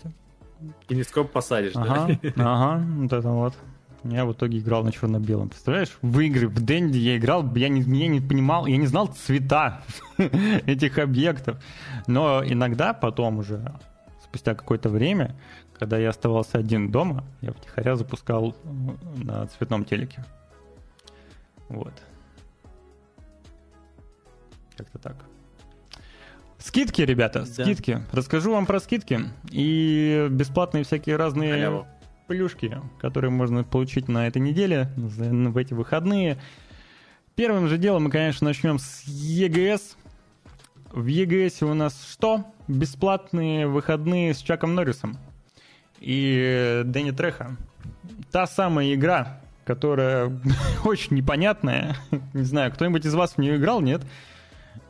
Кинескоп посадишь, Ага, да? ага, вот это вот. Я в итоге играл на черно-белом. Представляешь, в игры в Дэнди я играл, я не, я не понимал, я не знал цвета этих объектов. Но иногда потом уже, спустя какое-то время, когда я оставался один дома, я втихаря запускал э, на цветном телеке. Вот. Как-то так. Скидки, ребята, Да. скидки. Расскажу вам про скидки и бесплатные всякие разные Халяву. Плюшки, которые можно получить на этой неделе, в эти выходные. Первым же делом мы, конечно, начнем с ЕГС. В ЕГС у нас что? Бесплатные выходные с Чаком Норрисом и Дэнни Треха. Та самая игра, которая очень непонятная. Не знаю, кто-нибудь из вас в нее играл, нет?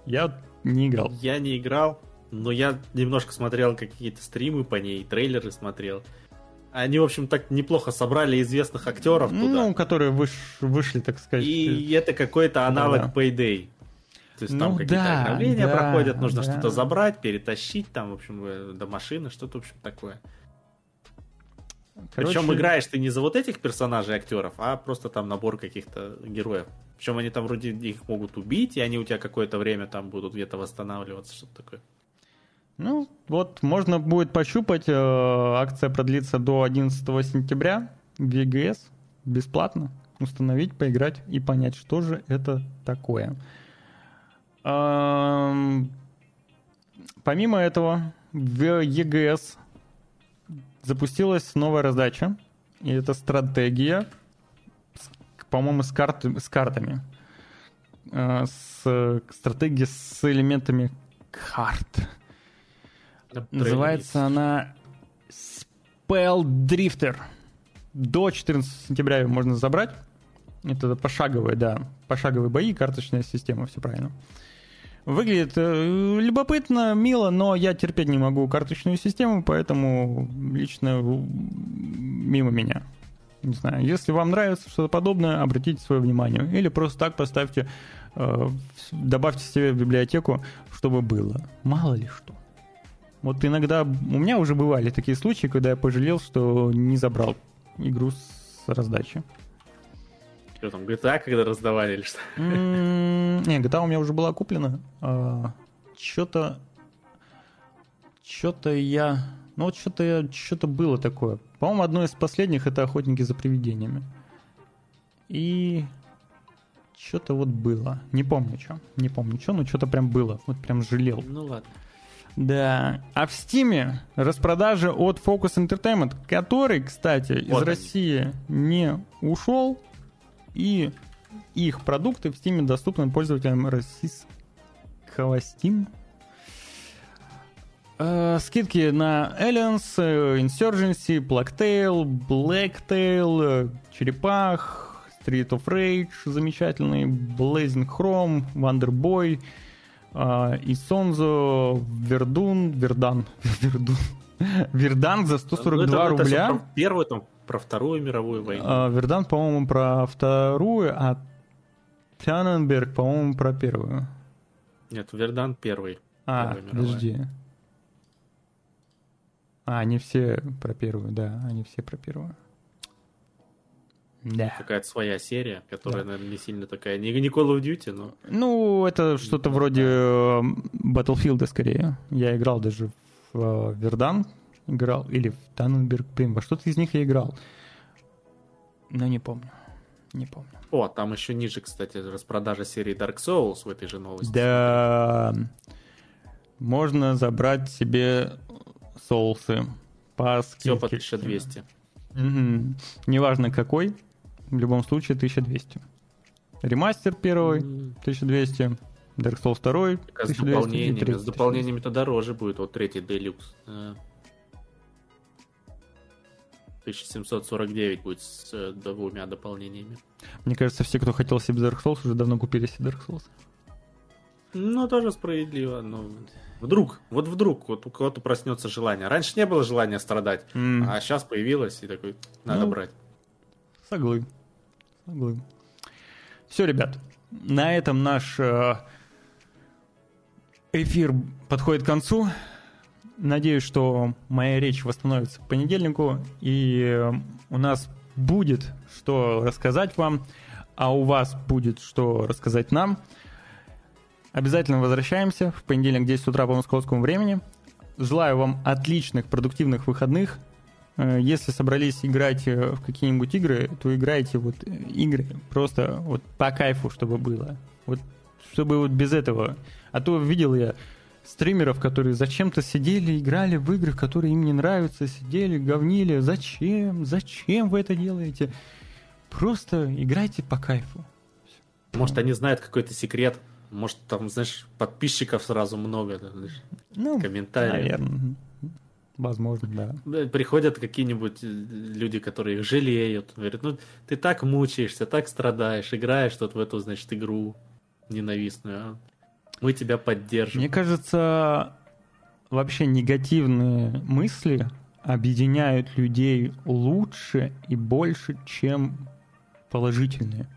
Я не играл. Я не играл, но я немножко смотрел какие-то стримы по ней, трейлеры смотрел. Они, в общем, так неплохо собрали известных актеров туда. Ну, которые выш- вышли, так сказать. И это какой-то аналог Да-да. Payday. То есть Ну там какие-то да, обновления да, проходят, нужно да. что-то забрать, перетащить, там, в общем, э, до машины, что-то, в общем, такое. Короче, Причем играешь ты не за вот этих персонажей актеров, а просто там набор каких-то героев. Причем они там вроде их могут убить, и они у тебя какое-то время там будут где-то восстанавливаться, что-то такое. Ну, вот можно будет пощупать. э, Акция продлится до 11 сентября в ЕГС. Бесплатно. Установить, поиграть и понять, что же это такое. Эм, Помимо этого, в ЕГС запустилась новая раздача. И это стратегия, по-моему, с, карт- с картами. Э, С, стратегия с элементами карт. Называется она Spell Drifter. До 14 сентября ее можно забрать. Это пошаговые, да, пошаговые бои, карточная система, все правильно. Выглядит э, любопытно, мило, но я терпеть не могу карточную систему, поэтому лично мимо меня. Не знаю, если вам нравится что-то подобное, обратите свое внимание. Или просто так поставьте, э, добавьте себе в библиотеку, чтобы было. Мало ли что. Вот иногда у меня уже бывали такие случаи, когда я пожалел, что не забрал игру с раздачи. Что там, GTA когда раздавали или что? Не, GTA у меня уже была куплена. Что-то... Что-то я... Ну вот что-то. Что-то было такое. По-моему, одно из последних это «Охотники за привидениями». И... Что-то вот было. Не помню что. Не помню что, но что-то прям было. Вот прям жалел. Ну ладно. Да. А в Стиме распродажа от Focus Entertainment, который, кстати, из Вот они. России не ушел, и их продукты в Стиме доступны пользователям российского Steam. Э, скидки на Aliens, э, Insurgency, Blacktail, Blacktail, э, Черепах, Street of Rage замечательный, Blazing Chrome, Wonderboy, э, Исонзо, Вердун, Вердан, Вердун, Вердан за 142 Ну, это- это рубля. что, про первую, там, про Вторую мировую войну. А, Вердан, по-моему, про вторую, а Тяненберг, по-моему, про первую. Нет, Вердан первый. А, подожди. А, они все про первую, да, они все про первую. Да. Какая-то своя серия, которая, наверное, не сильно такая. Не, не Call of Duty, но. Ну, это что-то вроде э, Battlefield скорее. Я играл даже в э, Вердан, играл, или в Танненберг, блин, во что-то из них я играл. Но не помню. Не помню. О, там еще ниже, кстати, распродажа серии Dark Souls в этой же новости. Да. Можно забрать себе соусы по Все скидке. по 1200. Мгм. Неважно какой, в любом случае 1200. Ремастер первый М. 1200, Dark Souls 2 Так, с 1200 и дополнениями, третий с дополнениями-то дороже будет, вот третий Deluxe. А. 1749 будет с э, двумя дополнениями. 1200. Мне кажется, все, кто хотел себе Dark Souls, уже давно купили себе Dark Souls. Ну, тоже справедливо, но вдруг, вот вдруг, вот у кого-то проснется желание. Раньше не было желания страдать, М. а сейчас появилось, и такой, надо Ну, брать. Соглы. Все, ребят, на этом наш э, эфир подходит к концу. Надеюсь, что моя речь восстановится к понедельнику, и э, у нас будет что рассказать вам, а у вас будет что рассказать нам. Обязательно возвращаемся в понедельник в 10 утра по московскому времени. Желаю вам отличных, продуктивных выходных. Э, Если собрались играть э, в какие-нибудь игры, то играйте вот э, игры просто вот по кайфу, чтобы было. Вот чтобы вот без этого. А то видел я стримеров, которые зачем-то сидели, играли в игры, которые им не нравятся, сидели, говнили. Зачем? Зачем вы это делаете? Просто играйте по кайфу. Может, они знают какой-то секрет, может, там, знаешь, подписчиков сразу много, знаешь, Ну, комментариев. наверное. Возможно, да. Да, Приходят какие-нибудь э, люди, которые их жалеют. Говорят, ну ты так мучаешься, так страдаешь, играешь тут в эту, значит, игру ненавистную. а Мы тебя поддержим. Мне кажется, вообще негативные мысли объединяют людей лучше и больше, чем положительные.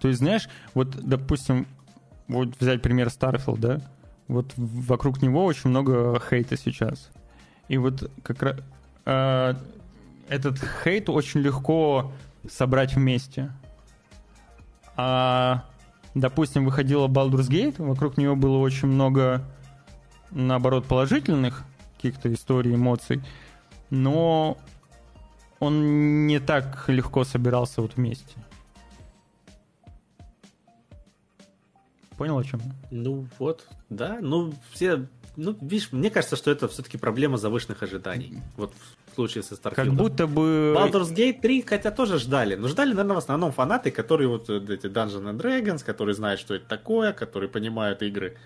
То есть, знаешь, вот, допустим, вот взять пример Starfield, да? Вот вокруг него очень много хейта сейчас. И вот как раз э, этот хейт очень легко собрать вместе. А, допустим, выходила Baldur's Gate, вокруг нее было очень много, наоборот, положительных каких-то историй, эмоций, но он не так легко собирался вот вместе. Понял, о чем? Ну вот, да, ну все, ну видишь, мне кажется, что это все-таки проблема завышенных ожиданий. Вот в случае со Starfield. Как будто бы... Baldur's Gate 3, хотя тоже ждали. Но ждали, наверное, в основном фанаты, которые вот э, эти Dungeons and Dragons, которые знают, что это такое, которые понимают игры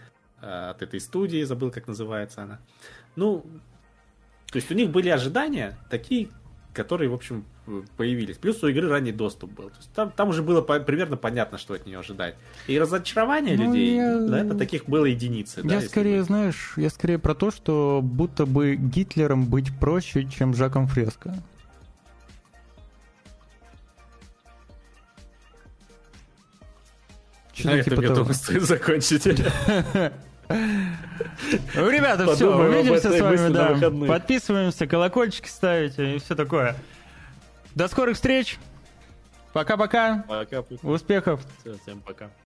э, от этой студии, забыл, как называется она. Ну, то есть у них были ожидания такие, которые, в общем, появились. Плюс у игры ранний доступ был. Там, там уже было по- примерно понятно, что от нее ожидать. И разочарование Ну, людей, я- да, это таких было единицы. да, Я если скорее, бы- знаешь, я скорее про то, что будто бы Гитлером быть проще, чем Жаком Фреско. Что-то типа я того. думаю, стоит закончить. Ребята, все, увидимся с вами, да. Подписываемся, колокольчики ставите и все такое. До скорых встреч. Пока-пока. Пока, Успехов. всем пока.